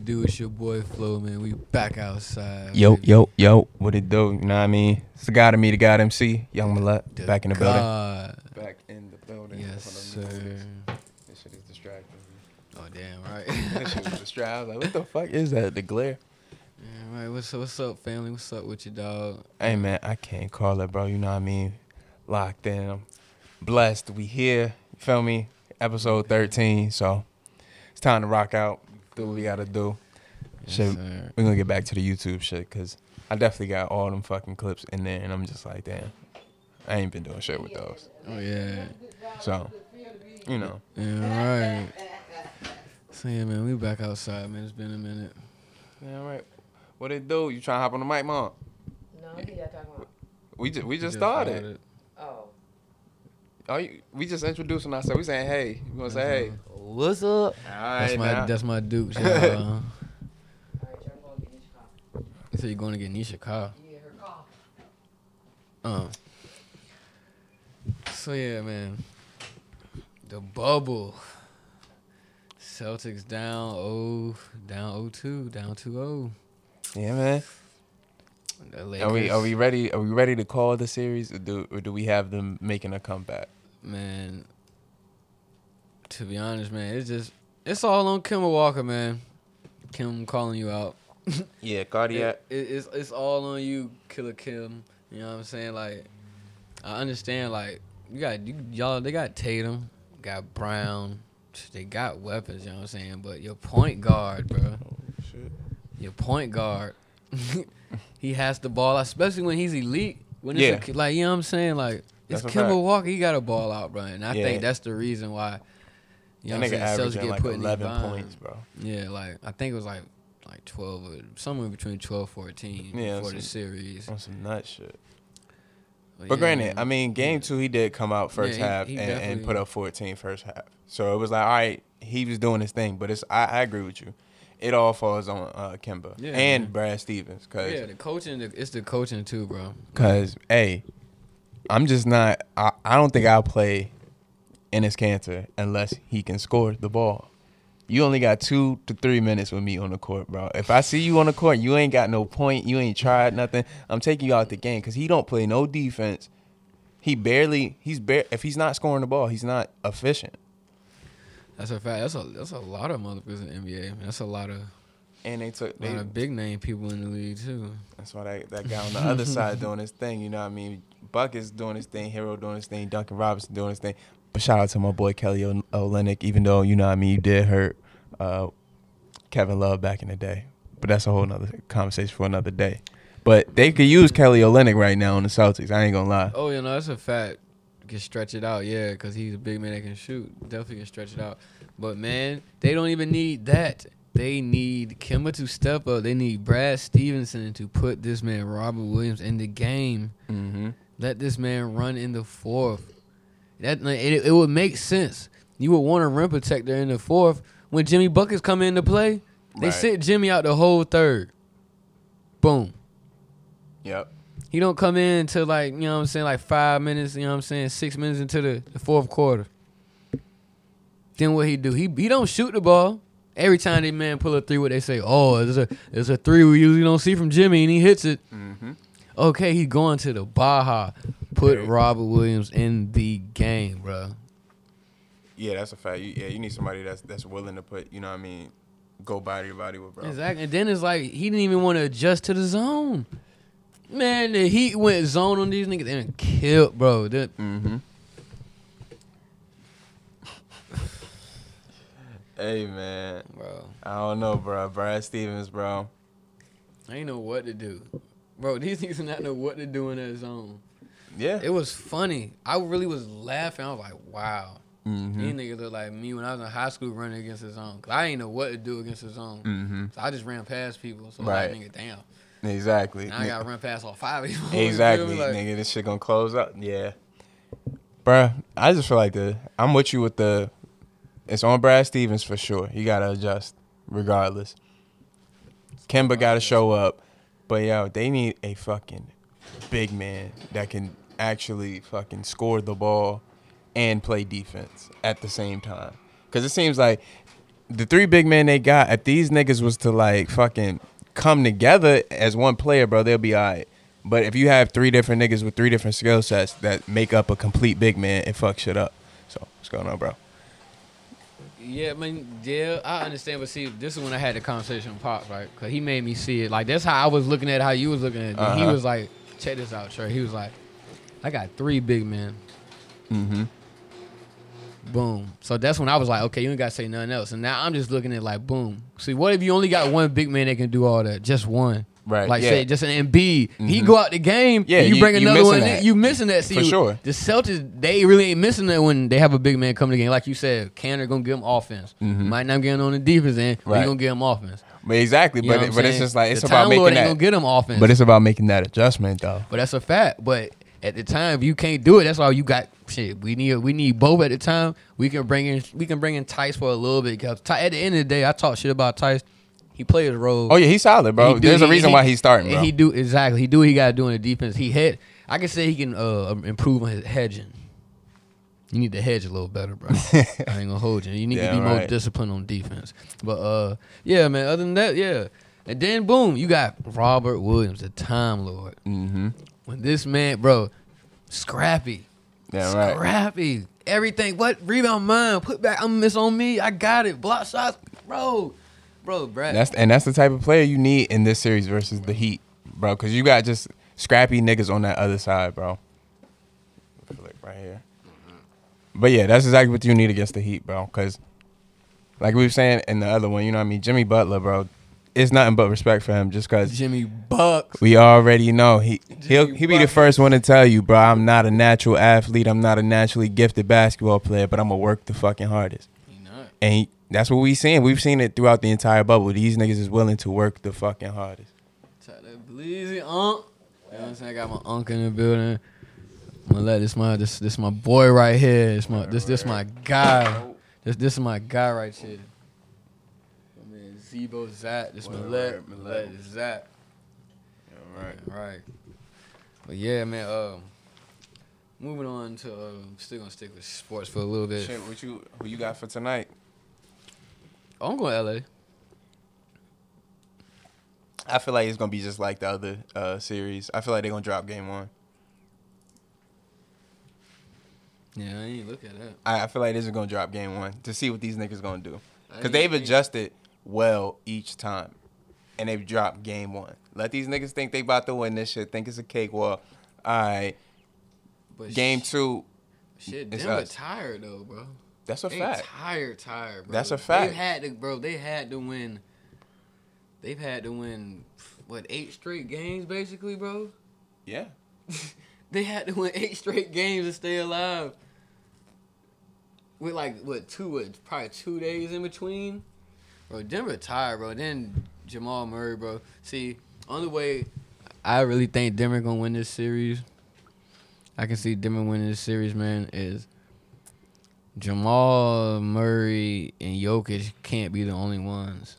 it do? It's your boy Flo, man. We back outside. Yo, baby. yo, yo, what it do? You know what I mean? It's the guy to me, the guy to MC, Young Millet, The back in the building. God. Back in the building. Yes, Hold on, let me sir. This shit is distracting. Oh damn, right. that shit right. was distracting. I was like, what the fuck is that? The glare? yeah, right. What's up? What's up, family? What's up with you, dog? Hey man, I can't call it, bro. You know what I mean? Locked in. I'm blessed. We here. You feel me? Episode 13. So it's time to rock out. Do what we gotta do. Yes, Shit, sir. We're gonna get back to the YouTube shit because I definitely got all them fucking clips in there, and I'm just like, damn, I ain't been doing shit with those. Oh yeah. So, you know, Yeah, right. So yeah, man, we back outside, man. It's been a minute. yeah, all right. What it do? You trying to hop on the mic, mom? No, who y'all talking about? We just we just started. Oh. Oh, you, we just introducing ourselves. We saying hey. You gonna say hey? What's up? That's my now. that's my Duke. y'all. Alright, y'all going to get this car. you said you're going to get Nisha car. You get her car. Uh. So yeah, man. The bubble. Celtics down oh down 0-2, down 2-0. yeah, man. Are we are we ready? Are we ready to call the series, or do or do we have them making a comeback? man. To be honest, man, it's just it's all on Kemba Walker, man. Kim calling you out. Yeah, It- it- it's it's all on you, Killer Kim. You know what I'm saying? Like, I understand. Like, you got you, y'all. They got Tatum, got Brown. They got weapons. You know what I'm saying? But your point guard, bro. Oh, shit. Your point guard. he has the ball, especially when he's elite. When it's a, like you know what I'm saying? Like it's That's Kemba. Walker. He got a ball out, bro. And I Yeah. think that's the reason why. You know that nigga I'm saying? Celtics averaging get like put in 11 points, bro. Yeah, like I think it was like like 12 or somewhere between 12 14 Yeah, for the series. On some nut shit. But, But yeah, granted. I mean, game two, he did come out first Yeah, half he and, and put up 14 first half. So it was like, all right, he was doing his thing. But it's I, I agree with you. It all falls on uh, Kemba and. Brad Stevens. Because, yeah, the coaching, it's the coaching too, bro. cause, hey, I'm just not, I, I don't think I'll play Enes Kanter unless he can score the ball. You only got two to three minutes with me on the court, bro. If I see you on the court, you ain't got no point, you ain't tried nothing. I'm taking you out the game because he don't play no defense. He barely, he's bare. If he's not scoring the ball, he's not efficient. That's a fact. That's a that's a lot of motherfuckers in the NBA. Man. That's a lot of And they took, a lot they, of big name people in the league too. that's why that, that guy on the other side doing his thing. You know what I mean? Buck is doing his thing, Herro doing his thing, Duncan Robinson doing his thing. But shout out to my boy Kelly O- Olynyk, even though you know what I mean, you did hurt uh, Kevin Love back in the day. But that's a whole nother conversation for another day. But they could use Kelly Olynyk right now on the Celtics. I ain't gonna lie. Oh, you know that's a fact. Can stretch it out, yeah, because he's a big man that can shoot. Definitely can stretch it out. But man, they don't even need that. They need Kemba to step up. They need Brad Stevenson to put this man Robert Williams in the game. Mm-hmm. Let this man run in the fourth. That it, it would make sense. You would want a rim protector in the fourth when Jimmy buckets come into play. They Right. sit Jimmy out the whole third. Boom. Yep. He don't come in until like, you know what I'm saying, like five minutes, you know what I'm saying, six minutes into the, the fourth quarter. Then what he do? He he don't shoot the ball. Every time they man pull a three, what they say, oh, there's a there's a three we usually don't see from Jimmy, and he hits it. Mm-hmm. Okay, he's going to the Baja. Put. Robert Williams in the game, bro. Yeah, that's a fact. You, yeah, you need somebody that's that's willing to put, you know what I mean, go body to body with bro. Exactly. And then it's like he didn't even want to adjust to the zone. Man, the Heat went zone on these niggas and killed, bro. The- Mm-hmm. hey man, bro. I don't know, bro. Brad Stevens, bro. I ain't know what to do. Bro, these niggas not know what to do in that zone. Yeah. It was funny. I really was laughing. I was like, wow. Mm-hmm. These niggas look like me when I was in high school running against the zone. Cause I ain't know what to do against the zone. Mm-hmm. So I just ran past people. So Right. like, nigga, damn. Exactly. Now I gotta run past all five of you. exactly, Like, nigga. This shit gonna close up. Yeah. Bruh, I just feel like the I'm with you with the it's on Brad Stevens for sure. He gotta adjust regardless. Kemba gotta show up. But yo, they need a fucking big man that can actually fucking score the ball and play defense at the same time. Cause it seems like the three big men they got, if these niggas was to like fucking come together as one player, bro, they'll be alright. But if you have three different niggas with three different skill sets that make up a complete big man, it fucks shit up. So what's going on, bro? Yeah, I mean, yeah, I understand, but see, this is when I had the conversation with Pop, right? Because he made me see it. Like, that's how I was looking at how you was looking at it. He Uh-huh. was like, check this out, Trey. He was like, I got three big men. Mm-hmm. Boom. So that's when I was like, okay, you ain't got to say nothing else. And now I'm just looking at like, boom. See, what if you only got one big man that can do all that? Just one. Right, Like, yeah. say, just an Embiid. He Mhm. go out the game. Yeah, you, you- bring you another one that. You missing that. See, For sure. The Celtics, they really ain't missing that when they have a big man coming to the game. Like you said, Kanter going to give him offense. Mhm. Might not get him on the defense end, but he going to give him offense. But exactly, You but it, but it's just like it's the about making Lord ain't that. gonna get him offense. But it's about making that adjustment though. But that's a fact. But at the time, if you can't do it, that's why you got shit. We need we need both at the time. We can bring in we can bring in Theis for a little bit. Cause at the end of the day, I talk shit about Theis. He plays his role. Oh yeah, he's solid, bro. He do- There's a reason he- why he's starting, and bro. he do exactly. He do what he got to do in the defense. He had. I can say he can uh, improve on his hedging. You need to hedge a little better, bro. I ain't gonna hold you. You need Yeah, to be more disciplined on defense. But uh, yeah, man. Other than that, yeah. And then boom, you got Robert Williams, the Time Lord. mm-hmm. When this man, bro, scrappy, Yeah, right. scrappy, everything. What rebound mine? Put back. I'm miss on me. I got it. Block shots, bro, bro, Brad. That's and that's the type of player you need in this series versus the Heat, bro. Because you got just scrappy niggas on that other side, bro. Like right here. But yeah, that's exactly what you need against the Heat, bro. Because like we were saying in the other one, you know what I mean. Jimmy Butler, bro. It's nothing but respect for him, just because Jimmy Bucks. we already know he he'll Jimmy he be the first one to tell you, bro. I'm not a natural athlete. I'm not a naturally gifted basketball player, but I'm gonna work the fucking hardest. And he, that's what we seen. We've seen it throughout the entire bubble. These niggas is willing to work the fucking hardest. Tell that Bleezy Unc. Uh. You know what I'm saying? I got my uncle in the building. I'm gonna let this my this this my boy right here. This my this this my guy. This this is my guy right here. My man Zebo Zat. This Word, Millet. Millet Millet. Zat. right. Right. But yeah, man. Um, moving on to uh, still gonna stick with sports for a little bit. Shit, what you who you got for tonight? Oh, I'm going to LA. I feel like it's gonna be just like the other uh, series. I feel like they're gonna drop game one. Yeah, I ain't look at that. I, I feel like this is gonna drop game one to see what these niggas gonna do. Cause they've adjusted well each time, and they've dropped game one. Let these niggas think they about to win this shit. Think it's a cakewalk. All right, But game sh- two. Shit, Denver us. tired though, bro. That's a they fact. tired, tired, bro. That's a fact. They had to, bro. They had to win. They've had to win what eight straight games, basically, bro. Yeah. They had to win eight straight games to stay alive. With like what two, what probably two days in between. Bro, Denver tired, bro. Then Jamal Murray, bro. See, only way I really think Denver gonna win this series. I can see Denver winning this series, man. Is Jamal Murray and Jokic can't be the only ones.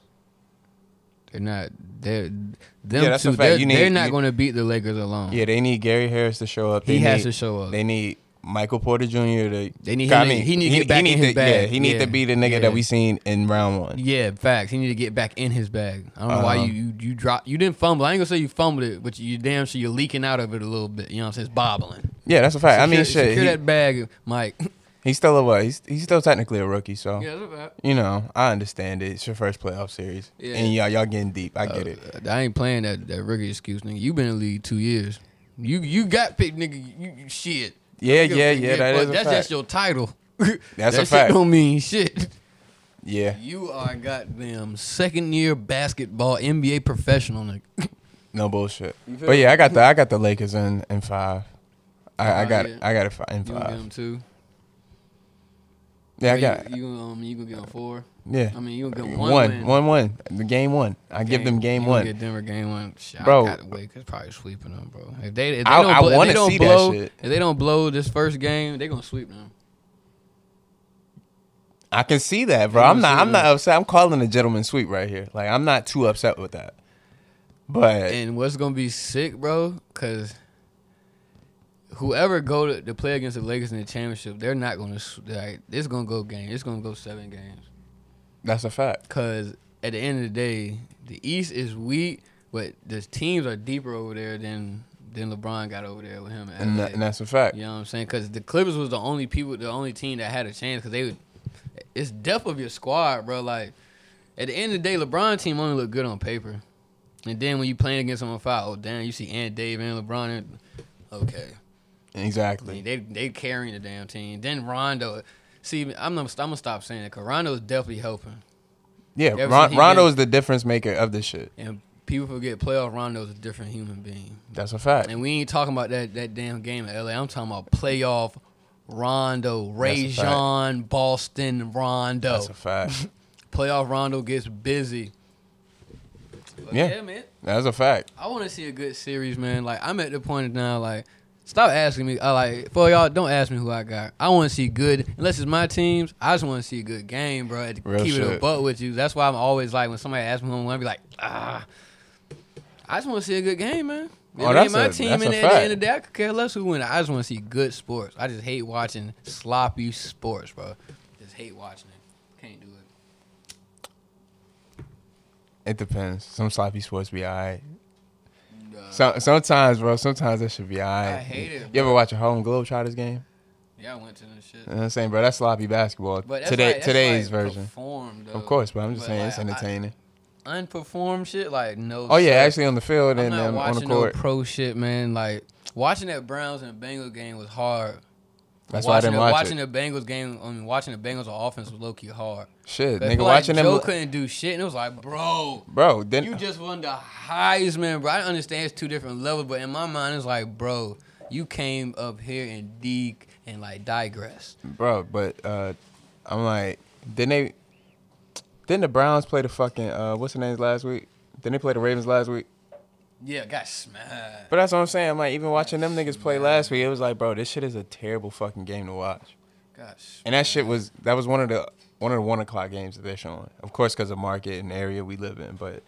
They're not. They're them Yeah, two. fact. They're, need- they're not going to beat the Lakers alone. Yeah, they need Gary Harris to show up. he They has to show up. They need Michael Porter Jr. to. They need him to- mean, he need to get back in his to, bag. Yeah, he need Yeah, to be the nigga yeah. that we seen in round one. Yeah, facts. He need to get back in his bag. I don't know why Uh-huh. you you you drop. You didn't fumble. I ain't gonna say you fumbled it, but you damn sure you're leaking out of it a little bit. You know what I'm saying? It's bobbling. Yeah, that's a fact. I mean, Secure- shit. secure He, that bag, Mike. he's still a what? He's he's still technically a rookie, so yeah, that's a fact. you know I understand it. It's your first playoff series, Yeah. and y'all y'all getting deep. I get it. Uh, I ain't playing that that rookie excuse, nigga. You been in the league two years. You you got picked, nigga. You, you shit. Yeah, yeah, yeah. That but a that's fact. just your title. That's that a shit fact. don't mean shit. Yeah, You are goddamn second year basketball NBA professional, nigga. no bullshit. But yeah, I got the I got the Lakers in in five. I, I Oh, got yeah. it. I got it fi- in You gonna get five. them two? Yeah, I got. You, um, you gonna get them four? Yeah, I mean, you gonna get one. one, win. one, one. The game one. I give them game one. Get Denver game one. Shit, Bro. I wait. Probably sweeping them, bro. If they, if they I- don't, I blow, if they don't see that blow, shit. if they don't blow this first game, they gonna sweep them. I can see that, bro. I'm not. I'm not upset. I'm calling a gentleman sweep right here. Like I'm not too upset with that. But And what's gonna be sick, bro? Cause whoever go to, to play against the Lakers in the championship, they're not gonna. s- Like, it's gonna go game. It's gonna go seven games. That's a fact. Cause at the end of the day, the East is weak, but the teams are deeper over there than than LeBron got over there with him. And, that, and that's a fact. You know what I'm saying? Because the Clippers was the only people, the only team that had a chance. Because they, would, it's depth of your squad, bro. Like at the end of the day, LeBron team only look good on paper, and then when you playing against them on foul, oh damn, you see Ant Dave and LeBron. And, okay, I Exactly. mean, they they carrying the damn team. Then Rondo. See, I'm gonna, I'm gonna stop saying it because Rondo is definitely helping. Yeah, Ron, Rondo is the difference maker of this shit. And people forget playoff Rondo's a different human being. That's a fact. And we ain't talking about that that damn game in LA. I'm talking about playoff Rondo, Ray That's a fact. Jean, Boston Rondo. That's a fact. playoff Rondo gets busy. But Yeah. yeah, man. That's a fact. I want to see a good series, man. Like I'm at the point now, like stop asking me. I like for y'all, don't ask me who I got. I want to see good. Unless it's my teams, I just want to see a good game, bro. To Real keep it a shit. butt with you. That's why I'm always like when somebody asks me who I'm be like, ah. I just want to see a good game, man. If Oh, that's my a- team, that's and a at the end fact. of the day, I could care less who win. I just want to see good sports. I just hate watching sloppy sports, bro. Just hate watching it. Can't do it. It depends. Some sloppy sports be alright. Uh, So, sometimes, bro. Sometimes that should be alright. I hate it, You ever watch a Harlem Globetrotters game? yeah, I went to this shit. You know what I'm saying, bro. That's sloppy basketball. But Today, like, today's like version. Of course, but I'm just But, saying like, it's I- entertaining. unperformed shit, like no. oh yeah, actually on the field I'm and um, on the watching no court. pro shit, man. Like watching that Browns and Bengals game was hard. That's why I watching didn't the, watch watching it. the Bengals game. I mean, watching the Bengals offense was low key hard. Shit, nigga, like watching Joe them. couldn't do shit, and it was like, bro, Bro, then you just won the Heisman, bro. I understand it's two different levels, but in my mind, it's like, bro, you came up here and dig and like digress. bro, but uh, I'm like, didn't they? Didn't the Browns play the fucking uh, what's the names last week? Didn't they play the Ravens last week? Yeah, got smashed. But that's what I'm saying. Like, even watching them niggas play last week, it was like, bro, this shit is a terrible fucking game to watch. Gosh. And that shit was that was one of the one of the one o'clock games that they're showing. Of course, because of market and area we live in. But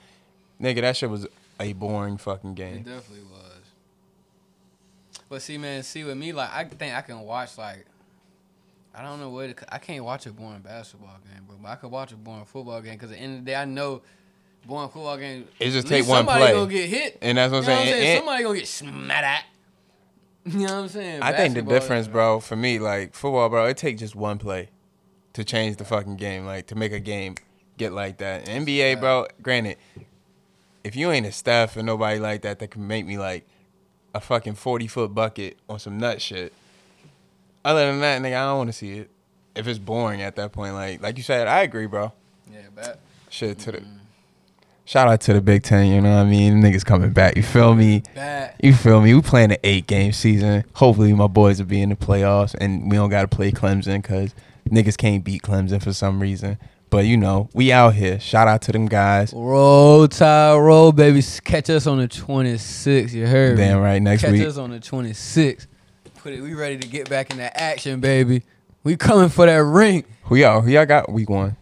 nigga, that shit was a boring fucking game. It definitely was. But see, man, see with me, like I think I can watch like I don't know what it, I can't watch a boring basketball game, bro. But I could watch a boring football game because at the end of the day, I know boring football game. It just take one somebody play. gonna get hit. And that's what I'm You know saying. what I'm saying? And- somebody gonna get smacked at. You know what I'm saying? I think the difference, bro, for me, like football, bro, it take just one play to change the fucking game, like to make a game get like that. NBA, bro, granted, if you ain't a Steph and nobody like that that can make me like a fucking forty foot bucket on some nut shit. Other than that, nigga, I don't want to see it. If it's boring at that point, like like you said, I agree, bro. Yeah, bat. Shit to the mm-hmm. Shout out to the Big Ten. You know what I mean? Niggas coming back. You feel me? Bat. You feel me? We playing an eight game season. Hopefully, my boys will be in the playoffs, and we don't got to play Clemson because niggas can't beat Clemson for some reason. But you know, we out here. Shout out to them guys. Roll Tide, roll, baby. Catch us on the 26th. You heard me. Damn right. Next Catch week, Catch us on the 26th. Put it. We ready to get back in that action, baby. We coming for that ring. who y'all? Who y'all got week one?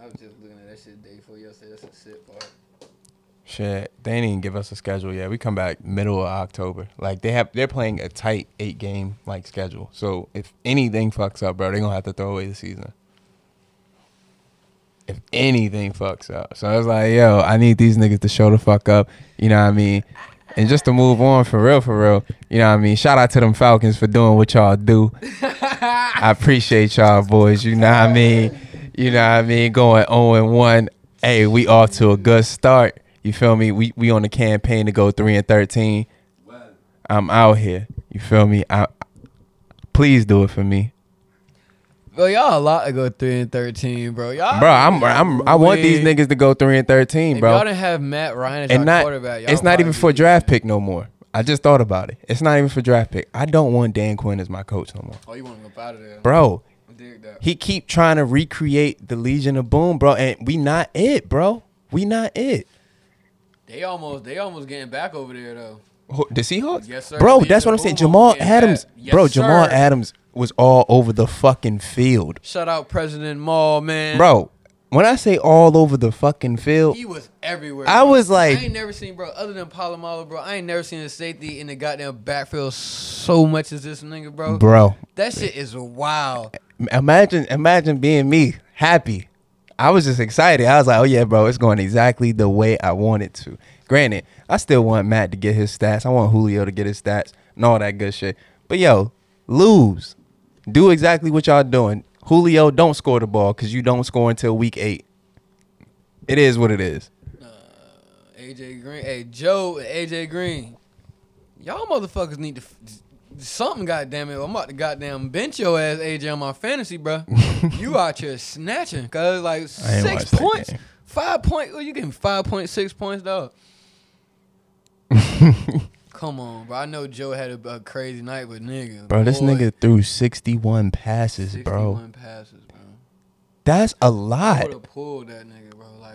I was just looking at that shit day before yesterday. That's a sick part. Shit, they ain't even give us a schedule yet. We come back middle of October. Like they have, they're playing a tight eight game like schedule. So if anything fucks up, bro, they are gonna have to throw away the season. If anything fucks up, so I was like, yo, I need these niggas to show the fuck up. You know what I mean? And just to move on for real, for real. You know what I mean? Shout out to them Falcons for doing what y'all do. I appreciate y'all boys. You know what I mean? You know what I mean? Going 0 and 1. Hey, we off to a good start. You feel me? We we on a campaign to go 3 and 13. I'm out here. You feel me? I please do it for me. Bro, y'all a lot to go three and thirteen, bro. Y'all, Bro, I'm I'm I want these niggas to go 3 and 13, If bro. y'all didn't have Matt Ryan as and our not quarterback, y'all it's not even for be- draft pick no more. I just thought about it. It's not even for draft pick. I don't want Dan Quinn as my coach no more. Oh, you want him up out of there, Bro, I dig that. he keep trying to recreate the Legion of Boom, bro, and we not it, bro. We not it. They almost, they almost getting back over there though. The Seahawks? Yes, sir. Bro, Legion that's what I'm saying. Jamal Adams. Yes, bro, Jamal sir. Adams was all over the fucking field. Shout out President Maul, man. Bro, when I say all over the fucking field, He was everywhere. I bro. was like- I ain't never seen, bro, other than Polamalu, bro. I ain't never seen a safety in the goddamn backfield so much as this nigga, bro. bro, That shit is wild. imagine imagine being me, happy. I was just excited. I was like, oh yeah, bro, it's going exactly the way I want it to. Granted, I still want Matt to get his stats. I want Julio to get his stats and all that good shit. But yo, lose. Do exactly what y'all doing. Julio, don't score the ball because you don't score until week eight. It is what it is. Uh, AJ Green, hey Joe, AJ Green, y'all motherfuckers need to f- something. Goddamn it, I'm about to goddamn bench your ass, AJ, on my fantasy, bro. you out here snatching, cause like six points, five point. Oh, you getting five point six points, dog. Come on, bro. I know Joe had a, a crazy night, but nigga, Bro, this nigga threw 61 passes, bro. 61 passes, bro. That's a lot. would have pulled that nigga,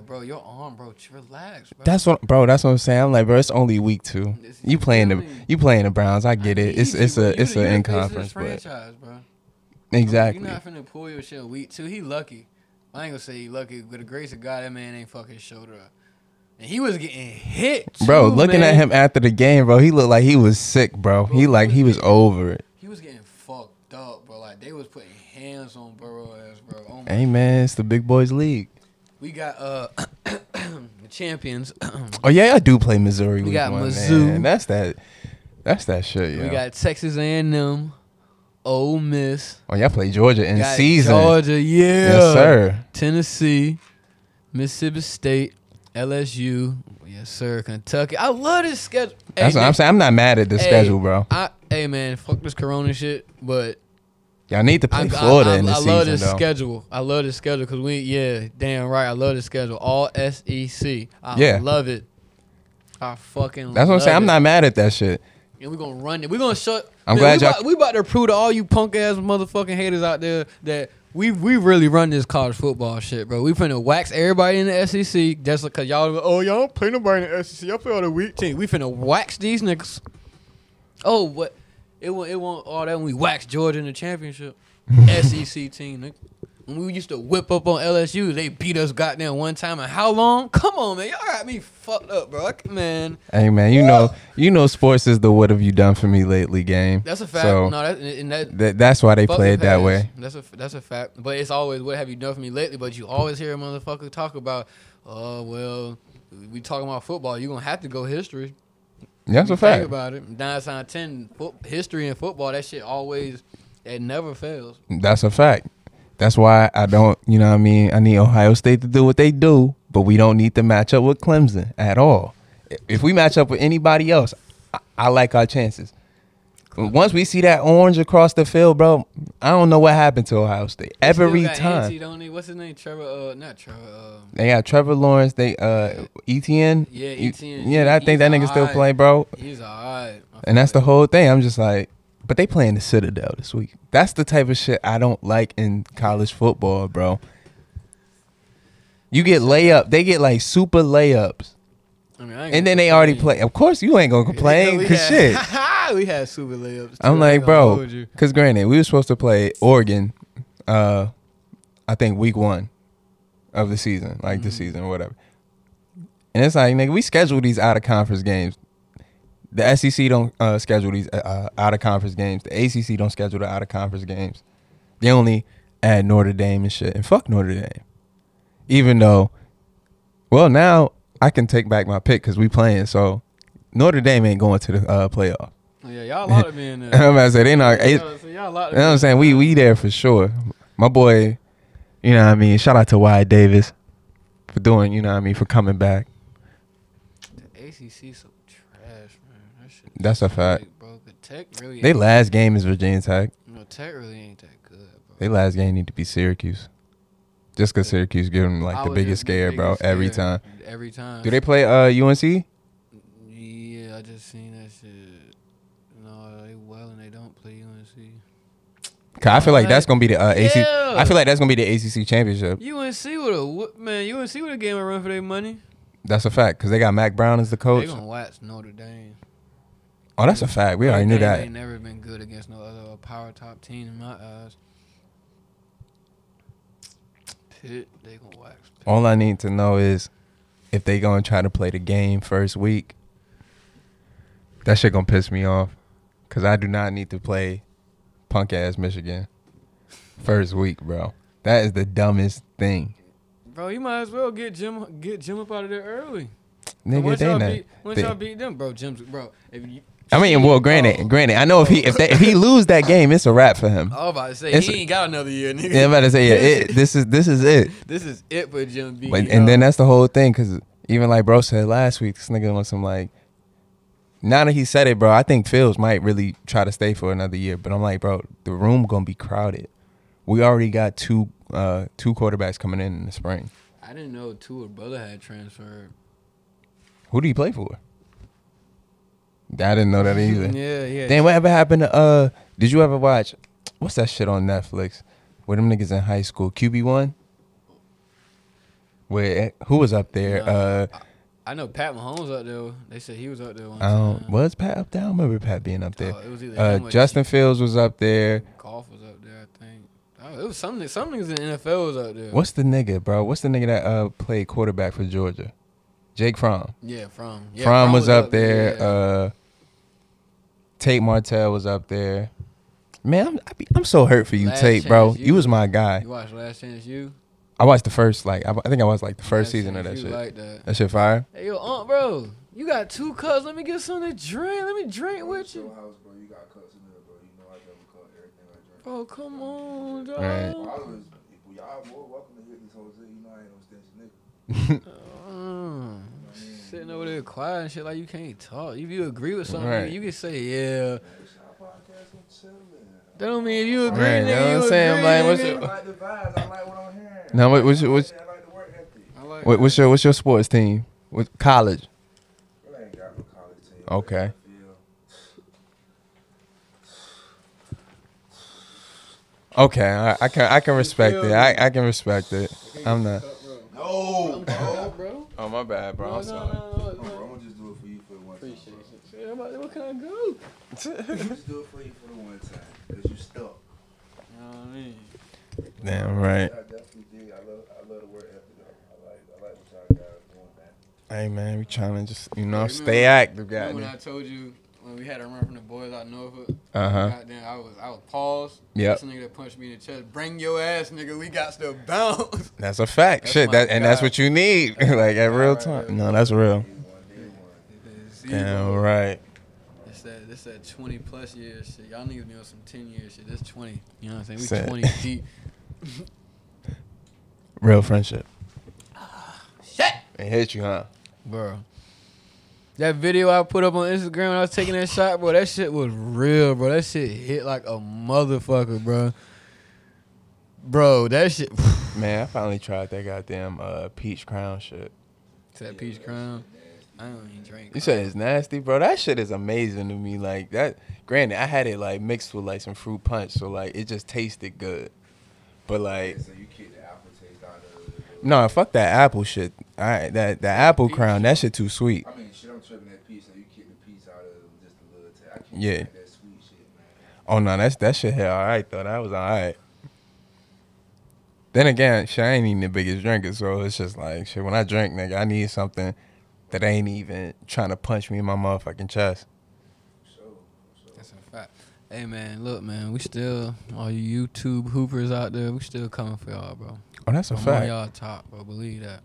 bro. Your arm, bro, relax, bro. That's what, bro. That's what I'm saying. I'm like, bro, it's only week two. You playing the, you playing the Browns. I get it. It's it's a it's the- a in the face of conference, but franchise, bro. exactly, You're not finna pull your shit week two. He lucky. I ain't gonna say he lucky. With the grace of God, that man ain't fucking shoulder up. And he was getting hit, too, bro. Looking man. at him after the game, bro, he looked like he was sick, bro. Bro, He he like was he was over it. he was getting fucked up, bro. Like they was putting hands on Burrow ass, bro. Oh Hey man, it's the big boys league. We got uh the champions. Oh yeah, I do play Missouri. We got one, Mizzou. Man. That's that. That's that shit, yo. we got Texas A&M, Ole Miss, oh, y'all play Georgia in got season. Georgia, yeah, Yes, sir. Tennessee, Mississippi State, LSU, yes sir, Kentucky. I love this schedule. Hey, That's what I'm saying. I'm not mad at the Hey, schedule, bro. I, hey man, fuck this Corona shit, but Y'all need to play I, I- Florida I, in the season. I love this though. schedule. I love this schedule because we, yeah, damn right. I love this schedule. All SEC. I Yeah. love it. I fucking. That's what I'm saying. I'm not mad at that shit. And we're gonna run it. We're gonna shut. I'm man, glad we y'all- about, we about to prove to all you punk ass motherfucking haters out there that we we really run this college football shit, bro. We finna wax everybody in the SEC just because y'all. Oh, y'all don't play nobody in the SEC. Y'all play all the weak team. We finna wax these niggas. Oh, what? It won't. It won't all that when we wax Georgia in the championship. SEC team, nigga. When we used to whip up on LSU, they beat us goddamn one time. And how long? Come on, man. Y'all got me fucked up, bro. I- Man, Hey man, you know, you know, sports is the what have you done for me lately game. that's a fact. So no, that, and that that, that's why they play it that way. That's a that's a fact. But it's always what have you done for me lately? But you always hear a motherfucker talk about, oh well, we talking about football. You are gonna have to go history. That's You a Think about it. Nine out ten, fo- history in football. That shit always, it never fails. That's a fact. That's why I don't, you know what I mean? I need Ohio State to do what they do, but we don't need to match up with Clemson at all. If we match up with anybody else, I, I like our chances. Once we see that orange across the field, bro, I don't know what happened to Ohio State. Every time. Auntie, don't they? What's his name? Trevor. Uh, not Trevor. Uh, They got Trevor Lawrence, they uh Etienne. Yeah, Etienne. Yeah, I think that nigga still alright. play, bro. he's alright. And that's the whole thing. I'm just like, but they playing the Citadel this week. That's the type of shit I don't like in college football, bro. You get layup. They get like super layups. I mean, I And then they already play. Of course, you ain't gonna complain because shit. we had super layups. I'm like, bro, because granted, we were supposed to play Oregon, uh, I think week one of the season, like the Mhm. season or whatever. And it's like, nigga, we schedule these out of conference games. The SEC don't uh, schedule these uh, out of conference games. The ACC don't schedule the out of conference games. They only add Notre Dame and shit. And fuck Notre Dame. Even though, well, now I can take back my pick because we playing. So Notre Dame ain't going to the uh, playoff. Oh, yeah, y'all allowed to be in there. I'm about to say they not. it- Yeah, so y'all allowed you know what I'm saying? We we there for sure. My boy, you know what I mean? Shout out to Wyatt Davis for doing, you know what I mean, for coming back. The ACC so trash, man. That shit. That's a fact. bro. The Tech really. They last game is Virginia Tech. No, Tech really ain't that good, bro. They last game need to be Syracuse. Just because Syracuse give them like I the biggest just the scare, bro, biggest every time. Every time. Do they play uh UNC? Yeah, I just seen that shit. No, they well and they don't play UNC. Cause I feel like that's gonna be the uh, AC. Yeah. I feel like that's gonna be the ACC championship. UNC would have man. UNC would gave 'em a run for their money. That's a fact. Cause they got Mack Brown as the coach. They gonna wax Notre Dame. Oh, that's a fact. We already knew Dame that. Ain't never been good against no other power top team in my eyes. Pitt, they gonna wax. Pitt. All I need to know is if they gonna try to play the game first week. That shit gonna piss me off, cause I do not need to play punk ass Michigan. first week, bro. That is the dumbest thing. Bro, you might as well get Jim get Jim up out of there early. Nigga, once they y'all not. beat, once they- y'all beat them, bro, Jim's bro. If you, I mean, well, granted, Oh. granted, I know if he if they, if he lose that game, it's a wrap for him. I was about to say It's- he ain't got another year, nigga. Yeah, I'm about to say, yeah, it, this is this is it. this is it for Jim B. But, and then that's the whole thing, because even like bro said last week, this nigga on some like. Now that he said it, bro, I think Fields might really try to stay for another year. But I'm like, bro, the room gonna be crowded. We already got two uh two quarterbacks coming in in the spring. I didn't know Tua brother had transferred. Who do you play for? I didn't know that either. Yeah, yeah. Then whatever happened to uh? Did you ever watch? What's that shit on Netflix? Where them niggas in high school? QB one. Where who was up there? Nah. Uh, I know Pat Mahomes up there. They said he was up there one I time. Was Pat up there? I don't remember Pat being up there. Oh, it was either Uh, Justin Fields was up there. Goff was up there, I think. Oh, it was some some niggas in the NFL was up there. What's the nigga, bro? What's the nigga that uh played quarterback for Georgia? Jake Fromm. Yeah, Fromm. Yeah, Fromm was, up there. yeah. Uh, Tate Martell was up there. Man, I'm I be, I'm so hurt for you, Last Tate, bro. Chance You was my guy. you watched Last Chance U? I watched the first like I, I think I watched like the first Last season of that shit. Like that. That shit fire. Hey, yo, Aunt, bro, you got two cups. Let me get some to drink. Let me drink with Your you. house, bro. You got cups in there, bro. You know I never cut everything I drink. Bro, come on, dog. Right. Well, I was, y'all more welcome to hit this whole thing. You know I ain't no stingy nigga. Sitting over there quiet and shit like you can't talk. If you agree with something, Right. you can say yeah. It's our podcast. I'm chilling. That don't mean if you agree, Right, you know what I'm saying? agree, Like, what's your- I like the vibes. I like what I'm hearing. Now, what- what's your- what's- I like the work ethic. I like What, what's your what's your sports team? With college? I ain't got no college team. Okay. Okay, I, I can I can respect it. I, I can respect it. I'm not. No, bro. bro. Oh my bad, bro. I'm sorry. no. I'm gonna just do it for you for the one. Appreciate it. Shit, I'm about- Where can I go? Just do it for you for the one time. Because you stuck. You know what I mean? Damn right. I definitely did. I love, I love the work ethic. I like, I like what y'all guys doing, man. Hey man, we trying to just you know Hey, stay remember- active, Remember when I told you when we had a run from the boys out Norfolk? Uh huh. Goddamn, I was I was paused. Yep. This nigga that punched me in the chest. Bring your ass, nigga. We got to bounce. That's a fact. That's Shit, my that and that's what you need, like at real right time. No, that's real. Day one, day one. See, Damn right. It's that twenty plus years shit. Y'all niggas be on some ten years shit. This twenty. You know what I'm saying? We Sad. twenty deep. Real friendship. Shit. It hit you, huh? Bro. That video I put up on Instagram when I was taking that shot, bro, that shit was real, bro. That shit hit like a motherfucker, bro. Bro, that shit. Man, I finally tried that goddamn uh, peach crown shit. that peach crown. I don't even drink. You said it's nasty, bro. That shit is amazing to me. Like that. Granted, I had it like mixed with like some fruit punch, so like it just tasted good. But like, So you kick the apple taste out of it. no, fuck that apple shit. All right, that the apple Peach. crown, that shit too sweet. I mean, shit, I'm tripping that piece, so you kick the piece out of just a little taste. I can't Yeah. that sweet shit, man. Oh no, that's that shit hit all right though. That was all right. Then again, shit, I ain't even the biggest drinker, so it's just like shit. When I drink, nigga, I need something that ain't even trying to punch me in my motherfucking chest. That's a fact. Hey man, look man, we still all you YouTube hoopers out there, we still coming for y'all, bro. Oh, that's a I'm fact. y'all top, bro. Believe that.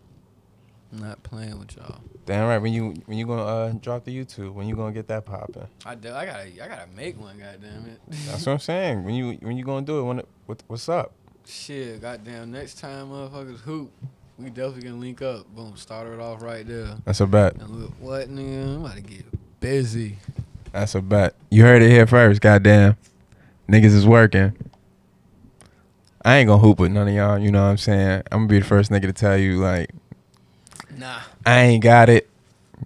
I'm not playing with y'all. Damn right. When you when you gonna uh, drop the YouTube? When you gonna get that popping? I, do- I gotta I gotta make one, goddamn it. That's what I'm saying. When you when you gonna do it? When it, what, what's up? Shit, goddamn. Next time, motherfuckers hoop, we definitely can link up. Boom, start it off right there. That's a bet. And look, what nigga? I'm about to get busy. That's a bet. You heard it here first. Goddamn, niggas is working. I ain't gonna hoop with none of y'all. You know what I'm saying? I'm gonna be the first nigga to tell you like Nah, I ain't got it.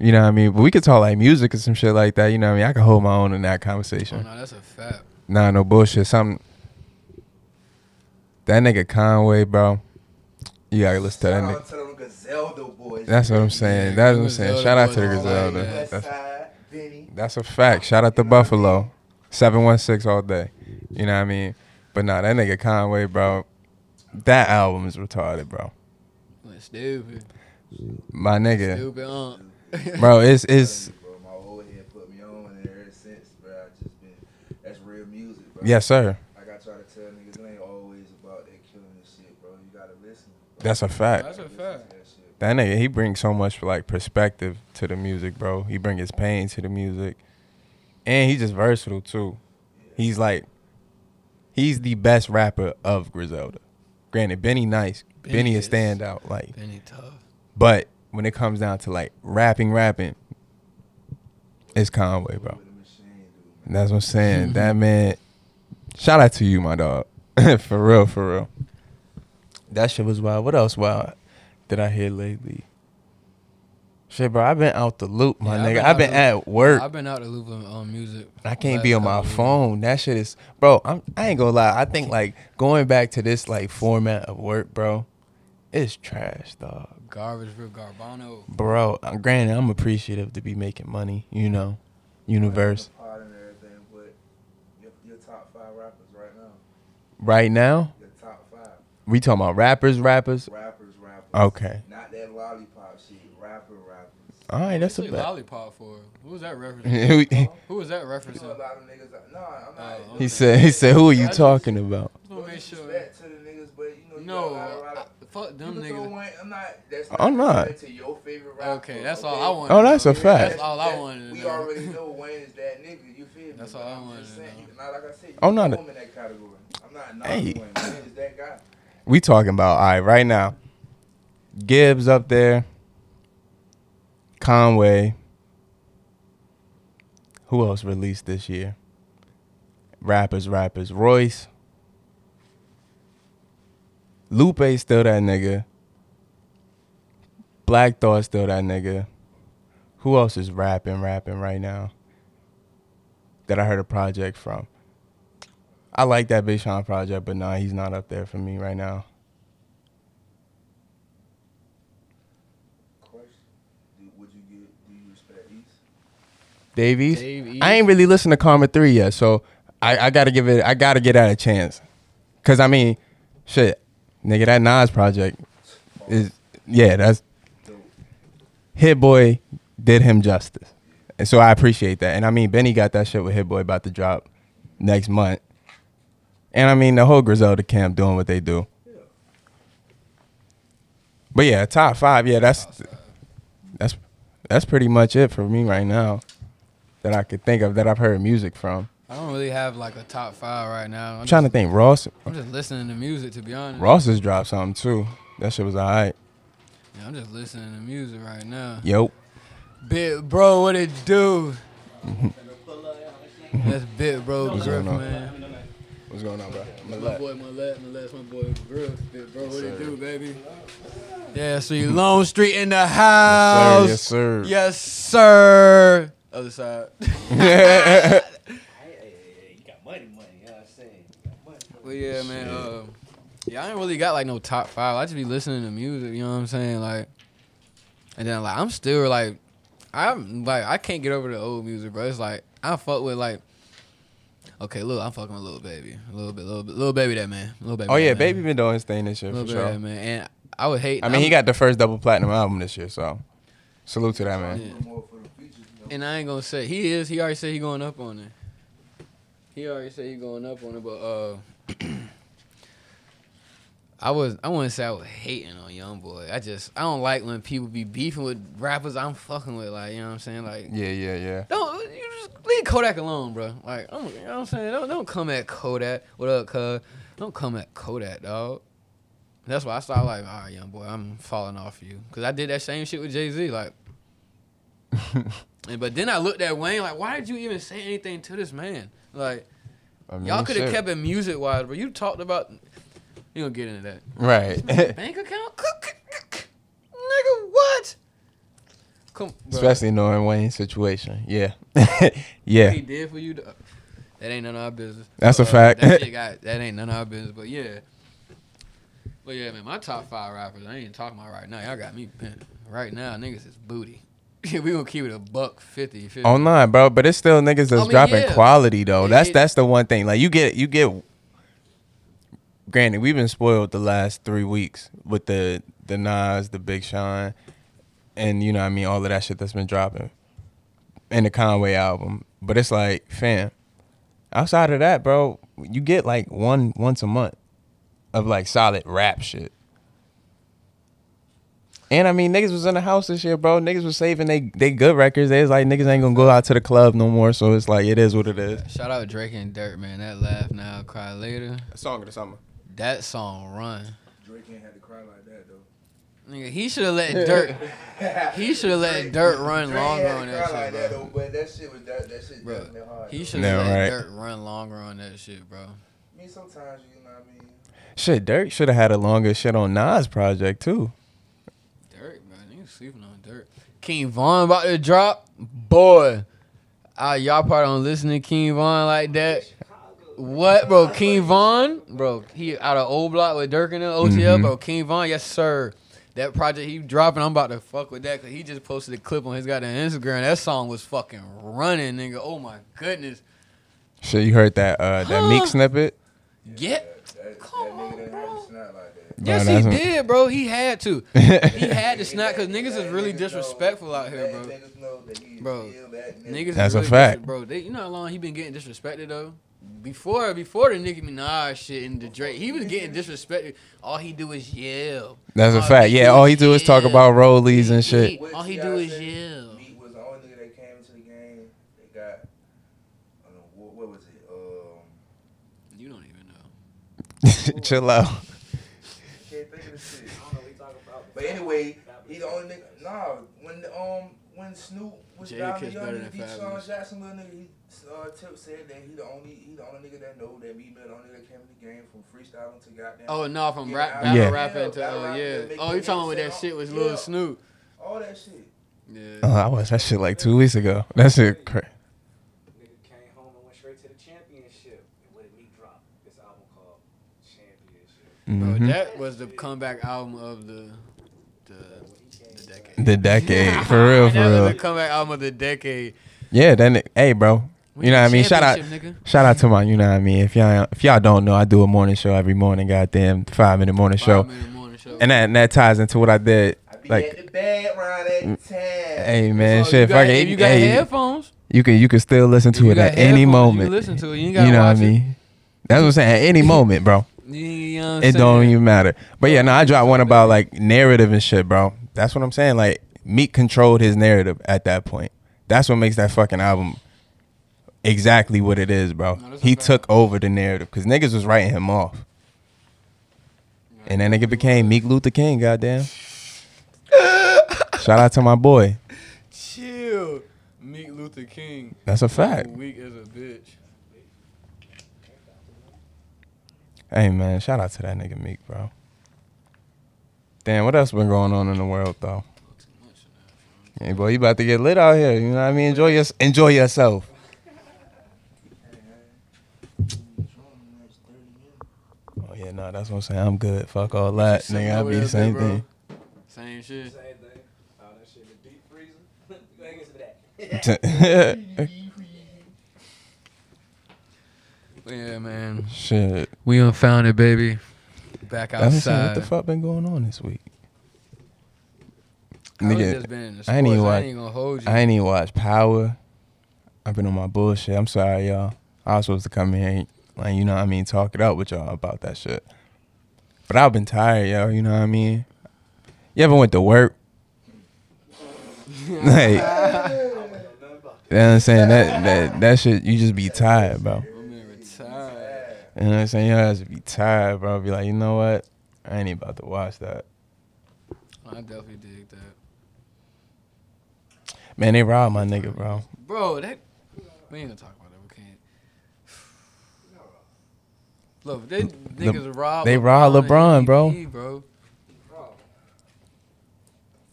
You know what I mean? But we could talk like music or some shit like that. You know what I mean? I can hold my own in that oh conversation. no, that's a fact. Nah, no bullshit. Something. That nigga Conway, bro. You gotta listen to that Shout nigga. to them Griselda boys. That's what I'm saying. Yeah, That's what I'm saying. Shout out to the boys, Griselda. That's, that's a fact. Shout out to Buffalo. 716 all day. You know what I mean? But nah, that nigga Conway, bro. That album is retarded, bro. Went stupid. My nigga. Stupid. Bro, it's it's Bro, my old head put me on, and ever since, bro, I just been. That's real music, bro. yes, sir. Like I try to tell niggas, it ain't always gotta listen. That's a fact. That's a fact. That nigga, he brings so much like perspective to the music, bro. He bring his pain to the music, and he's just versatile too. He's like, he's the best rapper of Griselda. Granted, Benny nice, Benny Benny, is- is standout, like, Benny tough. but when it comes down to like rapping, rapping, it's Conway, bro. With the machine, dude. And that's what I'm saying. that man, shout out to you, my dog. for real, for real. That shit was wild. What else wild did I hear lately? Shit, bro, I've been out the loop, my Yeah, I've nigga. been I've been the- at work. I've been out the loop on, on music. I can't be on my couple weeks. phone. That shit is, bro. I'm. I ain't gonna lie. I think like going back to this like format of work, bro. It's trash, dog. Garbage, real Garbano. Bro, uh, granted, I'm appreciative to be making money. You know, universe. Pod and everything, but your, your top five rappers right now. right now. Right now, Your top five we talking about rappers, rappers. rappers, rappers. Okay. Not that lollipop shit. Rapper, rappers. All right, that's a Say bet. lollipop for. Who was that referencing? Who was that You know, a lot of niggas. No, I'm not. Oh, he said. He said, "Who are you talking about?" Just wanna make sure. to the niggas, but you know, you No, got a lot of rap- I- fuck them you can throw niggas. one- I'm not. That's I'm not. To your favorite rapper. Okay, that's all I want. Oh, that's a fact. That's all I wanted to We already know Wayne is that nigga. You feel me? That's all I I'm wanted just to saying, know. Not like I said. You no, no. in that category. I'm not Hey. Wayne. Wayne is that guy. We talking about all right right now. Gibbs up there. Conway. Who else released this year? Rappers, rappers. Royce. Lupe still that nigga. Black Thought still that nigga. Who else is rapping, rapping right now? That I heard a project from. I like that Big Sean project, but nah, he's not up there for me right now. Question: do, Would you get? Do you respect East? Davies. I ain't really listened to Karma Three yet, so I, I gotta give it. I gotta get that a chance. Cause I mean, shit, nigga, that Nas project is yeah, that's Hit Boy did him justice, and so I appreciate that. And I mean, Benny got that shit with Hit Boy about to drop next month, and I mean the whole Griselda camp doing what they do. But yeah, top five. Yeah, that's that's that's pretty much it for me right now that I could think of that I've heard music from. I don't really have like a top five right now. I'm, I'm trying to think. Ross I'm just listening to music to be honest. Ross has dropped something too. That shit was alright. Yeah, I'm just listening to music right now. Yo, Bit bro, what it do? Mm-hmm. That's bit bro Griff, man. What's going on, bro? My boy, my last, my last, my boy Griff. Bit bro, what it do, baby? Yeah, see Lone Street in the house. Yes, sir. Yes, sir. Other side. Yes, sir. you got money, money. You know what I'm saying? You got money. But yeah, man. Uh, yeah, I ain't really got like no top five. I just be listening to music. You know what I'm saying? Like, and then like I'm still like, I'm like I can't get over the old music, bro. It's like I fuck with like. Okay, look, I'm fucking with little baby, a little bit, little bit, little baby, that man, little baby. oh yeah, man. baby been doing his thing this year little for baby, sure. man. And I would hate. I mean, he I'm- got the first double platinum album this year, so salute to that man. Yeah. More for the features, you know? And I ain't gonna say he is. He already said he going up on it. He already said he going up on it, but uh, I was I wouldn't say I was hating on Young Boy. I just I don't like when people be beefing with rappers I'm fucking with. Like you know what I'm saying? Like Yeah, yeah, yeah. don't you just leave Kodak alone, bro. Like I'm, you know what I'm saying? Don't don't come at Kodak. What up, cuz? Don't come at Kodak, dog. That's why I started like, all right, young boy, I'm falling off you, cause I did that same shit with Jay Z, like. And but then I looked at Wayne like, why did you even say anything to this man? Like, I mean, y'all could have kept it music wise, but you talked about. You gonna get into that? right. Bank account, nigga, what? Come, bro. Especially knowing Wayne's situation. Yeah, What yeah. he did for you. That ain't none of our business. That's a uh, fact. That, shit got, that ain't none of our business. But yeah. But yeah, man, my top five rappers, I ain't talking about right now. Y'all got me bent. Right now, niggas is booty. we gonna keep it a buck fifty. 50. Online, bro, but it's still niggas that's I mean, dropping yeah. quality though. It- that's it- that's the one thing. Like you get you get. Granted, we've been spoiled the last three weeks with the the Nas, the Big Sean, and you know what I mean all of that shit that's been dropping, and the Conway album. But it's like, fam, outside of that, bro, you get like one once a month of like solid rap shit. And I mean, niggas was in the house this year, bro. Niggas was saving they they good records. They was like niggas ain't gonna go out to the club no more. So it's like it is what it is. Shout out Drake and Durk, man. That laugh now, cry later. A song of the summer. That song run. Drake ain't had to cry like that though. Nigga, he should have let Durk. He should have let Durk run Drake longer on that shit, like that bro. though, but that shit was that that shit Bro, hard. He should Yeah, have let right. Durk run longer on that shit, bro. I mean, sometimes you know what I mean. Shit, Durk should have had a longer shit on Nas project too. Durk, bro. Niggas sleeping on Durk. King Von about to drop, boy. Ah, y'all probably don't listen to King Von like that. What, bro? King Von, bro. He out of O'Block with Durk and the OTF, Mhm. bro. King Von, yes sir. That project he dropping, I'm about to fuck with that because he just posted a clip on his goddamn Instagram. That song was fucking running, nigga. Oh my goodness. Shit, you heard that uh that Meek snippet? Yeah. That, Come on, bro. have to snap like that. Yes, Bro, he that's- did, bro. He had to. He had to snap because niggas is really disrespectful out here, bro. Niggas know that he Bro, Niggas That's is a fact. bro. They, you know how long he been getting disrespected though. Before, before the Nicki Minaj shit and the Drake, he was getting disrespected. All he do is yell. That's a fact. Yeah, all he do is talk about rollies and shit. What All he do is said, yell. Meek was the only nigga that came into the game. They got, I don't know, what, what was it? Um, You don't even know. Chill out. I can't think of the shit. But anyway, he the only nigga. Nah, when um when Snoop was Jada driving Kiss young better nigga, than D. Sean Jackson, little nigga, he uh, Tip said that he the only he the only nigga that know that Meek Mill the only nigga that came in the game from freestyling to goddamn. Oh no, from rap, battle Yeah. rapping to Battle uh, yeah. Oh, you talking about that shit was yeah. Lil Snoop. all that shit. Yeah. Oh, I was that shit like two weeks ago. That shit crazy. Nigga came home and went straight to the championship. And what did me drop? This album called Championship. Bro, that was the comeback album of the the, the decade. The decade, for real, for that was real. the comeback album of the decade. Yeah, then hey, bro. We You know what I mean? Shout out, nigga. shout out to my. You know what I mean? If y'all, if y'all don't know, I do a morning show every morning. Goddamn, five minute morning show, Five minute morning show. and that and that ties into what I did. I be Like, at the bed round at mm. ten. hey man, So shit, you got, fuck if you got hey, headphones, you can you can still listen to it at any moment. You listen to it. You ain't You know what I mean? That's what I'm saying. At any moment, bro. it. You, you know what I'm It don't even matter. But yeah, no, I dropped one about like narrative and shit, bro. That's what I'm saying. Like Meek controlled his narrative at that point. That's what makes that fucking album exactly what it is, bro. No, he took over the narrative because niggas was writing him off. And that nigga became Meek Luther King, goddamn. Shout out to my boy. Chill. Meek Luther King. That's a fact. Weak as a bitch. Hey man, shout out to that nigga Meek, bro. Damn, what else been going on in the world though? Hey boy, you about to get lit out here. You know what I mean? Enjoy your enjoy yourself. Oh yeah, no, that's what I'm saying. I'm good. Fuck all that, nigga. I over be the same bro. thing. Same shit. Same thing. Found that shit in the deep freezer. Go ahead and get some of that. Yeah, man. Shit. We unfound it, baby. Back I was saying, outside. what the fuck been going on this week? I was Nigga, just been in I ain't even sports. I watch- ain't gonna hold you. I ain't even watch Power. I've been on my bullshit. I'm sorry, y'all. I was supposed to come here and, like, you know what I mean, talk it out with y'all about that shit. But I've been tired, yo. You know what I mean? You ever went to work? like, you know what I'm saying? That, that, that shit, you just be tired, bro. I'm in retired. You know what I'm saying? You just be tired, bro. Be like, you know what? I ain't about to watch that. I definitely dig that. Man, they robbed my nigga, bro. Bro, that we ain't gonna talk about that. We can't. Look, they niggas robbed. they robbed LeBron, and bro. MVP, bro.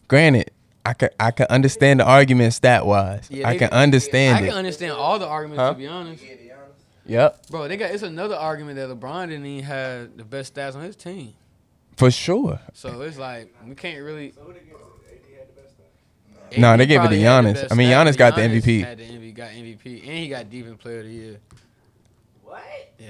Granted, I could I could understand the argument stat wise. Yeah, I they- can understand I it. can understand all the arguments Huh? to be honest, Yeah, be honest. Yep, bro. They got it's another argument that LeBron didn't even have the best stats on his team. for sure. So it's like we can't really. So who they give it to? AD had the. No, AD they gave it to probably the Giannis. I mean, stats, Giannis got the MVP. Had the MVP, got MVP, and he got Defensive Player of the Year. What? Yeah.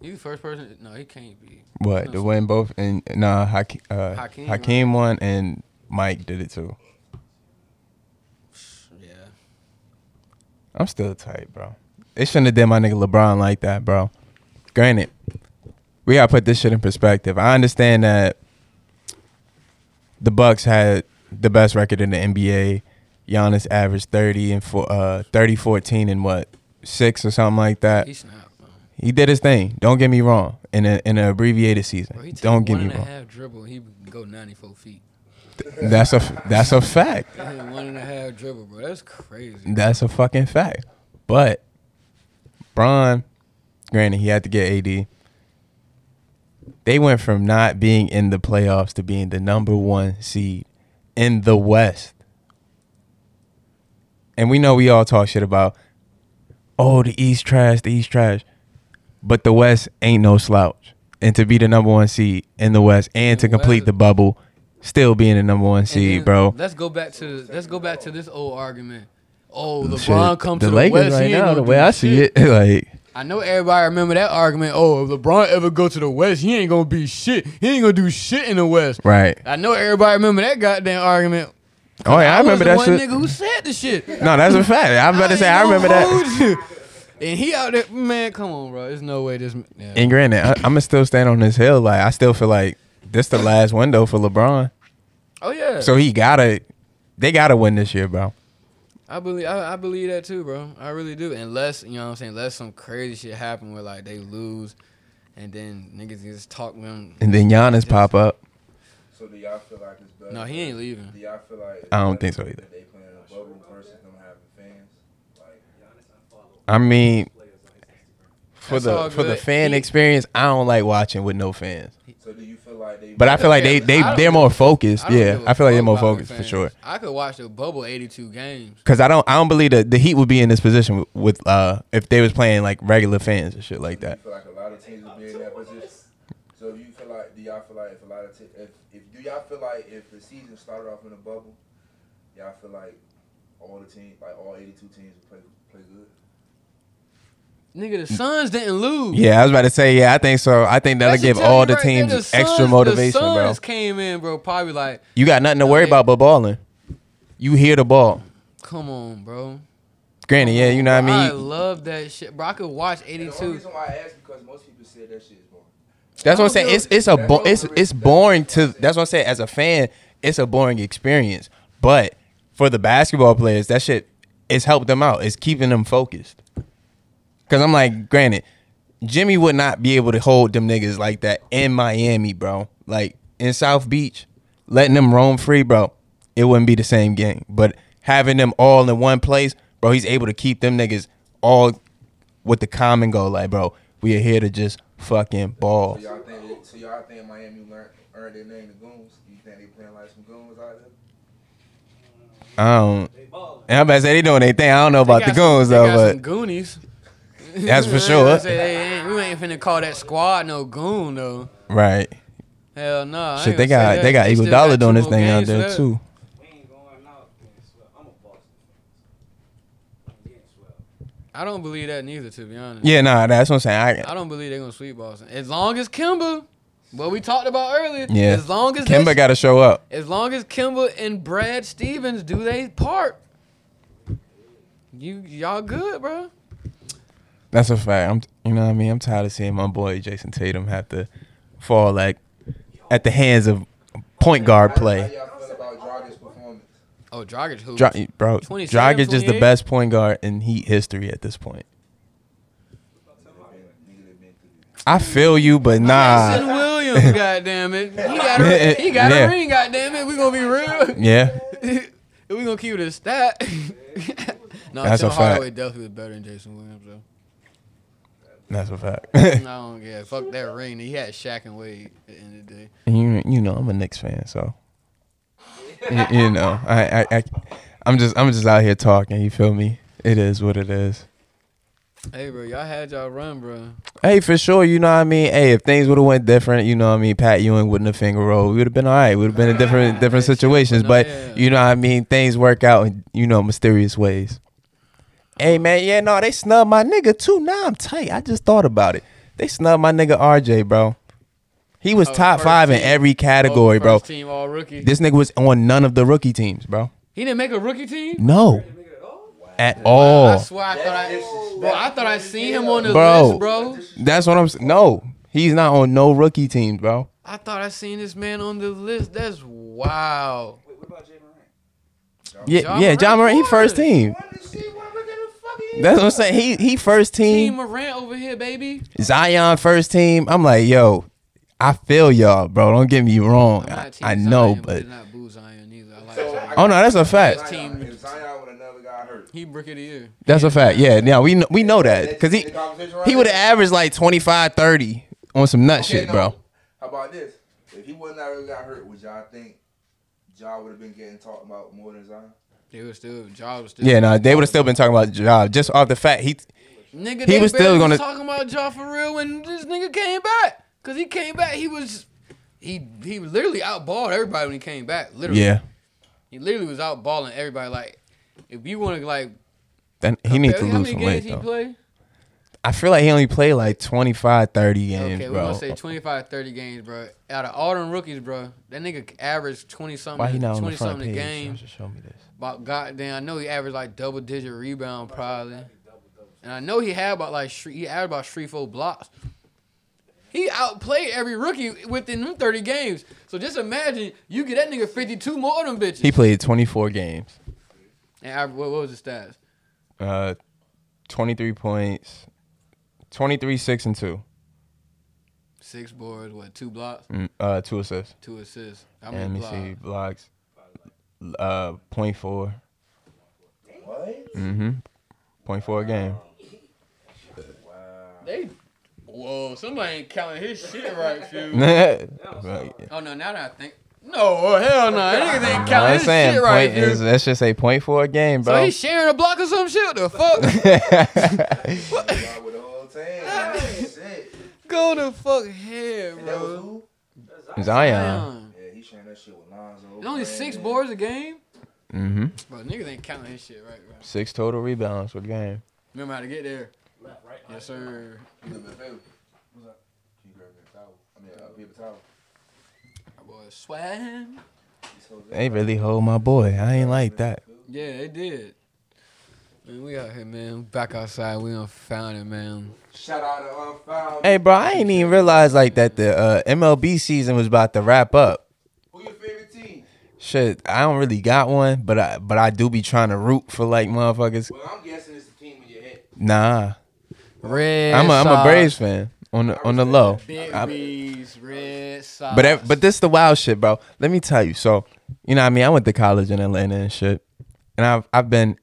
He the first person. No, he can't be. What No, so- win both and nah, Hakeem, uh, Hakeem, Hakeem, won and Mike did it too. Yeah. I'm still tight, bro. It shouldn't have did my nigga LeBron like that, bro. Granted, we gotta put this shit in perspective. I understand that the Bucks had the best record in the NBA. Giannis averaged 30 and four, uh 30 14 and what? 6 or something like that. He snapped, bro. He did his thing. Don't get me wrong. In a in an abbreviated season. Bro, Don't get one me and a wrong. half dribble. He would go 94 feet. That's a that's a fact. One and a half dribble, bro. That's crazy. That's a fucking fact. But Bron, granted, he had to get AD. They went from not being in the playoffs to being the number one seed in the West. And we know we all talk shit about, oh, the East trash, the East trash. But the West ain't no slouch. And to be the number one seed in the West and to complete the bubble, still being the number one seed, then bro. Let's go back to let's go back to this old argument. Oh, LeBron Shit, come the to the Lakers West. right now, the way I see shit. it, like I know everybody remember that argument. Oh, if LeBron ever go to the West, he ain't gonna be shit. He ain't gonna do shit in the West. right. I know everybody remember that goddamn argument. Oh yeah, I remember was that the one shit. nigga who said the shit. No, that's a fact. I'm about to say I remember that. Hold you. And he out there, man. Come on, bro. There's no way this. Yeah. And granted, I, I'm gonna still stand on this hill. Like I still feel like this the last window for LeBron. oh yeah. So he gotta, they gotta win this year, bro. I believe I, I believe that too, bro. I really do. Unless you know what I'm saying, unless some crazy shit happen where like they lose, and then niggas just talk them. And then Giannis pop up. So do y'all feel like it's better? No, he ain't leaving. Do y'all feel like? I don't think so either. that They playing in a bubble versus them having fans. Like, I mean, for That's the for the good. fan experience, I don't like watching with no fans. so do you feel like they? But I feel like they they I don't they're more focused. I don't Yeah, give a I feel like they're more about the focused for fans. sure. I could watch the bubble 82 games. Cause I don't I don't believe that the Heat would be in this position with, with uh if they was playing like regular fans and shit like Do you that. feel like a lot of teams would be in that position? So do you feel like? Do y'all feel like if a lot of te- if if do y'all feel like if the season started off in a bubble, y'all feel like all the teams, like all 82 teams, would play play good? Nigga, the Suns didn't lose. Yeah, I was about to say yeah. I think so. I think that'll That should give tell all the right there, teams the extra Suns- motivation, the bro. Suns came in, bro. Probably like, You got nothing to worry Okay. about but balling. You hear the ball. come on, bro. Granted, yeah, you know what I mean. I love that shit, bro. I could watch And the only 82. reason why I asked because most people said that shit is boring. That's what I'm saying. It's it's a That's bo- it's it's boring to. That's what I'm saying. As a fan, it's a boring experience. But for the basketball players, that shit it's helped them out. It's keeping them focused. Cause I'm like, granted, Jimmy would not be able to hold them niggas like that in Miami, bro. Like in South Beach, letting them roam free, bro. It wouldn't be the same game. But having them all in one place, bro, he's able to keep them niggas all with the common goal. Like, bro, we are here to just fucking ball. So y'all think? So y'all think Miami learned earned their name, the Goons? Do you think they playing like some Goons out there? I don't. And I'm about to say they doing their thing. I don't know about They the got some- goons they though, got but some Goonies. That's for sure. say ain't- we ain't finna call that squad no goon though. right. Hell no. I Shit, they got they got Eagle Dollar doing this thing out there too. We ain't going out getting swept. I'm a Boston fan. I'm getting swept. I don't believe that neither, to be honest. Yeah, nah, that's what I'm saying. I, I don't believe they're gonna sweep Boston. As long as Kemba, what we talked about earlier. Yeah. As long as Kemba got to show up. as long as Kemba and Brad Stevens do they part, you y'all good, bro. That's a fact. I'm, you know what I mean. I'm tired of seeing my boy Jayson Tatum have to fall like at the hands of point guard How, how play. y'all feel about Dragic performance? Oh, Dragic who? Dra- bro, 27, Dragic is the best point guard in Heat history at this point. Nigga, they been through I feel you, but nah. Jason nah. Williams, goddamn it. He got a, he got Yeah. a ring, goddamn it. We gonna be real. Yeah, we gonna keep it a stat. no, That's Tim a fact. Hardaway definitely was better than Jason Williams, though. That's a fact. No, care. Fuck that ring. He had Shaq and Wade at the end of the day. you you know I'm a Knicks fan, so you, you know I, I I I'm just I'm just out here talking. You feel me? It is what it is. Hey, bro, y'all had y'all run, bro. Hey, for sure. You know what I mean. Hey, if things would have went different, you know what I mean. Pat Ewing wouldn't have finger rolled. We would have been all right. We would have been in different different situations. But you know what I mean. Things work out in you know mysterious ways. Hey man, yeah, no, they snubbed my nigga too. Now I'm tight. I just thought about it. They snubbed my nigga RJ, bro. He was Oh, top first five in team. every oh, category, Oh, bro. first Team all rookie. This nigga was on none of the rookie teams, bro. he didn't make a rookie team. No, at I all. swear, I thought I, bro, I thought I seen him on the Bro. list, bro. That's what I'm. s- No, He's not on no rookie teams, bro. I thought I seen this man on the list. That's wow. Wait, what about Ja Morant? Yeah, Ja yeah. Ja Morant, he Morant first was. Team. That's what I'm saying. He he first Team team. Morant over here, baby. Zion first team. I'm like, yo, I feel y'all, bro. Don't get me wrong. I'm not I, Team I know, Zion, but it's not Boo Zion either. I like So, Zion. Oh, no, that's a fact. Best team. If Zion would have never got hurt. He brick of the year. that's a fact. Yeah, yeah. We know, we know that because he The conversation right he would have averaged like 25, 30 on some nut Okay, shit, no. bro. How about this? If he would not really got hurt, would y'all think Ja would have been getting talked about more than Zion? They was still job was still. Yeah, no, they would have still been talking about job just off the fact he. Nigga, He they was still gonna- talking about job for real when this nigga came back. Cause he came back, he was he he literally outballed everybody when he came back. Literally, Yeah, he literally was outballing everybody. Like, if you want to like, then he needs to lose many some games weight he though. play? I feel like he only played like 25, 30 games, Okay, we're bro. gonna say 25, 30 games, bro. Out of all them rookies, bro, that nigga averaged twenty something, Why he not on the twenty front something a page? game. Should show me this. About goddamn, I know he averaged like double digit rebound probably, and I know he had about like he averaged about three four blocks. He outplayed every rookie within them thirty games. So just imagine you get that nigga fifty two more of them bitches. He played 24 games, and aver- what, what was his stats? uh, 23 points, 23, 6 and 2, Six boards, what two blocks, Mm, uh, 2 assists. two assists. How And let many me blocks? see, blocks, uh, point four. What? Mm-hmm. Point four a game. Wow. They, whoa, somebody ain't counting his shit right, few. Right. Oh no, now that I think, no, hell no, niggas ain't I'm counting his saying shit right, point is few. let's just say point four a game, bro. So he's sharing a block or some shit. The fuck? Ja with the whole Shit. Go the fuck ahead, And that was bro. who? Zion. Damn. Yeah, he sharing that shit with Lonzo. There's only six Brandon. boards a game. Mm-hmm. Bro, niggas ain't counting his shit right, bro. Six total rebounds per game. Remember how to get there? Left, right, Yes, sir. You live in Philly. What's up? Can you grab me a towel? I mean, a paper towel. My boy Swag. These hoes- They really hold my boy. I ain't like that. Yeah, they did. Man, we out here, man. Back outside. We done found it, man. Shout out to Unfound. Hey, bro, I ain't even realize like that the uh, MLB season was about to wrap up. Who your favorite team? Shit, I don't really got one, but I but I do be trying to root for like motherfuckers. Well, I'm guessing it's the team in your head. Nah, Red I'm a, I'm a Sox, Braves fan on the on the low. Big I- B's, Red Sox. But but this the wild shit, bro. Let me tell you. So you know, what I mean, I went to college in Atlanta and shit, and I've I've been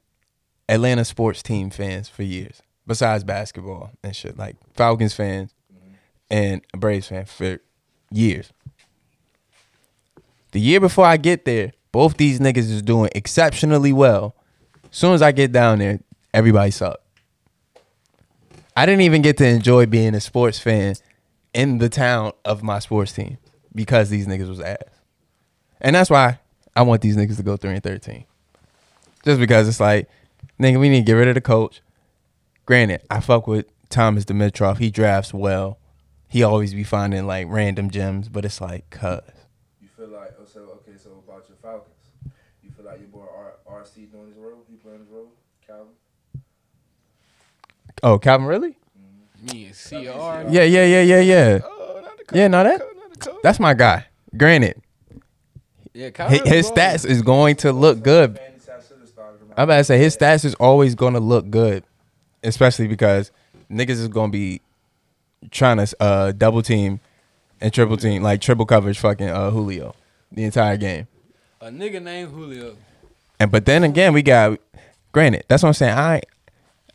Atlanta sports team fans for years. Besides basketball and shit, like Falcons fans and Braves fan for years. The year before I get there, both these niggas is doing exceptionally well. As soon as I get down there, everybody sucked. I didn't even get to enjoy being a sports fan in the town of my sports team because these niggas was ass. And that's why I want these niggas to go 3 and 13. Just because it's like, nigga, we need to get rid of the coach. Granted, I fuck with Thomas Dimitroff. He drafts well. He always be finding like random gems, but it's like, cuz. You feel like oh, so okay? So about your Falcons, you feel like your boy R- RC doing his role? He playing his role, Calvin. Oh, Calvin, really? Mm-hmm. Me and CR. Yeah, yeah, yeah, yeah, yeah. Oh, not the Yeah, no, that that's my guy. Granted, Yeah, hi- Kyrie his stats is going to look good Fanny Sassuolo started him out. I'm about to say his stats is always going to look good, especially because niggas is going to be trying to uh, double team and triple team, like triple coverage, fucking uh, Julio, the entire game. A nigga named Julio. And but then again, we got granted. That's what I'm saying. I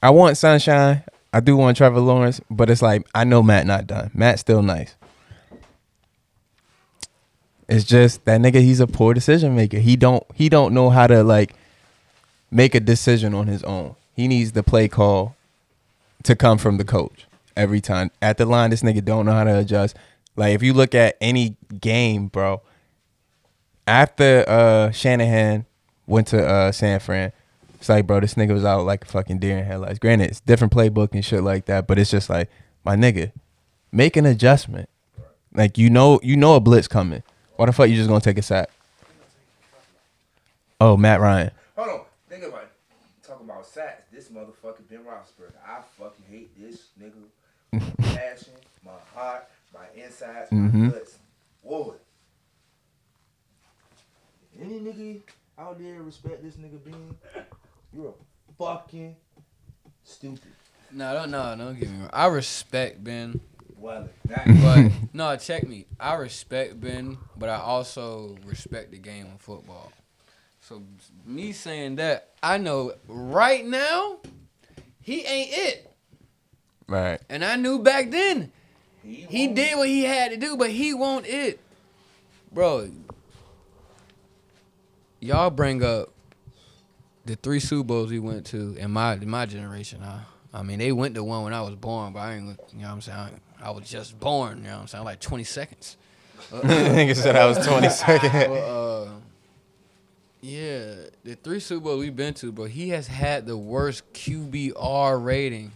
I want sunshine. I do want Trevor Lawrence, but it's like I know Matt not done. Matt's still nice. It's just that nigga. He's a poor decision maker. He don't he don't know how to like make a decision on his own. He needs the play call to come from the coach every time. At the line, this nigga don't know how to adjust. Like if you look at any game, bro, after uh Shanahan went to uh San Fran, it's like, bro, this nigga was out like a fucking deer in headlights. Granted, it's different playbook and shit like that, but it's just like, my nigga, make an adjustment. Like you know, you know a blitz coming. Why the fuck you just gonna take a sack? Oh, Matt Ryan. Hold on, think about it. Talking about sacks, this motherfucker Ben Roethlisberger. I fucking hate this nigga. My passion, my heart, like insides, Mhm. my guts. Whoa. Any nigga out there respect this nigga being, you're a fucking stupid. No, don't no, don't get me wrong. I respect Ben, Well, but no, check me. I respect Ben, but I also respect the game of football. So me saying that, I know right now he ain't it, Right. and I knew back then he, he did what he had to do, but he won't it, bro. Y'all bring up the three Super Bowls we went to in my in my generation. I, I mean, they went to one when I was born, but I ain't. You know what I'm saying? I, I was just born. You know what I'm saying? Like 20 seconds. Nigga said I was 22nd. But, uh, yeah, the three Super Bowls we've been to, bro, he has had the worst QBR rating.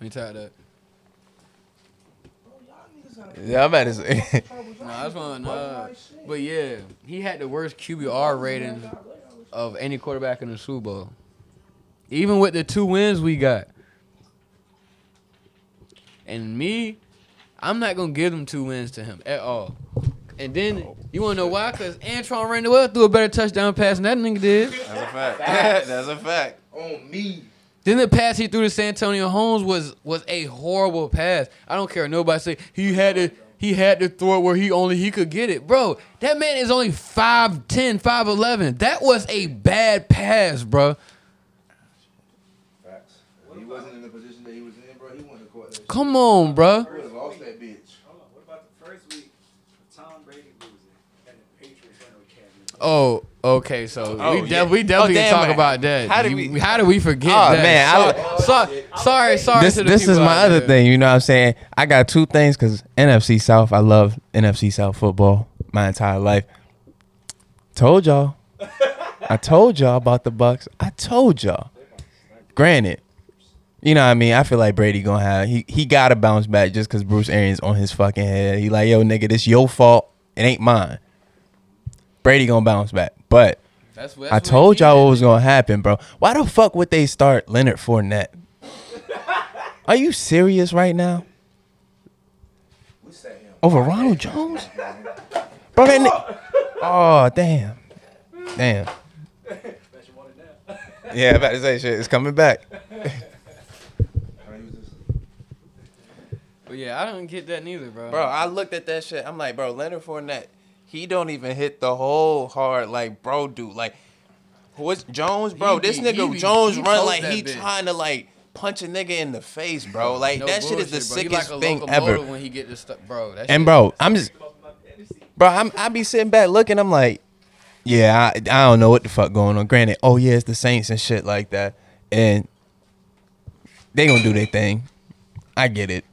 Let me tell you that. Bro, y'all niggas out yeah, I'm about to say. No, that's one. Nah. But yeah, he had the worst QBR rating of any quarterback in the Super Bowl. Even with the two wins we got. And me, I'm not gonna give them two wins to him at all. And then you wanna know why? Cause Antwaan Randle El threw a better touchdown pass than that nigga did. That's a fact. That's a fact. on me. Then the pass he threw to Santonio Holmes was was a horrible pass. I don't care nobody say he had to he had to throw it where he only he could get it. Bro, that man is only 5'10, 5'11. That was a bad pass, bro. Facts. He wasn't in the position that he was in, bro. He wouldn't have caught that. Come on, bro. He would have lost that bitch. Hold on. What about the first week? Tom Brady losing and the Patriots winning with Cam Newton? Oh, okay. So Oh, we, yeah. we oh, definitely Oh, can talk man. about that. How do we- How did we forget Oh, that? man, I sorry, sorry, sorry, sorry. this to the this is my other there. thing. You know what I'm saying? I got two things because NFC South. I love NFC South football my entire life. Told y'all. I told y'all about the Bucks. I told y'all. Granted, you know what I mean. I feel like Brady gonna have he he got to bounce back just because Bruce Arians on his fucking head. He like yo nigga, this your fault. It ain't mine. Brady gonna bounce back, but. That's, that's I told y'all what was gonna happen, bro. Why the fuck would they start Leonard Fournette? Are you serious right now? We sat him. Over Ronald Jones? Bro, that ni- Oh, damn. Damn. Bet you wanted that. Yeah, about to say shit. It's coming back. How he was just- But yeah, I don't get that neither, bro. Bro, I looked at that shit. I'm like, bro, Leonard Fournette, he don't even hit the hole hard like bro dude Like, what's Jones, bro? He this nigga be- Jones run like he trying to like punch a nigga in the face, bro. Like No that shit is the bullshit, bro. Sickest like thing ever. When he get this stuff, bro. That And bro, I'm just Bro, I'm I be sitting back looking. I'm like, yeah, I, I don't know what the fuck going on. Granted, oh yeah, it's the Saints and shit like that, and they gonna do their thing. I get it.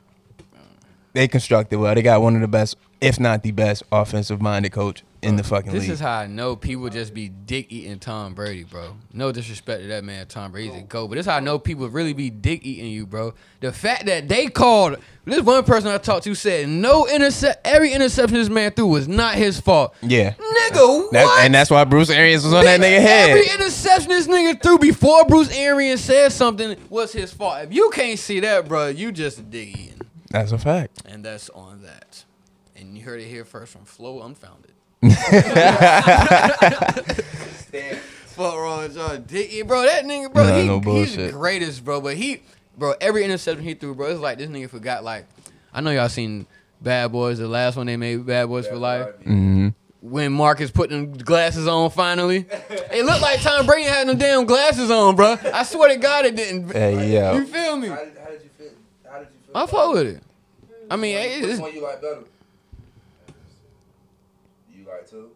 They constructed well. They got one of the best, if not the best, offensive minded coach in the fucking This league. is how I know people just be dick eating Tom Brady, bro. No disrespect to that man, Tom Brady's a go, but this is how I know people really be dick eating you, bro. The fact that they called this one person I talked to said no intercept, every interception this man threw was not his fault. yeah, Nigga, what? That- and that's why Bruce Arians was on that nigga head. Every interception this nigga threw before Bruce Arians said something was his fault. If you can't see that, bro, you just a dick eating. That's a fact. And that's on that. And you heard it here first from Flow Unfounded. Fuck wrong with y'all. Dick eating, bro. That nigga, bro, Nah, he, no he's the bullshit. greatest, bro. But he, bro, every interception he threw, bro, it's like this nigga forgot. Like, I know y'all seen Bad Boys, the last one they made, Bad Boys for Life. hmm When Marcus put them glasses on finally, it looked like Tom Brady had them damn glasses on, bro. I swear to God, it didn't. Hey yo, You feel me? How did, how did you feel? How did you feel? I about fuck with it. I mean, Which it- one- it's, Which one you like like two?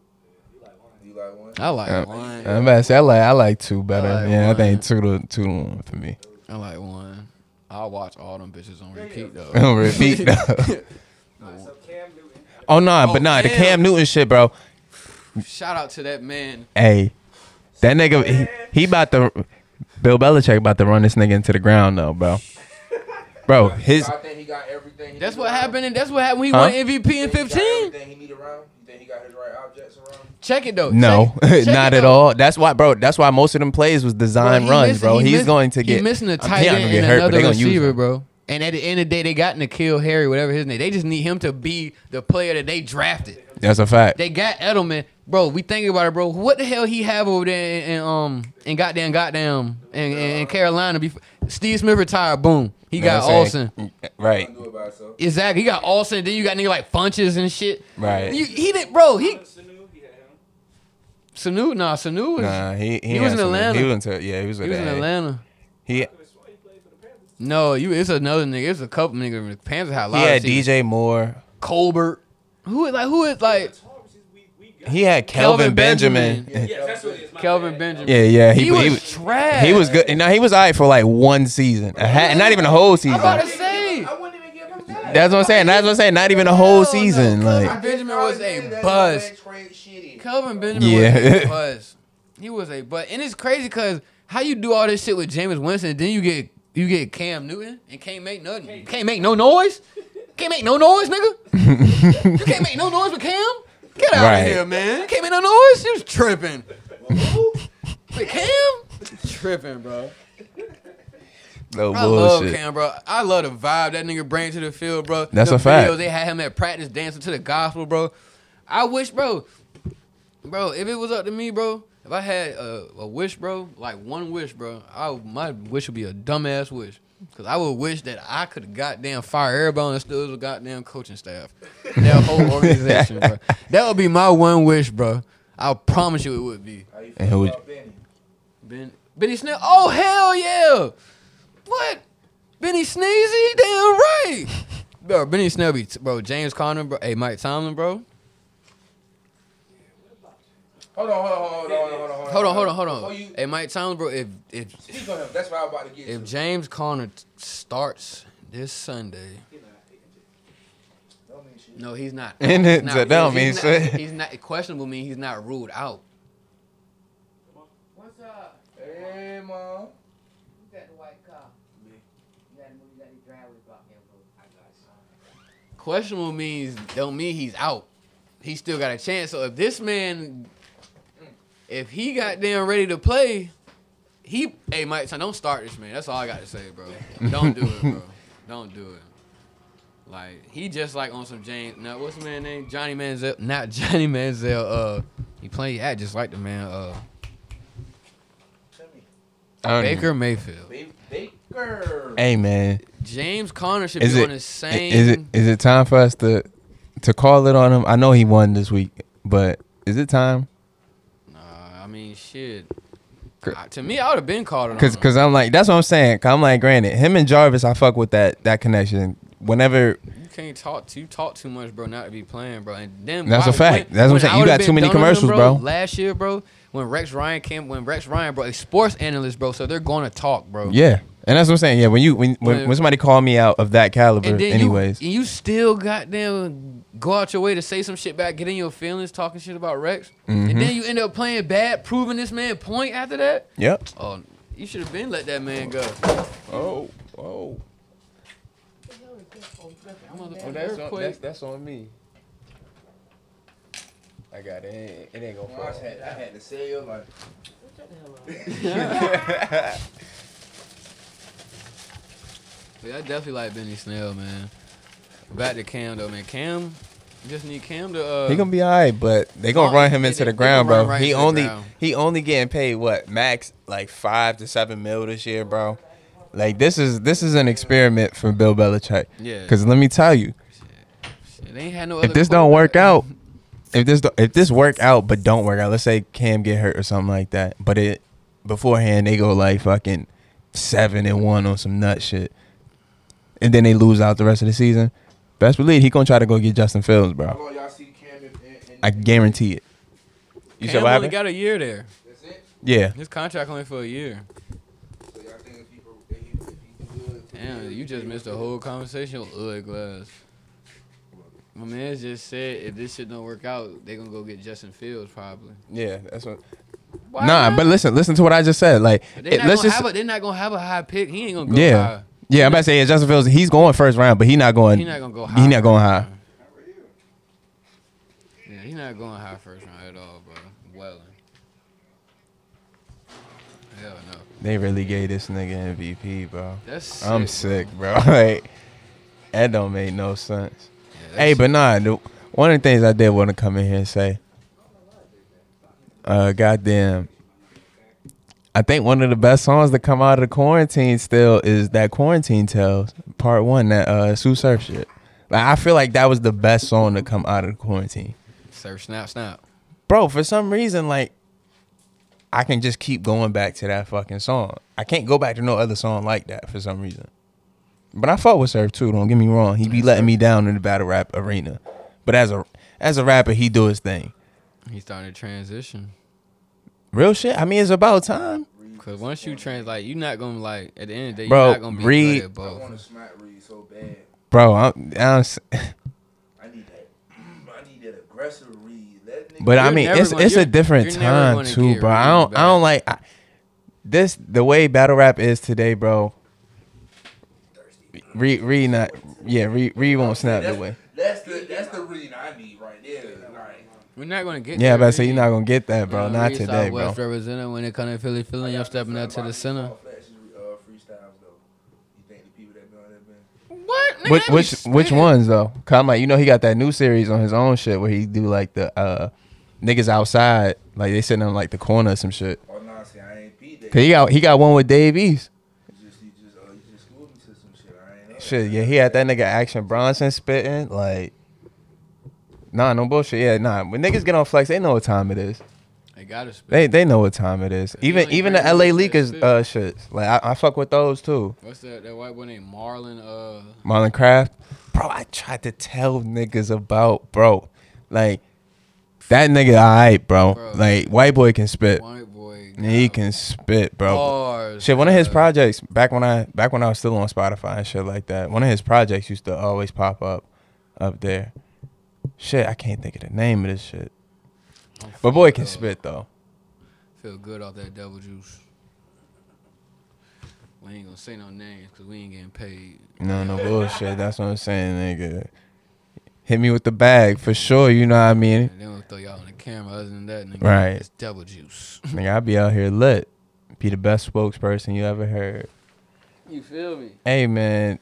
You like one. You like one? I like Uh, one. I'm about to say I like I like two better. I like yeah, I think two to two to one for me. I like one. I'll watch all them bitches on repeat though. On repeat though. Alright, so Cam Newton. Oh no, Oh, but nah, the. Cam Newton shit, bro. Shout out to that man. Hey, that nigga, he, he about to. Bill Belichick about to run this nigga into the ground though, bro. Bro, his I think he got everything. He That's what happened. And that's what happened. when He Huh? won MVP in You think he got 15. Everything he need around? You think he got his right objects around? Check it though. no, Check it- check not it, at though. all. That's why, bro. That's why most of them plays was Bro, design he runs, missing- bro. he He's miss- going to he get. missing a I'm- tight he not end and another they receiver, bro. And at the end of the day, they got N'Keal Harry, whatever his name. They just need him to be the player that they drafted. That's a fact. They got Edelman, bro. We think about it, bro. What the hell he have over there in, in um in goddamn goddamn in, in, in Carolina? Before Steve Smith retired, boom. He got Olsen. Right. Couldn't do it by itself. Exactly. He got Olsen. Then you got nigga like Funches and shit. Right. You, he did, bro. He Sanu, he had him. Sanu. Nah, Sanu was Nah, he he, He was in Atlanta. He was in, yeah, he was, he was in Atlanta. He Could've sworn he played for the Panthers. No, you. It's another nigga. It's a couple niggas. The Panthers had a lot. he of had receivers. DJ Moore. Colbert. Who is like who is like Tall receivers we, we got. He had Kelvin Kelvin, Benjamin. Benjamin. yeah, that's what it is. Kelvin bad. Benjamin? Yeah, yeah. He, He, was, he, trash. he was good. Now he was alright for like one season, a ha- not even a whole I'm season. about to say. I wouldn't even give him that. That's what I'm saying. That's what I'm saying. Not even a whole season. Kelvin Like Benjamin was a That's buzz. why they trade shitty. Kelvin Benjamin Yeah. was a buzz. He was a buzz, and it's crazy because how you do all this shit with Jameis Winston, then you get you get Cam Newton and can't make nothing. Can't make no noise. Can't make no noise, nigga. you can't make no noise with Cam. Get out Right. of here, man. You can't make no noise. You was tripping. With Cam, tripping, bro. no I love. Cam, bro. I love the vibe that nigga bring to the field, bro. That's the a fact. They had him at practice dancing to the gospel, bro. I wish, bro, bro, if it was up to me, bro, if I had a, a wish, bro, like one wish, bro, I my wish would be a dumbass wish. Cause I would wish that I could have goddamn fire everybody on the still goddamn coaching staff, that whole organization, bro. That would be my one wish, bro. I promise you it would be. How you And feel who- about Benny? Ben Benny Snell. Oh hell yeah! What? Benny Sneezy? Damn right. Bro, Benny Snell be bro. James Conner, bro. Hey, Mike Tomlin, bro. Hold on, hold on, hold on, hold on, hold on. Hold on, hold on, hold Before on. you Hey, Mike Tomlin, bro. If if speak on him, that's what I'm about to get if to. James Conner t- starts this Sunday, He not- he injured. Don't mean shit. no, he's not. And He's it- not- that don't he's mean not- He's not questionable. Mean he's not ruled out. What's up? Hey, mom. Who got the white car? Me. You got to move, you got the driveway block here, bro. I got some. Questionable means don't mean he's out. He still got a chance. So if this man, if he got damn ready to play, he hey Mike, son, don't start this man. That's all I got to say, bro. Don't do it, bro. Don't do it. Like he just like on some James. Now what's the man name? Johnny Manziel. Not Johnny Manziel. Uh, he playing act just like the man. Uh, Tell me. I don't Baker know. Mayfield. Ba- Baker. Hey man, James Conner should is be it on the same. is it is it time for us to to call it on him? I know he won this week, but is it time? I shit. To me, I would have been called. Cause, on him. cause I'm like, that's what I'm saying. 'Cause I'm like, granted, him and Jarvis, I fuck with that that connection. Whenever You can't talk too talk too much, bro. Not to be playing, bro. And then That's why- a fact. when- That's what I'm saying. You got too many done with him, commercials, bro. Last year, bro, when Rex Ryan came, when Rex Ryan, bro, a sports analyst, bro. So they're going to talk, bro. yeah, and that's what I'm saying. Yeah, when you when when, When- when somebody call me out of that caliber, And then anyways, you, and you still goddamn go out your way to say some shit back, get in your feelings, talking shit about Rex, Mhm. and then you end up playing bad, proving this man point after that. yep. Oh, you should have been let that man go. Oh, oh, Oh, that earthquake. that's on me. I got it. It ain't, it ain't Well, I, had, I had to say your life. Shut the hell up. Yeah, I definitely like Benny Snell, man. Back to Cam though, man. Cam, you just need Cam to. Uh, He gonna be alright, but they gonna Oh, run him into they- the ground, bro. right he only he only getting paid what max like five to seven mil this year, bro. Like this is this is an experiment for Bill Belichick. Yeah. Cause let me tell you, Shit, they ain't had no. if this don't work out, if this if this work out but don't work out, let's say Cam get hurt or something like that, but it beforehand they go like fucking seven and one on some nut shit, and then they lose out the rest of the season. Best believe he gonna try to go get Justin Fields, bro. I guarantee it. You Cam said what only happened? got a year there. That's it? Yeah. His contract only for a year. Y'all think if he, if he, if he do good, Damn, you just missed a whole conversation with Ugly Glass. My man just said if this shit don't work out, they gonna go get Justin Fields probably. Yeah, that's what. Why nah, not? but listen, listen to what I just said. Like, it, let's just. A, they're not gonna have a high pick. He ain't gonna go yeah, high. yeah. I'm about to say yeah, Justin Fields. He's going first round, but he not going. He not gonna go high. He not going high. Yeah, he not going high first round at all, bro. Welling. Hell no. They really gave this nigga MVP, bro. That's I'm sick, sick, bro. like that don't make no sense. Hey, but nah, the, one of the things I did want to come in here and say, uh, goddamn, I think one of the best songs to come out of the quarantine still is that Quarantine Tales Part One, that uh, Tsu Surf shit. Like I feel like that was the best song to come out of the quarantine, Surf snap snap. bro. For some reason, like I can just keep going back to that fucking song. I can't go back to no other song like that for some reason. But I fought with Surf too. Don't get me wrong. He be letting me down in the battle rap arena. But as a as a rapper, he do his thing. He's starting to transition. Real shit. I mean, it's about time, Cause once you trans, like you're not gonna like at the end of the day, Bro, you're not gonna be Reed- good at I both. want to smack Reed so bad. bro. I'm, I'm s- I need that. I need that aggressive Reed. That nigga. but I mean, it's gonna- it's a different time too, bro. I don't I don't like I, this the way battle rap is today, bro. Reed, Reed not yeah, Reed, Reed won't snap the that's, way. That's the that's the Reed I need right there. Like, We're not gonna get. Yeah, there, but I say you're not gonna get that, bro. You know, Not Reed today, bro. Southwest representing when it comes to Philly, Philly, I'm stepping out to the center. Uh, freestyles though. You think the people that be that band? What? Nigga, Which which which ones though? Cause I'm like, you know, he got that new series on his own shit where he do like the uh niggas outside, like they sitting on like the corner or some shit. Oh no, see, I ain't. Cause he got he got one with Dave East. You just, you just, uh, you just schooled me to some shit. I ain't know. that. Shit, yeah, he had that nigga Action Bronson spitting like. Nah, no bullshit. Yeah, nah. When niggas get on flex, they know what time it is. They gotta spit. They they know what time it is. Even even the LA Leakers uh shits. Like I, I fuck with those too. What's that? That white boy named Marlon. Uh, Marlon Craft. Bro, I tried to tell niggas about bro. Like that nigga alright, bro. Bro. Like white boy can spit. white. He can spit, bro. Bars, Shit, one of his projects back when I back when I was still on Spotify and shit like that. One of his projects used to always pop up up there. Shit, I can't think of the name of this shit. But boy can spit though. Feel good off that double juice. We ain't gonna say no names because we ain't getting paid. No, no bullshit. That's what I'm saying, nigga. Hit me with the bag for sure. You know what I mean? And then we'll throw y'all on the camera. Other than that, nigga, Right. it's double juice. Nigga, I be out here lit. Be the best spokesperson you ever heard. you feel me? Hey man,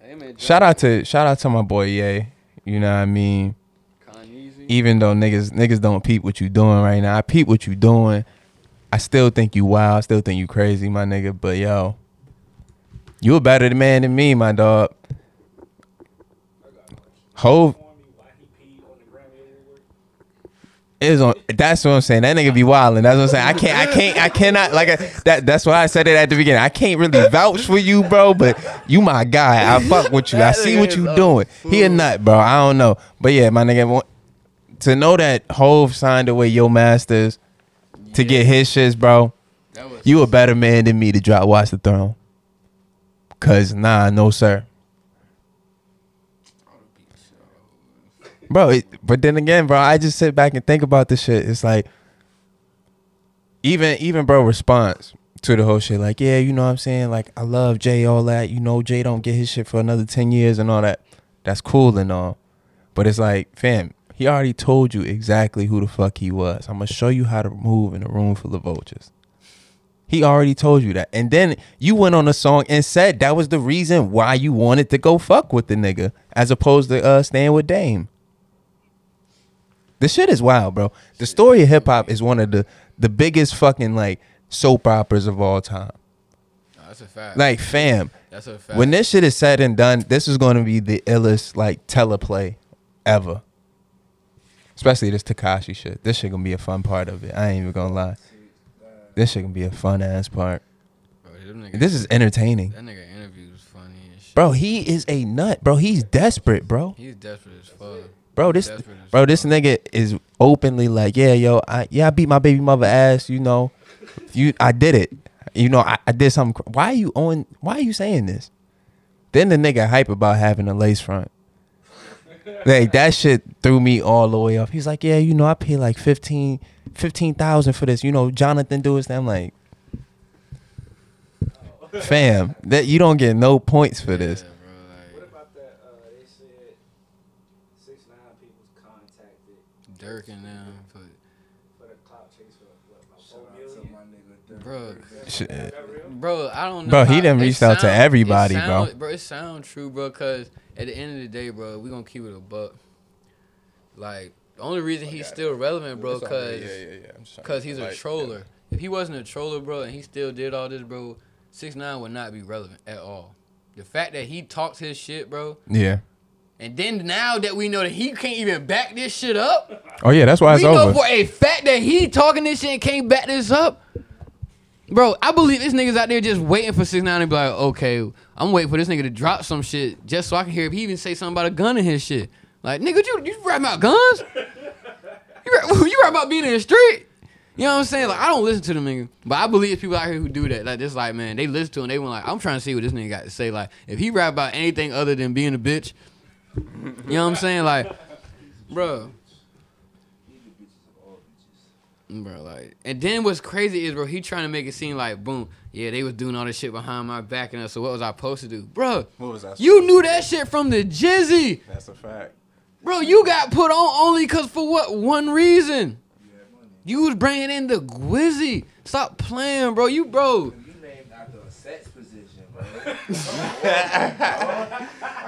Hey man, shout out to shout out to my boy Ye. You know what I mean? Kanye. Even though niggas niggas don't peep what you doing right now, I peep what you doing. I still think you wild. I still think you crazy, my nigga. But yo, you a better man than me, my dog. Hove Inform me why he peed on the Grammy Award. is on. That's what I'm saying. That nigga be wilding. That's what I'm saying. I can't. I can't. I cannot. Like I, that. That's why I said it at the beginning. I can't really vouch for you, bro. But you my guy. I fuck with you. I see what you doing. He a nut, bro. I don't know. But yeah, my nigga. To know that Hove signed away your masters to get his shits, bro. You a better man than me to drop Watch the Throne. Cause nah, no sir. Bro, it, but then again, bro, I just sit back and think about this shit. It's like even even bro response to the whole shit, like, yeah, you know what I'm saying? Like, I love Jay, all that. You know, Jay don't get his shit for another 10 years and all that. That's cool and all. But it's like, fam, he already told you exactly who the fuck he was. I'm gonna show you how to move in a room full of vultures. He already told you that. And then you went on a song and said that was the reason why you wanted to go fuck with the nigga as opposed to uh staying with Dame. The shit is wild, bro. The story of hip hop is one of the the biggest fucking like soap operas of all time. No, that's a fact. Like, fam, that's a fact. when this shit is said and done, this is going to be the illest like teleplay ever. Especially this Tekashi shit. This shit gonna be a fun part of it. I ain't even gonna lie. This shit gonna be a fun ass part. Bro, This is entertaining. that nigga interview was funny and shit. Bro, he is a nut, bro. He's desperate, bro. he's desperate as fuck. Bro, this bro, this nigga is openly like, yeah, yo, I yeah, I beat my baby mother ass, you know. You I did it. You know, I, I did something. Why are you on why are you saying this? Then the nigga hype about having a lace front. Like that shit threw me all the way off. He's like, yeah, you know, I pay like 15 15,000 for this. You know, Jonathan do his thing. I'm like, fam, that you don't get no points for this. Yeah, bro, What like, about that? Uh, they said six nine people's contacted Durk and them, but for for the clout chase for what, about Shout four out to million? my nigga. Durk. Bro. Shit. Is that real? Bro, I don't know. Bro, he how- done it reached out to everybody, it bro. sound- Bro, it sound true, bro. Cause at the end of the day, bro, we gonna keep it a buck. Like the only reason he's it. still relevant, bro, It's all right. cause yeah, yeah, yeah. I'm cause he's a like- troller. If he wasn't a troller, bro, and he still did all this, bro, six nine would not be relevant at all. The fact that he talks his shit, bro, Yeah. and then now that we know that he can't even back this shit up, Oh yeah, that's why it's we know over. for a fact that he talking this shit and can't back this up. Bro, I believe this nigga's out there just waiting for six nine to be like, okay, I'm waiting for this nigga to drop some shit just so I can hear if he even say something about a gun in his shit. Like, nigga, you you rap about guns? You rap, you rap about being in the street? You know what I'm saying? Like, I don't listen to them nigga, but I believe people out here who do that. Like, this, like, man, they listen to him. They want like, I'm trying to see what this nigga got to say. Like, if he rap about anything other than being a bitch, you know what I'm saying? Like, bro. He the bitches of all bitches. Bro, like, and then what's crazy is, bro, he trying to make it seem like, boom, yeah, they was doing all this shit behind my back and us. So what was I supposed to do, bro? What was that? You knew that shit from the Jizzy, That's a fact. bro. You got put on only cause for what one reason? You had money. You was bringing in the Gwizzy. Stop playing, bro. You, bro. You named after a sex position, bro.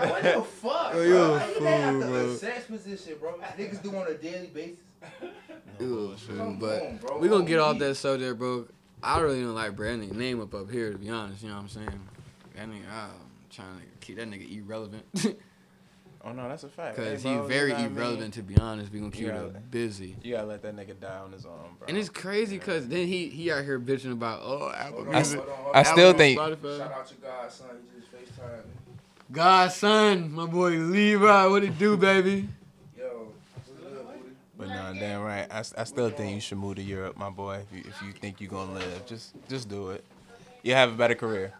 what the fuck? You bro? a How you named after bro. a sex position, bro? Niggas do on a daily basis. Ew, Come but on, bro. we gonna get What off we- that subject, bro. I really don't like Brad nigga name up up here, to be honest. You know what I'm saying? That nigga, I'm trying to keep that nigga irrelevant. Oh no, that's a fact. Cause Hey, he bro, you very know what I mean? irrelevant to be honest. We gonna keep Yeah. it busy. You gotta let that nigga die on his own, bro. And it's crazy cause then he he out here bitching about oh Apple Hold I, Music. s- hold on, hold I still Apple, think Spotify. Shout out your godson. He just FaceTime me. Godson, my boy Levi, what it do, baby? Yo, what's good, booty? But nah, damn right. I, I still think you should move to Europe, my boy. If you if you think you're gonna live, just just do it. You have a better career.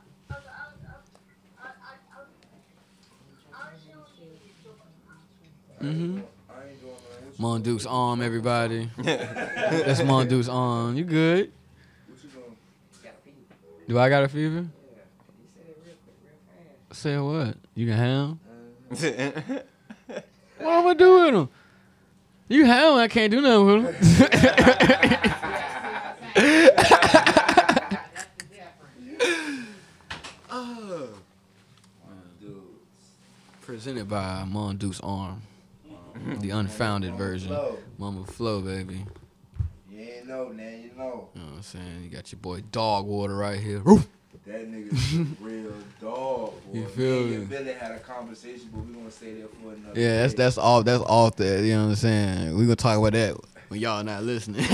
Mm-hmm. I ain't doing nothing. What you Monduke's arm, everybody. That's Monduke's arm. You good? What you doing? Got a fever. Do I got a fever? Yeah. Said it real quick, real fast. Say what? You can have him? What am I do with him? You have. I can't do nothing with him. That's dude. Presented by Monduke's arm, mm-hmm. the unfounded version. Mama Flow, baby. You ain't know, man. You know. You know what I'm saying? You got your boy Dog Water right here. Roof. That nigga's a real dog. Boy. You feel me? and? Billy had a conversation, but we gonna stay there for another. Yeah, that's day. that's all that's off there. You know what I'm saying? We gonna talk about that when y'all not listening.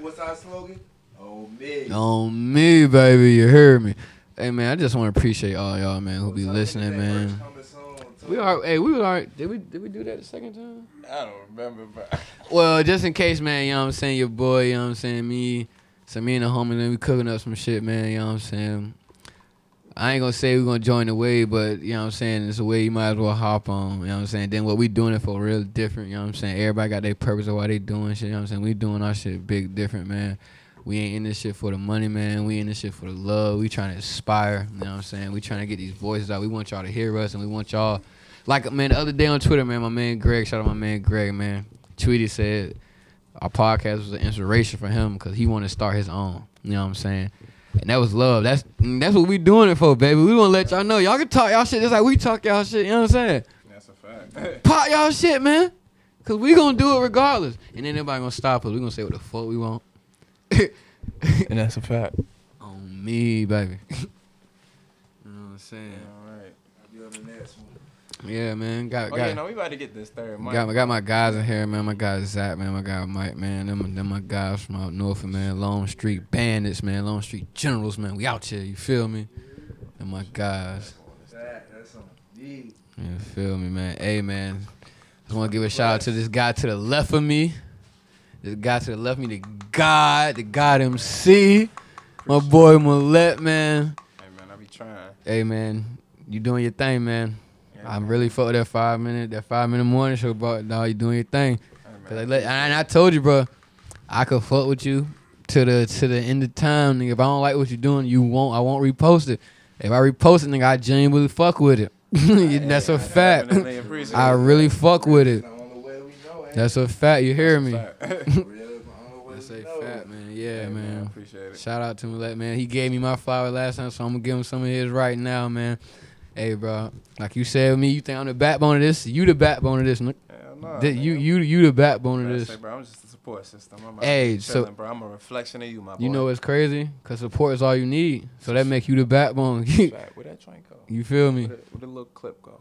What's our slogan? Oh me. On me, baby. You heard me. Hey man, I just want to appreciate all y'all man who be Tell listening, man. merch coming soon. Tell We are. Hey, we were alright. Did we did we do that the second time? I don't remember, bro. Well, just in case, man. You know what I'm saying? Your boy. You know what I'm saying? Me. So me and the homie, then we cooking up some shit, man. You know what I'm saying? I ain't gonna say we're gonna join the wave, but you know what I'm saying? It's a way you might as well hop on. You know what I'm saying? Then what we doing it for real different. You know what I'm saying? Everybody got their purpose of why they doing shit. You know what I'm saying? We doing our shit big different, man. We ain't in this shit for the money, man. We in this shit for the love. We trying to inspire. You know what I'm saying? We trying to get these voices out. We want y'all to hear us, and we want y'all. Like man, the other day on Twitter, man, my man Greg, shout out my man Greg, man, tweeted said our podcast was an inspiration for him because he wanted to start his own. You know what I'm saying? And that was love. That's that's what we doing it for, baby. We want to let y'all know y'all can talk y'all shit just like we talk y'all shit. You know what I'm saying? That's a fact. Pop y'all shit, man. Cause we gonna do it regardless. And then nobody gonna stop us. We gonna say what the fuck we want. and that's a fact. On me, baby. you know what I'm saying? All right. I'll be on the next one. Yeah, man. Got Oh got yeah, no, we about to get this third mic. got, got my guys in here, man. My guy Zach, man. My guy Mike, man. Them, them my guys from out north, man. Long Street Bandits, man. Long Street Generals, man. We out here. You feel me? And my guys. That, that's. You feel me, man? Hey, man. Just want to give a shout out to this guy to the left of me. This guy to the left of me, the God, the God MC. My boy Millette, man. Hey man, I be trying. Hey, man. You doing your thing, man. Yeah, I'm really fuck with that five minute, that five minute morning show, bro. Dog, you doing your thing. Cause I let, and I told you, bro, I could fuck with you to the to the end of time, nigga. If I don't like what you're doing, you won't. I won't repost it. If I repost it, nigga, I genuinely fuck with it. That's a I fact. I really fuck with it. That's the only way we know, That's a fact. You hear me? Fact. Real, I always That's a fact, man. Yeah, Hey, man. Appreciate it. Shout out to him, let man. He gave me my flower last time, so I'm gonna give him some of his right now, man. Hey, bro, like you said me, you think I'm the backbone of this? You the backbone of this. Nick. Hell no, Th- you, you, you the backbone of this. say, bro, I'm just a support system. I'm Hey, here so- bro. I'm a reflection of you, my boy. You know what's crazy? Cause support is all you need. So that make you the backbone. Fact. Where that joint go? you feel me? Where the, where the little clip go?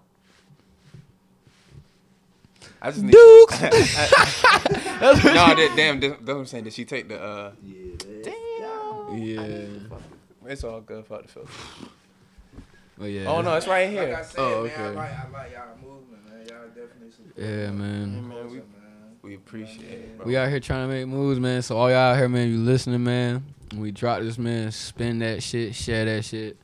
I just need. Dukes. no, that, damn. That's what I'm saying. Did she take the? uh Yeah, man. Yeah. It's all good. Fuck the filter. Oh yeah. Oh no, it's right Like I here. said, Oh, man, I okay. like, I like y'all movement, man. Y'all definitely support. Yeah, man. Man, we- man. We appreciate it, bro. We out here trying to make moves, man. So all y'all out here, man, you listening, man. We drop this, man, spin that shit, share that shit.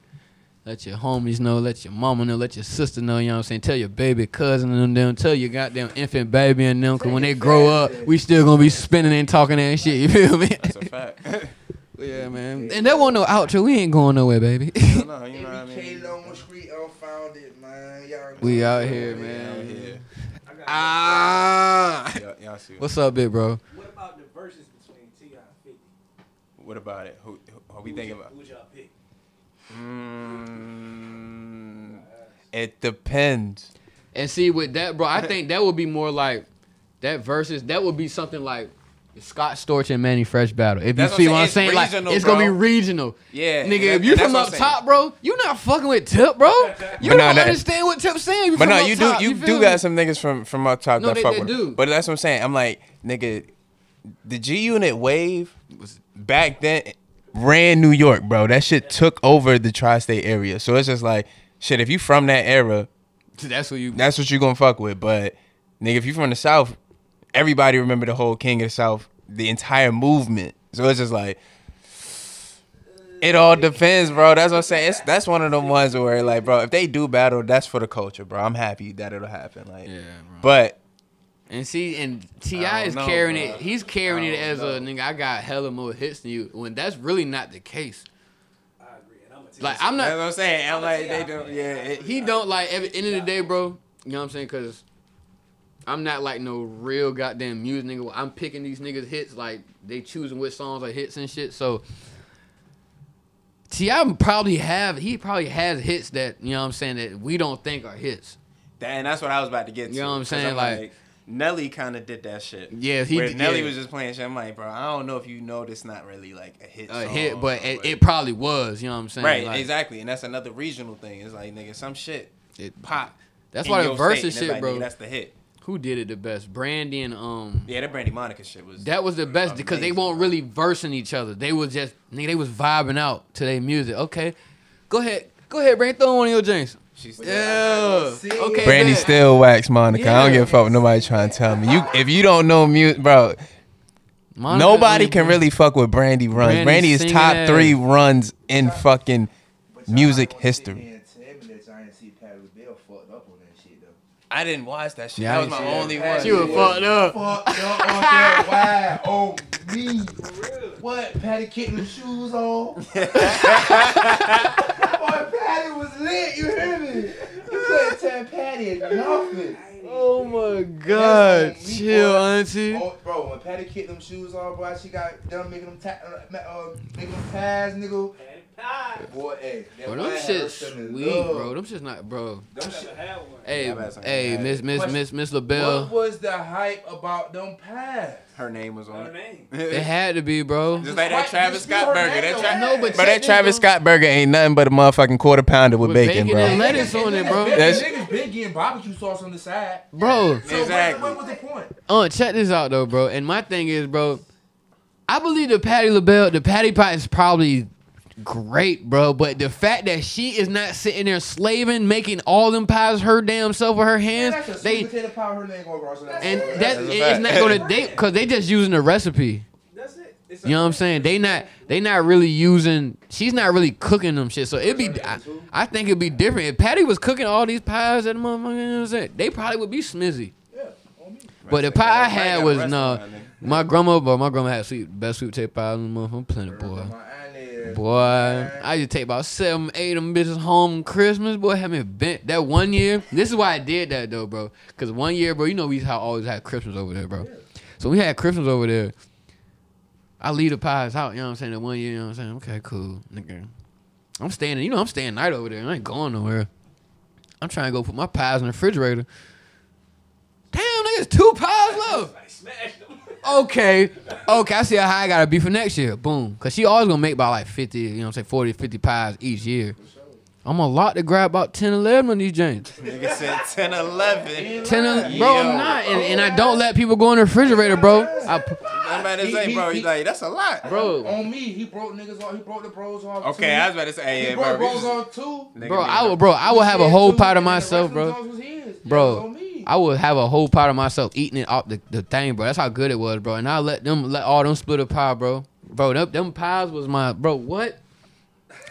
Let your homies know, let your mama know, let your sister know, you know what I'm saying? Tell your baby cousin and them, tell your goddamn infant baby and them, cause when they grow up, we still gonna be spinning and talking that shit, you feel me? That's a fact. yeah, man. And that wasn't no outro, we ain't going nowhere, baby. no, no, you know what I mean. Educated on the street, unfounded, man. Y'all we out here, man. here. I got Ah. Y'all, y'all see. What's up, big bro? What about the verses between T.I. and 50? What about it? Who, who are we Who'd thinking about? Who'd y'all pick? Mm, it depends. And see with that, bro, I think that would be more like that versus that would be something like Scott Storch and Manny Fresh battle. If That's you see what what I'm I'm saying. saying, It's like regional, it's gonna be regional. Yeah, Nigga, and if you and from up what I'm saying. top, bro, you not fucking with Tip, bro. You But don't no, that- understand what Tip's saying. You But no, up you top, do you, feel do me? got some niggas from from up top No, that they- fuck they with do. But that's what I'm saying. I'm like, nigga, the G Unit wave was back then ran New York, bro. That shit took over the tri-state area. So it's just like, shit. If you from that era, That's what you. that's what you gonna fuck with. But nigga, if you from the South, everybody remember the whole King of the South, the entire movement. So it's just like. It all depends, bro. That's what I'm saying. It's, that's one of them ones where, like, bro, if they do battle, that's for the culture, bro. I'm happy that it'll happen. Like, yeah, bro. but And see, and T.I. is know, carrying bro. it. He's carrying it don't as a nigga. I got hella more hits than you. When that's really not the case. I agree. And I'm gonna tell Like you I'm not. that's not. what I'm saying. I'm like, they don't. Yeah, it, he don't like at the end of the day, bro. You know what I'm saying? Cause I'm not like no real goddamn music nigga. I'm picking these niggas hits like they choosing which songs are hits and shit. So T.I. probably have he probably has hits that you know what I'm saying that we don't think are hits. and that's what I was about to get to. You know what I'm saying? Like- Nelly kind of did that shit. Yeah, he Where did- Nelly yeah. was just playing shit. I'm like, bro, I don't know if you know this not really like a hit. A hit, but it, it probably was. You know what I'm saying? right, Like, exactly, and that's another regional thing. It's like, nigga, some shit It- pop. That's why the state, shit, like, bro. nigga, that's the hit. Who did it the best? Brandy and um. Yeah, that Brandy Monica shit was. That was the best because they weren't really versing each other. They was just nigga. They was vibing out to their music. Okay, go ahead, go ahead, Brandy. Throw one of your James. She's Yeah. Okay. Brandy bet. still wax Monica. I don't Yeah. give a fuck what nobody trying to tell me. You if you don't know music, bro, Monica nobody only- can really fuck with Brandy runs. Brandy Brandy is top ass. three runs in fucking music wanna history. here and tell me that y'all ain't see Patti LaBelle fucked up on that shit though. I didn't watch that shit. Yeah, I that was my only that. one. She was fucked up. Fucked up on that wide on me. What? Patti kicked them shoes on? Boy, Patti was lit, you hear me? You couldn't tell Patti nothing. Oh my god, on me, chill, boy. auntie. Oh, bro, when Patti kicked them shoes off, boy, she got done making them, ta- uh, uh, making them pads, nigga. Patti Pie. Boy, hey, that Bro, them wine had shit sweet, love. bro. Them shit's not, bro. Them I shit- never one. Hey, Yeah, I've had some hey, bad. Miss Miss Question. Miss Miss What was the hype about them pads? Her name was Her on name. It it. had to be, bro. Just like that Right, Travis Scott burger. That. Tra- No, but but that Travis though. Scott burger ain't nothing but a motherfucking quarter pounder with With bacon, bacon bro. and lettuce on it, bro. That's- niggas been getting barbecue sauce on the side. Bro, So Exactly. what, what was the point? uh, check this out though, bro. And my thing is, bro, I believe the Patti LaBelle, the Patti Pot is probably great, bro. But the fact that she is not sitting there slaving, making all them pies her damn self with her Man, hands, that's a sweet they potato pie. Her name going across that. and board. that That's it's not gonna they because they just using the recipe. That's it. It's You know what I'm saying? They not they not really using. She's not really cooking them shit. So it'd be. I, I think it'd be different if Patti was cooking all these pies that motherfucker. You know what I'm saying? They probably would be smizzy. Yeah, on me. But the pie I had was no. on. My grandma, bro, my grandma had sweet best sweet potato pie. In the motherfucker, plenty boy. Boy, I just take about seven, eight of them bitches home Christmas. Boy, had me bent that one year. This is why I did that though, bro. Cause one year, bro, you know we how always had Christmas over there, bro. So we had Christmas over there. I leave the pies out, you know what I'm saying? That one year, you know what I'm saying? Okay, cool, nigga. I'm staying, you know, I'm staying night over there. I ain't going nowhere. I'm trying to go put my pies in the refrigerator. Damn, nigga, it's two pies left. Somebody smashed them. Okay, okay, I see how high I gotta be for next year. Boom, cause she always gonna make about like 50, you know what I'm saying, 40, 50 pies each year. I'm a lot to grab about 10, 11 of these joints. Nigga said 10, 11. 10, el- bro, I'm not, and, and I don't let people go in the refrigerator, bro. I, pu- I'm about to He- say, he- bro, he- he's like, that's a lot. bro, On me, he broke niggas off. He broke the bros off. Okay, too. I was about to say, hey, He yeah, broke bro. bros off too. bro, be I like- would, bro, I would have a whole said pot of myself, rest bro. of them was his. Yeah, Bro, on me. I would have a whole pot of myself eating it off the, the thing, bro. That's how good it was, bro. And I let them let all them split a pie, bro. Bro, them, them pies was my bro. What?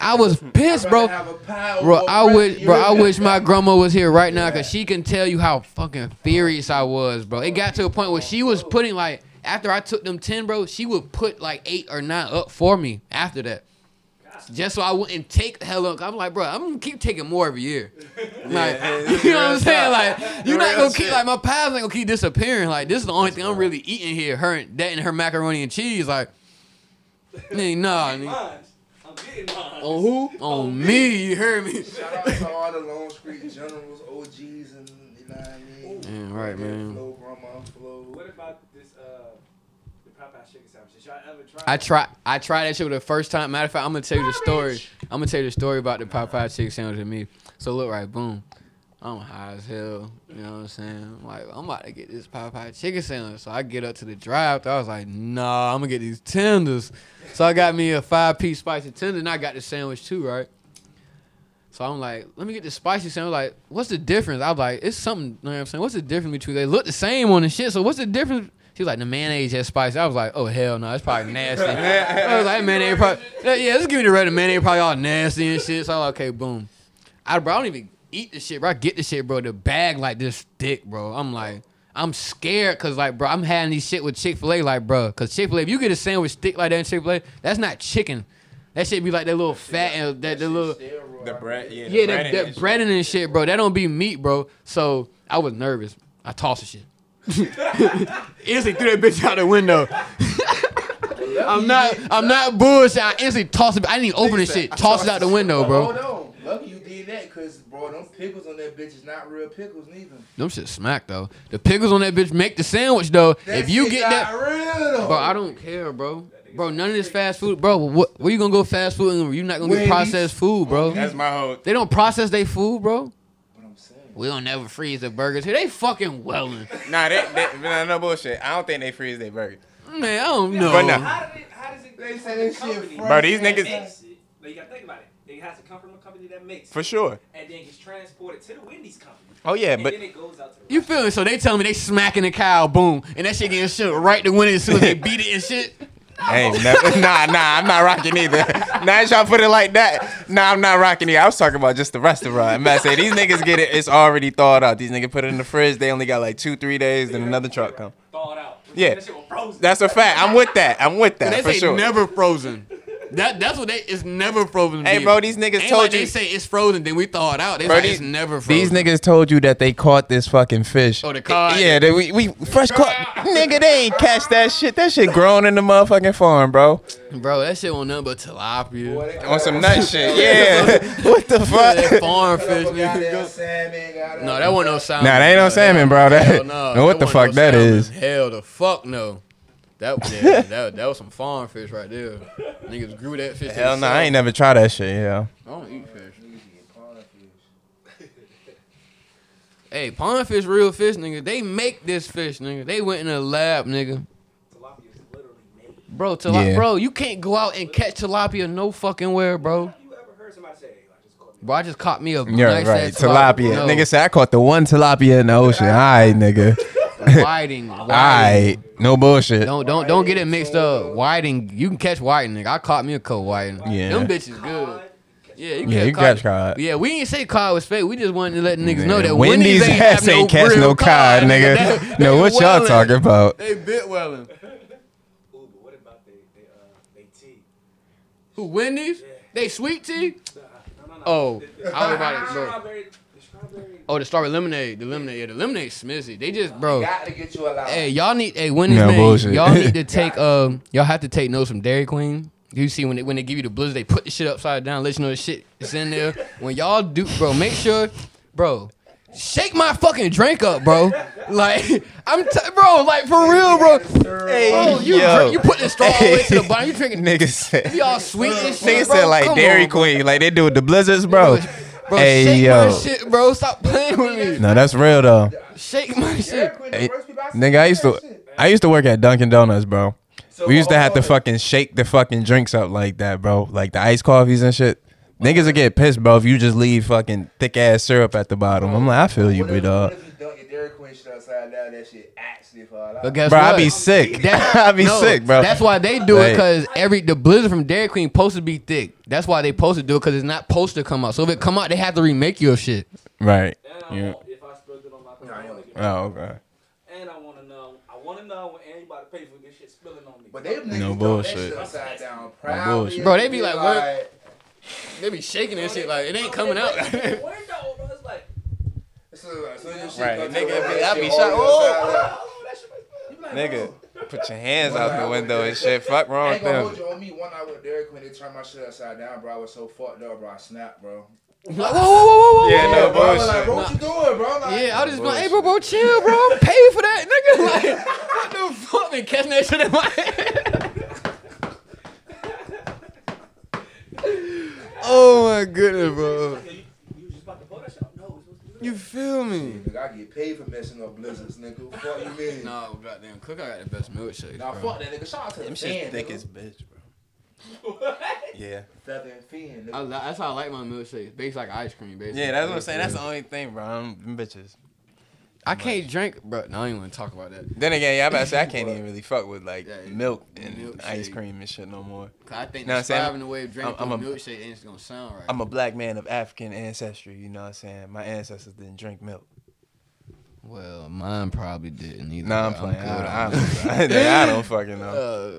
I was pissed, bro. have a pie Bro, I wish, bro, I wish my grandma was here right now, cause she can tell you how fucking furious I was, bro. It got to a point where she was oh. putting like, after I took them ten, bro, she would put like eight or nine up for me after that, just so I wouldn't take hell up, I'm like, bro, I'm gonna keep taking more every year. Like, Yeah, you know what I'm saying? real Like, you're not gonna keep like my pies ain't gonna keep disappearing. Like, this is the only thing I'm really eating here. Her and that and her macaroni and cheese. Like, nigga, nah, nigga. I'm getting mine. On who? On me. You heard me. Shout out to all the Long Street Generals, OGs, and you know what I mean. Yeah, right, man. Flow, Grandma Flow. What about this, uh, the Popeye chicken sandwich? Did y'all ever try I try I tried that shit for the first time. Matter of fact, I'm gonna tell you the story. I'm gonna tell you the story about the Popeye chicken sandwich with me. So look right, boom. I'm high as hell. You know what I'm saying? I'm like, I'm about to get this Popeye chicken sandwich. So I get up to the drive. I was like, nah, I'm gonna get these tenders. So I got me a five piece spicy tender, and I got the sandwich too, right? So I'm like, let me get the spicy sandwich. Like, what's the difference? I was like, it's something. You know what I'm saying? What's the difference between they look the same on the shit? So what's the difference? She was like, the mayonnaise has spice. I was like, oh hell no, it's probably nasty. I was like, mayonnaise probably. Yeah, yeah, let's give me the red. The mayonnaise probably all nasty and shit. So I'm like, okay, boom. I bro, I don't even eat the shit, bro. I get the shit, bro. The bag like this thick, bro. I'm like, I'm scared because like, bro, I'm having these shit with Chick Fil A, like, bro, because Chick Fil A, if you get a sandwich thick like that in Chick Fil A, that's not chicken. That shit be like that little fat and that the little. The bread, yeah. the Yeah, that, breading that and shit. breading and shit, bro. That don't be meat, bro. So I was nervous. I tossed the shit. instantly threw that bitch out the window. I'm not. I'm not bullshit. I instantly tossed it. I didn't even open the shit. Toss it out the window, bro. Hold on. Lucky you did that, cause bro, them pickles on that bitch is not real pickles neither. Them shit smack though. The pickles on that bitch make the sandwich though. That if you shit get not that, real bro, I don't care, bro. Bro, none of this fast food, bro. What? Where you gonna go fast food and you're not gonna get Wendy's. processed food, bro? That's my whole. They don't process their food, bro. What I'm saying. We don't never freeze the burgers here. They fucking welling. Nah, they, they, nah, no bullshit. I don't think they freeze their burgers. Man, I don't know. But nah. How, did it, how does it They say from that the shit company. Bro, these that niggas- makes it? But you gotta think about it. It has to come from a company that makes For sure. And then gets transported to the Wendy's company. Oh, yeah, and but then it goes out to the You feel me? So they tell me they smacking the cow, boom, and that shit getting shit right to Wendy's it as soon as they beat it and shit. I ain't never, nah, nah, I'm not rocking either. now that y'all put it like that, nah, I'm not rocking either. I was talking about just the restaurant. I'm about to say, these niggas get it, it's already thawed out. These niggas put it in the fridge, they only got like two, three days, then another truck come. Thawed out. Yeah. That shit was frozen. That's a fact. I'm with that. I'm with that they for say sure. never frozen. That that's what they it's never frozen. Hey, beef. bro, these niggas Ain't told like you- They say it's frozen, then we thaw it out. They Bro, like these- it's never frozen. These niggas told you that they caught this fucking fish. Oh, the cod? Yeah, they, we, we fresh caught. nigga, they ain't catch that shit. That shit grown in the motherfucking farm, bro. bro, that shit won't nothing but tilapia. On some got nut shit. Yeah. what the that fuck? farm fish, nigga. that salmon, got No, that wasn't no salmon. Nah, that ain't no bro. salmon, bro. That- Hell no. know what the wasn't fuck that salmon. is. Hell the fuck no. That, yeah, that that was some farm fish right there. Niggas grew that fish. Hell no, themselves. I ain't never tried that shit, yeah. I don't eat fish. Hey, pond fish, real fish, nigga. They make this fish, nigga. They went in a lab, nigga. Tilapia is literally made. Bro, tilapia, Yeah. bro, you can't go out and catch tilapia no fucking where, bro. You ever heard somebody say, I just caught me? Bro, I just caught me a You're nice right. ass Tilapia. No. Nigga said I caught the one tilapia in the ocean. All right, nigga. whiting. All whiting. right. No bullshit. Don't don't don't get it mixed up. Whiting, you can catch whiting, nigga. I caught me a cold whiting. Yeah. them bitches good. Yeah, you Yeah, you catch catch cod. Yeah, we didn't say cod was fake. We just wanted to let niggas know that Wendy's Wendy's ain't ass have ain't no catch no cod, nigga. They- No, they what y'all talking about? They bit welling. Ooh, but what about they, they, uh, they tea? Who Wendy's? They sweet tea? No, no, no. Oh, The- the- I was about to- the bro. Strawberry, the. Oh, the strawberry lemonade. The lemonade. Yeah, the lemonade smithy. They just bro. Got to get you a lot. Hey, y'all need. Hey, Wendy's No man, y'all need to take. Um, y'all have to take notes from Dairy Queen. You see when they when they give you the blizzard, they put the shit upside down, let you know the shit is in there. When y'all do, bro, make sure, bro, shake my fucking drink up, bro. Like I'm, t- bro, like for real, bro. Bro, you yo. drink, you put the straw all the way to the bottom. You drinking Niggas said. y'all sweet and shit, Niggas bro. said like Come Dairy on, bro. Queen, like they do with the blizzards, bro. Bro, Hey, shake yo. my shit, bro. Stop playing with me. No, that's real though. Shake my Dairy shit. Hey, first people I see Nigga, I used to, shit. I used to work at Dunkin' Donuts, bro. So, We used to have to fucking shake the fucking drinks up like that, bro. Like the iced coffees and shit. Niggas would get pissed, bro, if you just leave fucking thick ass syrup at the bottom. I'm like, I feel you, what big dog. What if you dunk your Dairy Queen shit upside down? That shit actually fall out. But guess Bro, what? I'd be sick. That- I'd be no, sick, bro. That's why they do it because every the blizzard from Dairy Queen supposed to be thick. That's why they supposed to do it because it's not supposed to come out. So if it come out, they have to remake your shit. Right. And I Yeah. want, if I spilled it on my Nah, I phone, ain't- Oh, okay. and I want to know, I want to know when anybody pay for this shit spilling on me. But they niggas No dunk bullshit. Upside down. No Proudly bullshit. Bro, they be like, what? like They be shaking that shit like it ain't coming out. Window, bro. It's like, So, so your shit Right, come nigga, to the- be- I be shot- all oh. Nigga, put your hands out the window and shit. Fuck wrong I with ain't gonna them. hold you on me. One night with Dairy when they turned my shit upside down, bro. I was so fucked up, bro. I snapped, bro. Like, whoa, whoa, whoa, whoa, whoa. Yeah, no bro. I was. Like, bro, what you doing, bro? Like, Yeah, I was just like, hey, bro, bro, chill, bro. I'm paying for that, nigga. Like, what the fuck? Been catching that shit in my head. oh my goodness, bro. You feel me? Nigga, I get paid for messing up blizzards, nigga. Fuck you mean? Nah, goddamn, Cook, I got the best milkshake. Nah, bro. fuck that nigga. Shout out to Them the shit's thick as bitch, bro. what? Yeah. Feather and fin, I, li- that's how I like my milkshakes. Based like ice cream, basically. Yeah, that's what I'm saying. That's the only thing, bro. I'm, them bitches. I can't drink, bro. No, I don't even want to talk about that. Then again, yeah, I about to say I can't even really fuck with like Yeah, yeah. milk and Milkshake. ice cream and shit no more. 'Cause I think Know what I'm saying? describing the way of drinking I'm- I'm a a- milkshake ain't gonna sound right. I'm a black man of African ancestry. You know what I'm saying? My ancestors didn't drink milk. well, mine probably didn't either. Nah, I'm but playing. good I, I, don't. I don't fucking know.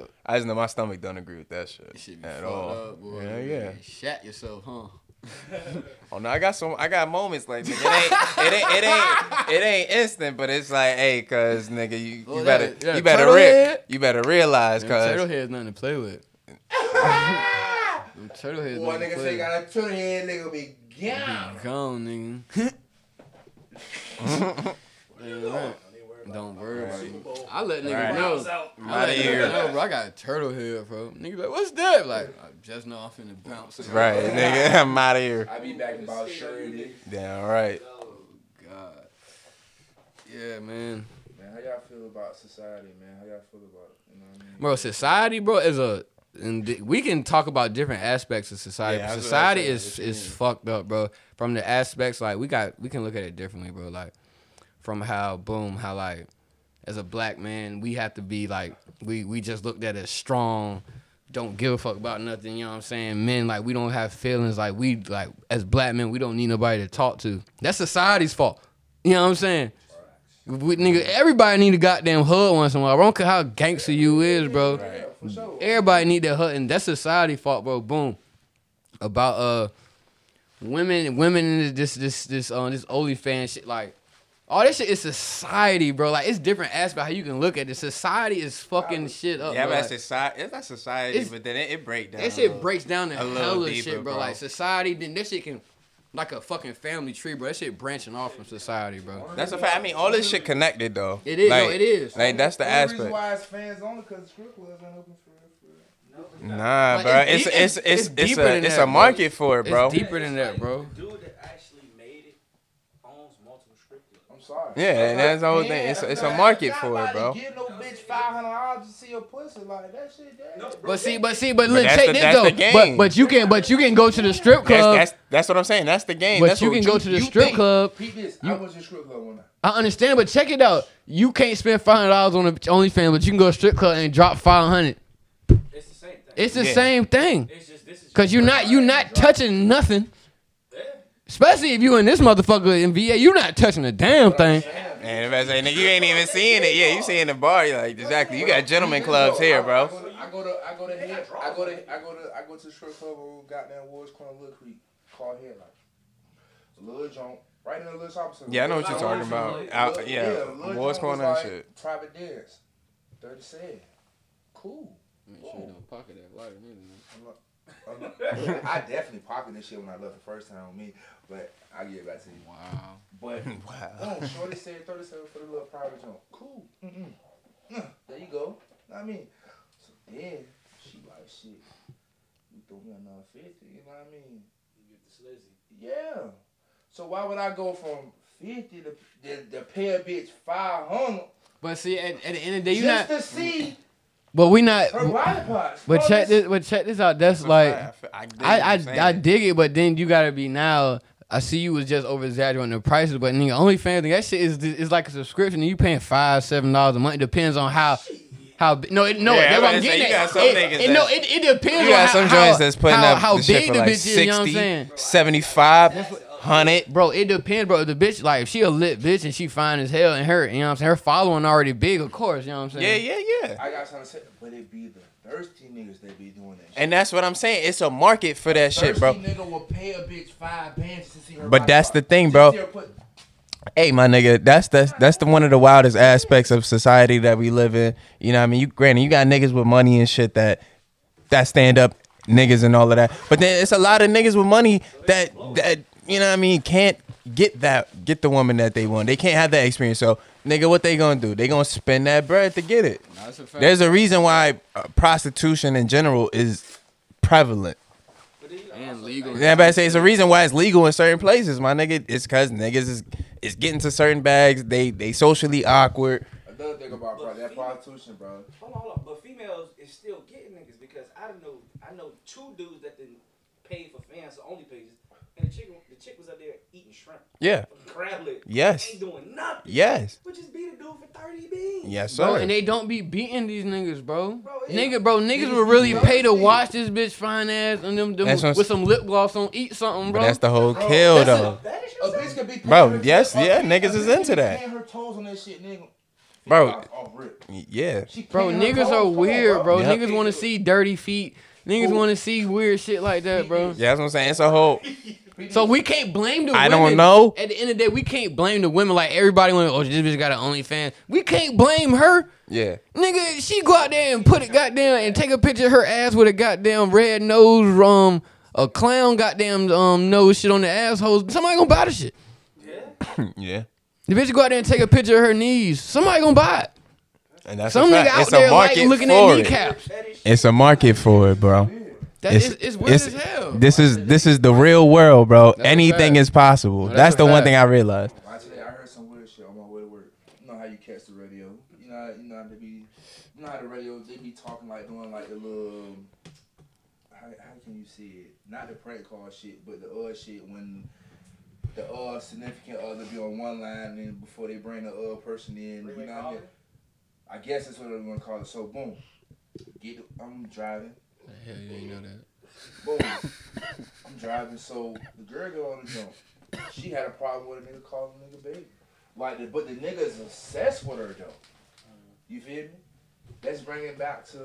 Uh, I just know my stomach don't agree with that shit, shit be at all. Up, boy. yeah, yeah. Shat yourself, huh? Oh no, I got some. I got moments like nigga, it ain't, it ain't, it ain't, it ain't instant, but it's like, hey, cuz nigga, you, Well, you better, yeah, you better, turtle re- you better realize, Them turtle cuz heads nothing to play with. Them turtle heads Boy, nigga say with. got a turtle head, nigga be gone. Be gone, nigga. Yeah, right. Don't worry about it. I let niggas Right. know. Rounds out. I here. know, bro. I got a turtle head, bro. Niggas like, what's that? Like, I just know I'm finna bounce. right, nigga, I'm out of here. I be back in about surety. Damn right. Oh God. Yeah, man. Man, how y'all feel about society, man? How y'all feel about it? You know what I mean? Bro, society, bro, is a and we can talk about different aspects of society. Yeah, but that's what society is is mean? fucked up, bro. From the aspects like we got we can look at it differently, bro. Like from how boom, how like as a black man, we have to be like we we just looked at as strong, don't give a fuck about nothing, you know what I'm saying? Men like we don't have feelings like we like as black men, we don't need nobody to talk to. That's society's fault. You know what I'm saying? We, nigga, everybody need a goddamn hug once in a while. I don't care how gangster you is, bro. Sure. Everybody need that hug, and that's society fault, bro. Boom. About uh women, women in this this this uh this OnlyFans shit, like all this shit is society, bro. Like it's different aspect how you can look at it. Society is fucking shit up. Yeah, bro. but Like, that's society. It's not society, It's- but then it, it break down. that shit little. breaks down the a little hella deeper, shit, bro. bro. Like society, then that shit can like a fucking family tree, bro. That shit branching off from society, bro. That's a fact. I mean, all this shit connected though. It is, Like, no, it is. Like that's the Only reason aspect. why it's fans only because strip clubs ain't open for for. Nah, Like, bro. it's It's deep- it's it's- it's it's it's a than it's that, a bro. market for it, bro. It's deeper than that, bro. The dude that actually made it owns multiple strip clubs. I'm sorry. Yeah, and that's the whole thing. It's a- it's a market for it, bro. Get no bitch five hundred dollars to see your pussy like that shit. That. No, bro, But see, but see, but, But look, check the- this that's though. game. But but you can but you can go to the strip club. That's, that's that's what I'm saying. That's the game. but That's you can go to the strip think. club. Peep this. I went to the strip club one night. I understand, but check it out. You can't spend five hundred dollars on the OnlyFans, but you can go to a strip club and drop five hundred. It's the same thing. It's the Yeah. same thing. It's just this is Cause you're not you're not touching nothing. Yeah. Especially if you in this motherfucker in VA, you not touching a damn thing. And if I say, nigga, you ain't even seeing it. Yeah, you seeing the bar. You're like, exactly. You got gentleman clubs here, bro. I I go to I go to They got head, I go to. I go to I go to the strip club on goddamn Wards Corner Little Creek called Headlight. It's little joint right in the little shopping center. Yeah, I know what you're talking little- about. Out, little- yeah, little Wars joint Corner and like shit. Private dance. Thirty cent. Cool. Make sure you don't pocket that lighter, nigga. I'm not- I'm not- I definitely pocketed this shit when I left the first time on me, but I will get back to you. Wow. But Wow. Oh, Shorty said 37 for the little private joint. Cool. Mm-mm. Uh, There you go. I mean, so then she like, shit, you threw me another 50, you know what I mean? You get the slizzy. Yeah. So why would I go from 50 to, to, to pay a bitch 500 But see, at, at the end of the day, you not. just not. to see But we not. her body parts? But check this. But check this out. That's like. I, dig I I. I dig it, but then you gotta be now. I see you was just over exaggerating the prices, but nigga, only OnlyFans that shit is is like a subscription. and You paying five seven dollars a month. It depends on how how no it, no Yeah, that's what I I'm was about to say, getting at. It, it, no, it, it depends You got how, some how, joints that's putting how, up how shit big for the like bitch is. You know what I'm 60, saying? 75, 100. Bro, it depends, bro. If the bitch, like, if she a lit bitch and she fine as hell and her, you know what I'm saying, her following already big, of course, you know what I'm saying? Yeah, yeah, yeah. I got something to say, but it be the thirsty niggas that be doing that shit. And that's what I'm saying. It's a market for that shit, bro. nigga will pay a bitch five bands to see her But that's the thing, bro. put- Hey, my nigga, that's that's that's the one of the wildest aspects of society that we live in. You know, what I mean, you granted, you got niggas with money and shit that that stand up niggas and all of that. But then it's a lot of niggas with money that that you know, what I mean, can't get that get the woman that they want. They can't have that experience. So, nigga, what they gonna do? They gonna spend that bread to get it. That's a fact. There's a reason why uh, prostitution in general is prevalent. But then you and legal. Yeah, but I say it's a reason why it's legal in certain places, my nigga. It's cause niggas is is getting to certain bags. They they socially awkward. Another thing about pro- that prostitution, bro. Hold on, hold on. But females is still getting niggas because I don't know. I know two dudes that didn't pay for fans or only pages, and the chick, the chick was up there eating shrimp, Yeah. crab. Yes. ain't doing nothing. Yes. But just beat a dude for thirty beans. Yes, Bro, sir. and they don't be beating these niggas, bro. Bro, Nigga, bro, niggas Niggas will really be pay to thirsty. watch this bitch fine ass and them, them That's what I'm with some lip gloss on, eat something, but bro. that's the whole Bro, kill that's though. That is A bitch could be Bro, paying yes, yeah, bitch- niggas is into that. her toes on that shit, nigga. Bro. Off- off rip. Yeah. Bro, niggas are weird, bro. Yep. Niggas want to see dirty feet. Niggas want to see weird shit like that, bro. Yeah, that's what I'm saying. It's a whole. So we can't blame the I women. don't know. At the end of the day, we can't blame the women. Like everybody want, oh, this bitch got an OnlyFans. We can't blame her. Yeah. Nigga, she go out there and put it goddamn and take a picture of her ass with a goddamn red nose, um, a clown goddamn um nose shit on the asshole. Somebody gonna buy the shit. yeah. Yeah. The bitch go out there and take a picture of her knees. Somebody gonna buy it. And that's Some a nigga fact. out It's there a like market looking for at it. kneecaps. It's a market for it, bro. That It's, is it's weird it's- as hell. This is this is the real world, bro. That's Anything is possible. That's That's a the one thing I realized. Actually, I heard some weird shit on my way to work. You know how you catch the radio? You know, how- you know they be, you know how the radio they be talking like doing like the little. How, how can you see it? Not the prank call shit, but the uh shit when the uh significant other be on one line and before they bring the uh person in. You know what I mean? I guess that's what they're gonna call it. So boom, get. The, I'm driving. Hell yeah, you know that. Boom. I'm driving, so the girl go on the jump. She had a problem with a nigga calling a nigga baby. Like, the, but the nigga is obsessed with her though. You feel me? Let's bring it back to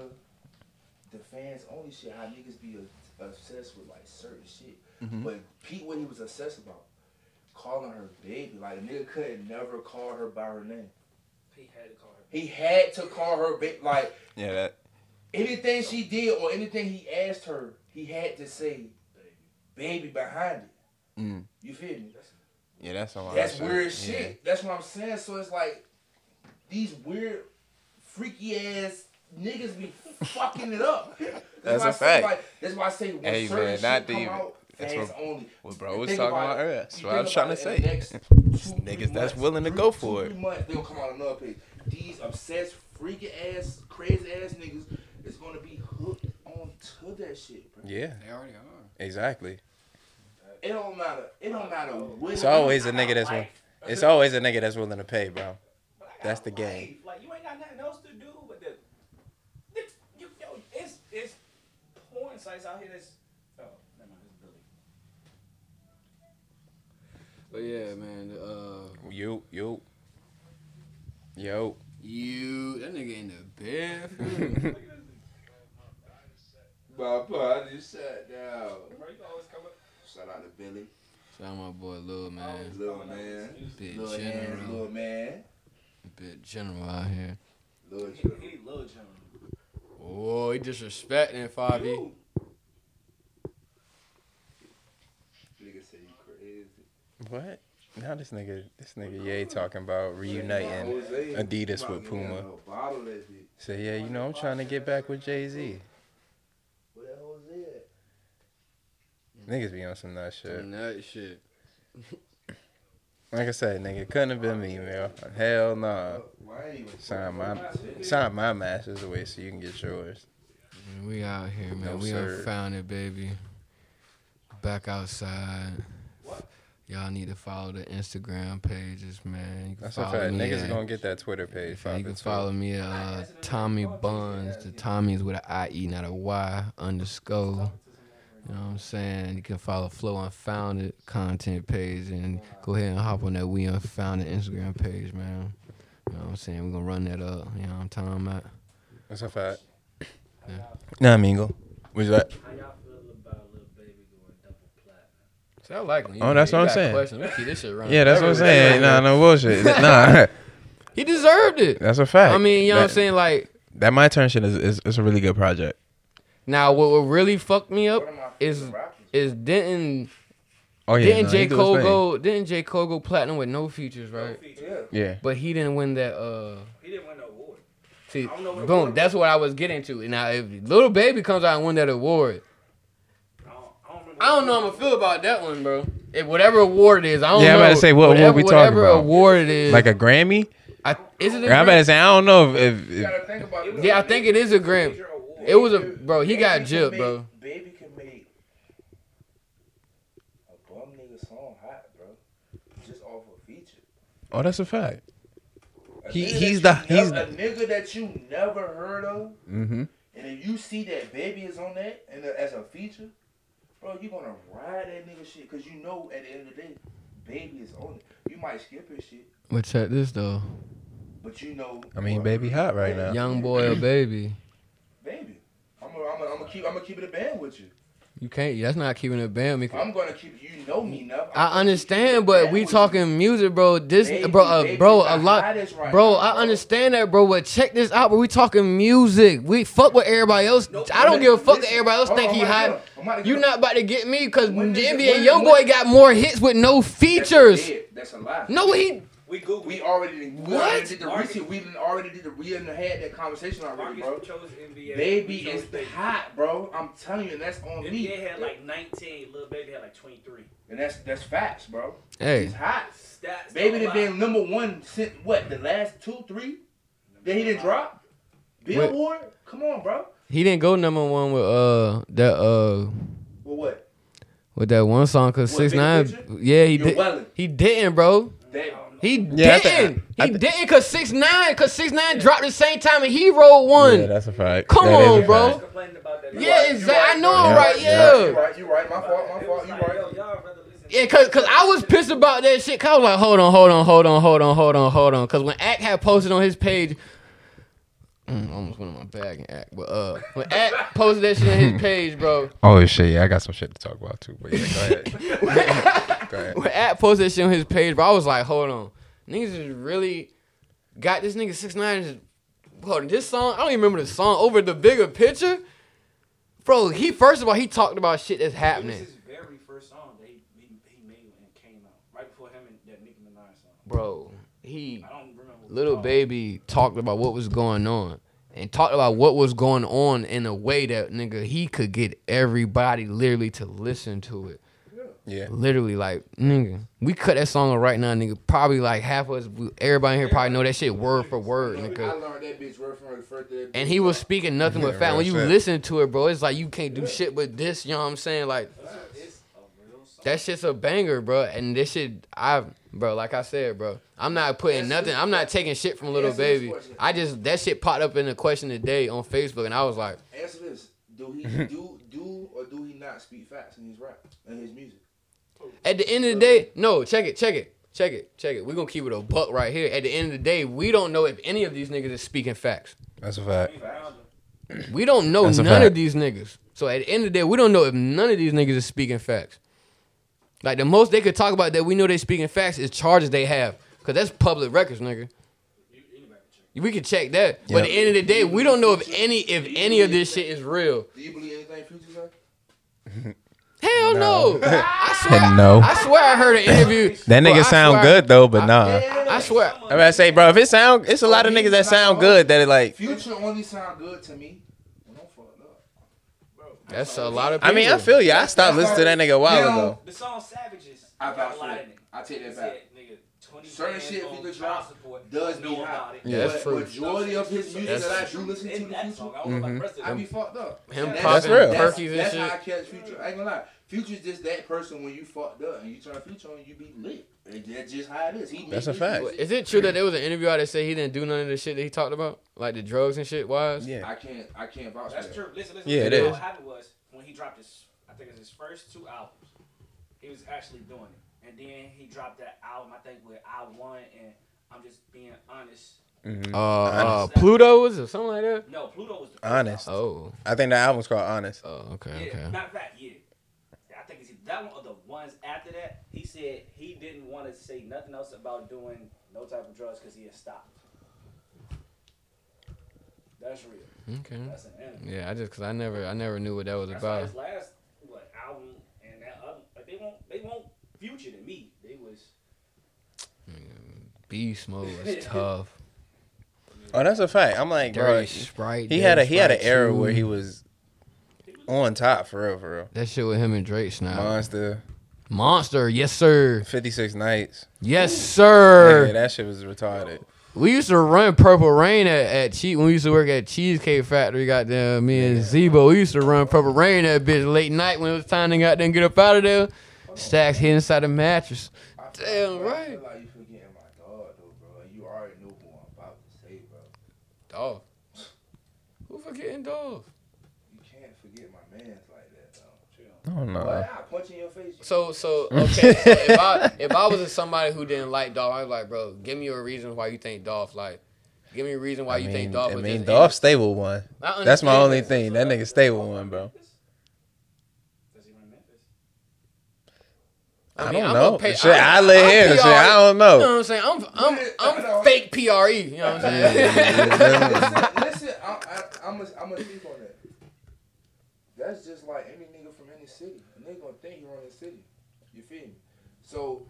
the fans only shit. How niggas be obsessed with like certain shit. Mm-hmm. But Pete, what he was obsessed about, calling her baby. Like, a nigga couldn't never call her by her name. He had to call her. He had to call her baby. Like, Yeah, that anything she did or anything he asked her, he had to say baby behind it. Mm. You feel me? yeah, that's a That's weird shit. That's what I'm saying. So it's like these weird, freaky ass niggas be fucking it up. That's why a fact. Like, that's why I say when Hey, certain man, shit not come even- out, that's what- only. What bro was talking about earlier. That's what I was trying to it, say. two, Niggas three that's willing to three- go two, for it. three months, they gonna come on another page. These obsessed, freaky ass, crazy ass niggas is gonna be hooked on to that shit, bro. Yeah, They already are. exactly. It don't matter. It don't matter what. It's always a nigga that's willing. It's always a nigga that's willing to pay, bro. But I got That's the a game. Like you ain't got nothing else to do but the, the you, yo, it's it's porn sites out here that's oh never mind, it's Billy. But yeah, man. Uh, Yo, yo, yo. you that nigga in the bathroom. My boy, I just sat down. Bro, you always come up. Shout out to Billy, Shout out my boy Lil man. little man, Big little hands, general. little man, Big general out here. little He, general. he love John. Oh, he disrespecting Fabi. You. Nigga say you crazy. What? Now this nigga, this nigga Ye talking about reuniting Adidas with Puma. a Bottle that bitch. Say, yeah, you know, I'm trying to get back with Jay Z. Where that Jose at? Niggas be on some nut shit. Some nut shit. Like I said, nigga, couldn't have been me, man. Hell nah. Why ain't even Sign my, sign my masters away so you can get yours. Man, we out here, man. No, we sir. done found it, baby. Back outside. What? Y'all need to follow the Instagram pages, man. You can That's a follow fact. me Niggas at- gonna get that Twitter page. Yeah, you can follow me at uh, Tommy Buns. The Tommy's with an IE, not a Y underscore. You know what I'm saying? You can follow Flow Unfounded content page and go ahead and hop on that We Unfounded Instagram page, man. You know what I'm saying? We're gonna run that up. You know what I'm talking about? That's a fact. Yeah. Nah, Mingo. What's that? How y'all feel about Lil Baby going double platinum? So I like him. Oh, that's what I'm saying. Questions. We keep this shit running. Yeah, that's what I'm forever. saying. Nah, no bullshit. Nah, He deserved it. that's a fact. I mean, you know what I'm saying? Like, That my turn shit is, is, is a really good project. now what, what really fucked me up One of my is is didn't Oh yeah, didn't nah, J he do his Cole go didn't J Cole go platinum with no features, right? Yeah. Yeah. But he didn't win that. uh He didn't win no award. See, I don't know what boom. award- That's what I was getting to. And now, if Lil Baby comes out and win that award, I don't, I don't. I don't know how I'm gonna feel about that one, bro. If whatever award it is, I don't know. Yeah, I'm know. about to say, what- what whatever, we talking whatever about? award it is, Like a Grammy? I, is it? A I Grammy? better say I don't know if, if, You if gotta think about. Yeah, I think it is a Grammy. It was a bro. He got Baby can gypped, bro. Baby can make a bum nigga song hot, bro. Just off a feature. Oh that's a fact. A he he's the he's never- a nigga that you never heard of, Mm-hmm. and if you see that baby is on that and as a feature, bro, you gonna ride that nigga shit because you know at the end of the day, baby is on it. You might skip his shit, But check this though, but you know. I mean, what- baby hot right now. young boy or baby. baby. I'm gonna, I'm gonna, I'm gonna keep, I'm gonna keep it a band with you. You can't. That's not keeping it band. because- I'm gonna keep. You know me enough. I'm I understand, a but we talking music, bro. This, Baby, bro, uh, bro, a lot, right bro. now, I bro. understand that, bro. But check this out, bro. We talking music. We fuck with everybody else. No, I don't give a fuck that everybody else think on, he I'm about to hot. get him. I'm about to get You not about to get me because the NBA when- young boy got more hits with no That's features. That's a lie. No, he. We Googled. We already did- we What? already did the Marcus- research. We done already did the we done had that conversation already, Marcus bro. chose NBA. Baby chose is Baby. hot, bro. I'm telling you, and that's on me. NBA had like 19. Lil Baby had like 23. And that's that's facts, bro. Hey, He's hot. Stats. Baby don't been number one since what the last two, three Then he didn't drop. Billboard, come on, bro. he didn't go number one with uh that uh Well, what? with that one song cause What, six nine, Picture? Yeah, he You're did. wildin'. He didn't, bro. That, He Yeah, didn't. I he thi- didn't cause six nine, cause six nine dropped the same time and he rolled one. Yeah, that's a fact. Come That is on, bro. fact. complaining about that. Yeah, exactly. right, I know bro. I'm Yeah, right. yeah. Yeah. you right. You right. My fault. My fault. You right. yo, y'all rather listen Yeah, cause, cause I was pissed about that shit. Cause I was like, hold on, hold on, hold on, hold on, hold on, hold on. Cause when Act had posted on his page, mm, I almost went in my bag and Act, but uh, when Act posted that shit on his page, bro, Oh shit, yeah, I got some shit to talk about too. But yeah, go ahead. go ahead. when Act posted that shit on his page, bro, I was like, hold on, niggas is really got this nigga six nine. Hold on, this song, I don't even remember the song over the bigger picture, bro. He first of all, he talked about shit that's It This is his very first song that he, he, he made and came out right before him and that Nicki Minaj song. bro. He I don't remember. little was baby talked about what was going on and talked about what was going on in a way that nigga he could get everybody literally to listen to it. Yeah. Literally, like nigga, we cut that song right now, nigga. Probably like half of us, everybody here probably know that shit word for word, nigga. I learned that bitch word from her the first. And he was speaking nothing but Yeah, fact. When you shit. listen to it, bro, it's like you can't do shit but this. You know what I'm saying? Like about. It's a that shit's a banger, bro. And this shit, I, bro, like I said, bro, I'm not putting nothing. I'm not taking shit from Lil Baby. I just that shit popped up in the question today on Facebook, and I was like, Answer this: Do he do do or do he not speak facts in his rap and his music? At the end of the day, no, check it, check it, check it, check it. We're gonna keep it a buck right here. At the end of the day, we don't know if any of these niggas is speaking facts. That's a fact. We found him. We don't know That's a none fact. of these niggas. So at the end of the day, we don't know if none of these niggas is speaking facts. Like the most they could talk about that we know they speaking facts is charges they have, cause that's public records, nigga. We can check that, but at the end of the day, we don't know if any if any of this shit is real. Do you believe anything Future say? Hell no. I swear. No. I swear I heard an interview. That Bro, nigga I sound swear- good though, but nah. I swear. I'm about to say, bro, if it sound, it's a lot of niggas that sound good that it like. Future only sound good to me when I'm fucked up. That's a lot of I mean, I feel you. I stopped listening to that nigga a while Now, ago. The song Savages. I got a lot in it. I take that back. Said, nigga, 20 Certain shit on Future child drop support. does Know be about it. Yeah, that's but true. majority of his music That's- that I do listen to In the that Future, song, I don't know about the rest of I it. be fucked up. Him And popping real. perkies and that's shit. how I catch Future. I ain't gonna lie. Future's just that person when you fucked up and you turn Future on, you be lit. And That's just how it is. He That's a fact. music. Is it true that there was an interview out that said he didn't do none of the shit that he talked about, like the drugs and shit? Wise. Yeah. I can't. I can't vouch for That's that. true. Listen, listen. Yeah, listen. it You know is. What happened was when he dropped his, I think it's his first two albums. He was actually doing it, and then he dropped that album. I think with I One, and I'm just being honest. Mhm. Uh, uh, Honest. Pluto's or something like that. No, Pluto was the first Honest. album. Oh. I think the album's called Honest. Oh. Okay. Yeah, Okay. matter of fact, yeah. I think it's either that one or the ones after that. He said he didn't want to say nothing else about doing no type of drugs because he had stopped. That's real. Okay. That's an enemy. Yeah, I just cause I never I never knew what that was That's why about. his last what album and that other like they won't they won't future to me. They was Beast mode was tough. Oh, that's a fact. I'm like, bro, Dirty Sprite. he had a Dirty he had an Sprite era two. where he was on top for real, for real. That shit with him and Drake snap. Monster, Monster, yes sir, 56 nights. yes sir. Yeah, that shit was retarded. We used to run Purple Rain at, at Cheese when we used to work at Cheesecake Factory. Goddamn, me and Zebo. We used to run Purple Rain that bitch late night when it was time to goddamn get up out of there. Stacks hit inside the mattress. Damn bro, I right. feel like you forgetting my dog though, bro. You already know who I'm about to say, bro. Dog. Who forgetting dog? You can't forget my man's like that, though. I don't know. What? I punch in your face. So so okay. so if I if I was somebody who didn't like Dolph, I was like, bro, give me a reason why you think Dolph like. Give me a reason why I you mean, think Dolph I was mean, just Dolph stable one. That's my only thing. That nigga stable one, bro. does he run Memphis? I, mean, don't I'm know. pay- shit, I- I, live I'm here. Shit, PR. I don't know. You know know. what I'm saying? I'm I'm I know. I'm fake PRE. You know what I'm saying? listen, listen, I, I, I'm gonna I'm gonna speak on that. That's just like any nigga from any city. A nigga gonna think you're run the city. You feel me? So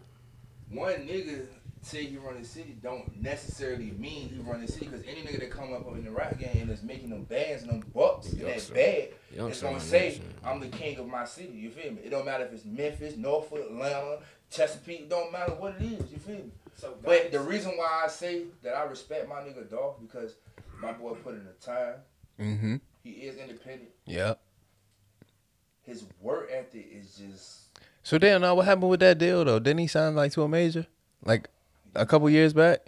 one nigga say he run the city don't necessarily mean he run the city because any nigga that come up in the rap game and is making them bands and them bucks and Youngster. that bad Youngster is gonna say. I'm the king of my city. You feel me? It don't matter if it's Memphis, Norfolk, Atlanta, Chesapeake. Don't matter what it is. You feel me? So But the reason why I say that I respect my nigga Dolph because my boy put in the time. Mm-hmm. He is independent. Yep. His work ethic is just So damn, now what happened with that deal though? Didn't he sign like to a major, like a couple years back?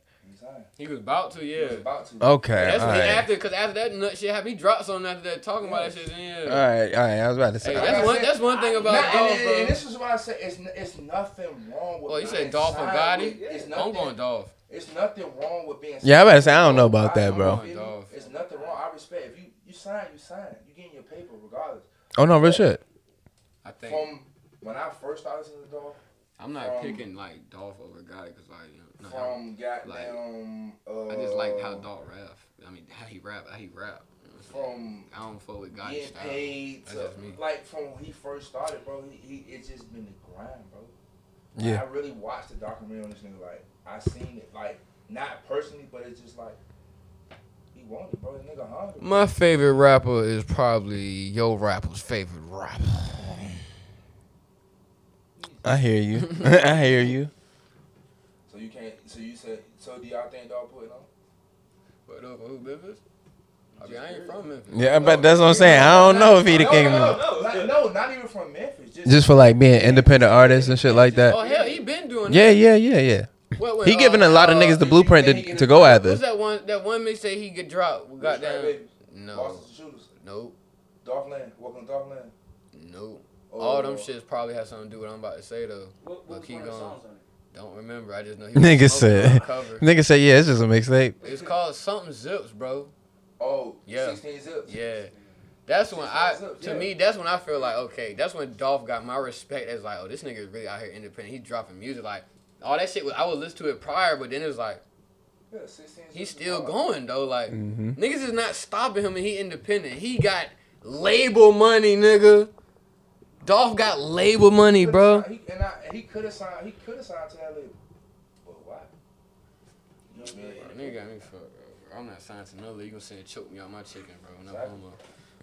He was about to, He yeah. was about to. Okay, That's all what he right, after, cause after that nut shit happened, he dropped something after that talking about that shit. Yeah. right, all right. I was about to say. Hey, that's one. said, That's one thing about Nah, Dolph, and, and, bro. and this is why I say it's it's nothing wrong with. Well, you said being Dolph and signed Gotti? with- It's I'm going Dolph. It's nothing wrong with being. Yeah, I signed better say, I don't know about that, bro. you? Dolph. It's nothing wrong. I respect if you you sign, you sign. You getting your paper regardless. Oh no, real shit. I think From when I first started listening to Dolph, I'm not from- picking like Dolph over Gotti, cause like you know, no, from goddamn. uh, I just like how Dolph rap. I mean, how he rap, how he rap. You know what I'm? From I don't fuck with Gotti getting style. paid That's to just me. like from when he first started, bro. He, he it's just been the grind, bro. Yeah. I really watched the documentary on this nigga. Like I seen it, like not personally, but it's just like he wanted, bro. This nigga hungry. My favorite rapper is probably Yo Rapper's favorite rapper. I hear you. I hear you. So you. So you said. So do y'all think dog putting on? What up, who Memphis? I mean, I ain't from Memphis. Yeah, but that's what I'm saying. I don't know if he the no, king. No, of no, no, not, no, not even from Memphis. Just, Just for like being independent artists and shit like that. Oh hell, he been doing Yeah, that. yeah, yeah, yeah. What, when, He giving a uh, lot of uh, niggas the blueprint to, to go after. What's that one? That one mixtape he get dropped. Rich Goddamn. Rap No. Boston Nope. Dolph Land, Welcome to Dolph Land. Nope. Oh, All them shits probably have something to do with what I'm about to say though. What, But what keep one of the going. Songs? Don't remember. I just know he Nigga was smoking on said- Nigga say, yeah, it's just a mixtape. It's called something zips, bro. Oh, Yeah. 16 zips. Yeah. That's when I, Six to up, me, that's when I feel like okay, that's when Dolph got my respect as like, oh, this nigga is really out here independent. He dropping music like all that shit. Was, I would listen to it prior, but then it was like Yeah, 16 he's still going though. Like Mhm. niggas is not stopping him, and he independent. He got label money, nigga. Dolph got label money, bro. signed- He, and I, he could have signed. He could have signed to that label. But why? You know what I mean? Nigga got me fucked, bro. I'm not signed to no league. You gonna say choke me out my chicken, bro. No Exactly. homo.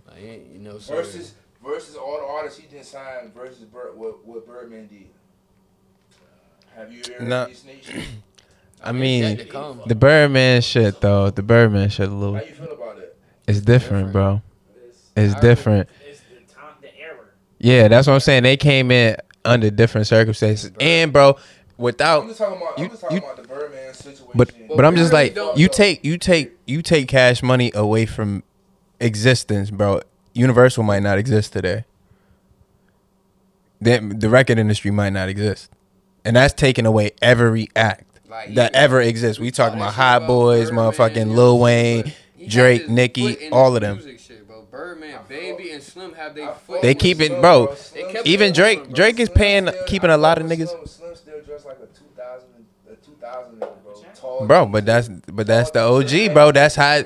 Like, you ain't- you know, sir. Versus versus all the artists he didn't sign versus Bird, what what Birdman did. Have you ever Nah. heard these snakes? I mean, yet to come. the Birdman shit though. The Birdman shit a How little. you feel about that? It's different, bro. It's, It's I different. it's the time, the error. Yeah, that's what I'm saying. They came in under different circumstances, and bro, I'm without just talking about. you- I'm just talking you- about the Birdman situation. But but I'm just really like you take you take you take cash money away from existence, bro. Universal might not exist today. Then the record industry might not exist, and that's taking away every act Like, that ever exists. We talking about Hot Boys, motherfucking Lil what I'm saying? Wayne, But Drake, Nicki, all of them. Music. Birdman, I Baby, and Slim have I their fuck foot. They keep it- bro, They Even Drake, bro. Drake is paying, still- keeping a lot of niggas, Slim, Slim still dressed like a 2000, a 2000 bro. Tall bro. But that's but that's the OG, bro. That's how,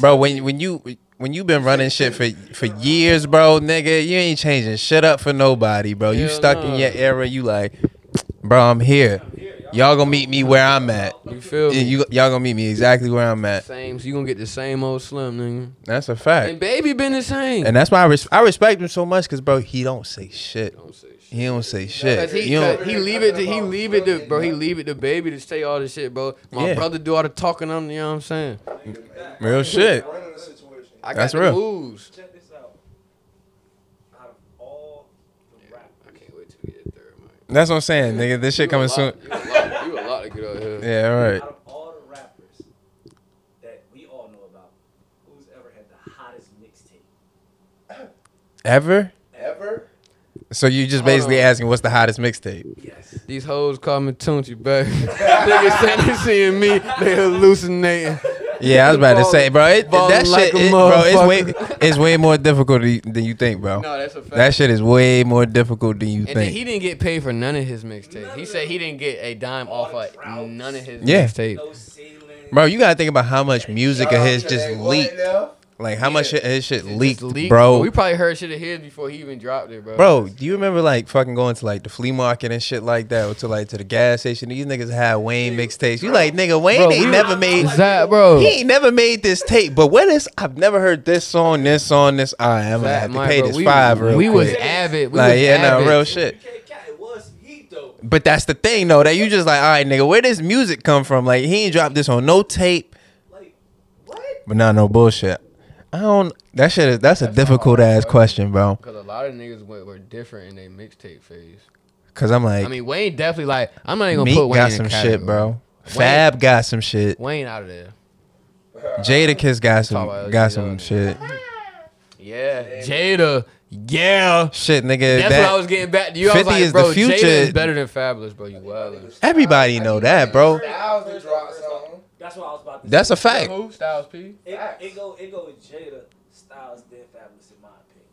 bro. When when you when you been running shit for for years, bro, nigga, you ain't changing shit up for nobody, bro. You Hell stuck nah. in your era. You like, bro, I'm here. Y'all gonna meet me where I'm at. You feel me? You y'all gonna meet me exactly where I'm at. Same, so you gonna get the same old Slim, nigga. That's a fact. And. Baby been the same. And that's why I, res- I respect him so much, cause bro, he don't say shit. Don't say shit. He don't say shit. Cause he, You don't- he leave it to he leave it to bro. He leave it to baby to say all this shit, bro. My Yeah. brother do all the talking. I'm, you know what I'm saying. real shit. Running the. I got That's the real. moves. Check this out. Out of all the rappers, I can't wait to get third mic. That's what I'm saying, nigga. This shit coming soon. Out here. Yeah, all right. out of all the rappers that we all know about, who's ever had the hottest mixtape? Ever? Ever? So you just basically on. asking what's the hottest mixtape? Yes. These hoes call me Tunchi, baby. Niggas saying they seeing me, they hallucinating. Yeah, I was about to say, bro. It, Ballin' that like shit, a it, bro. It's way, motherfucker. it's way more difficult than you think, bro. No, that's a fact. That shit is way more difficult than you and then think. he didn't get paid for none of his mixtapes. He said he didn't get a dime off of none of his Yeah. mixtapes. No. Bro, you gotta think about how much music of Shout out his just that leaked. Glenn now. Like how much Yeah. shit- his shit It leaked, leaked, bro. We probably heard shit of his before he even dropped it, bro. Bro, do you remember like fucking going to like the flea market and shit like that, or to like to the gas station? These niggas had Wayne mixtapes. You like nigga Wayne Bro, ain't never made. that, bro. He ain't never made this tape, but what is? I've never heard this song, this song, this. All right, I'm gonna Zach, have to my pay bro, this we, five real We was avid. We like was yeah, no real shit. You can't count. It was some heat though. But that's the thing though, that you just like, all right, nigga, where does music come from? Like he ain't dropped this on no tape, Like what? but not no bullshit. I don't. That shit is that's a difficult hard, ass bro. question, bro. Because a lot of niggas were, were different in their mixtape phase. Cause I'm like, I mean, Wayne definitely like. I'm not even gonna Meek put Wayne got in some the shit, category. bro. Fab got some shit. Wayne out of there. Jadakiss got some got LG some shit. Yeah, Jada. Yeah. Shit, nigga. That's that, what I was getting back to you. I was 50 like, is the bro, Jada future. is better than Fabolous, bro. You wildin'. Everybody know that, bro. Styles done dropped something. That's what I was about to That's say. a fact. Who? Styles P. It, it go it go with Jada, Styles, then Fabolous in my opinion.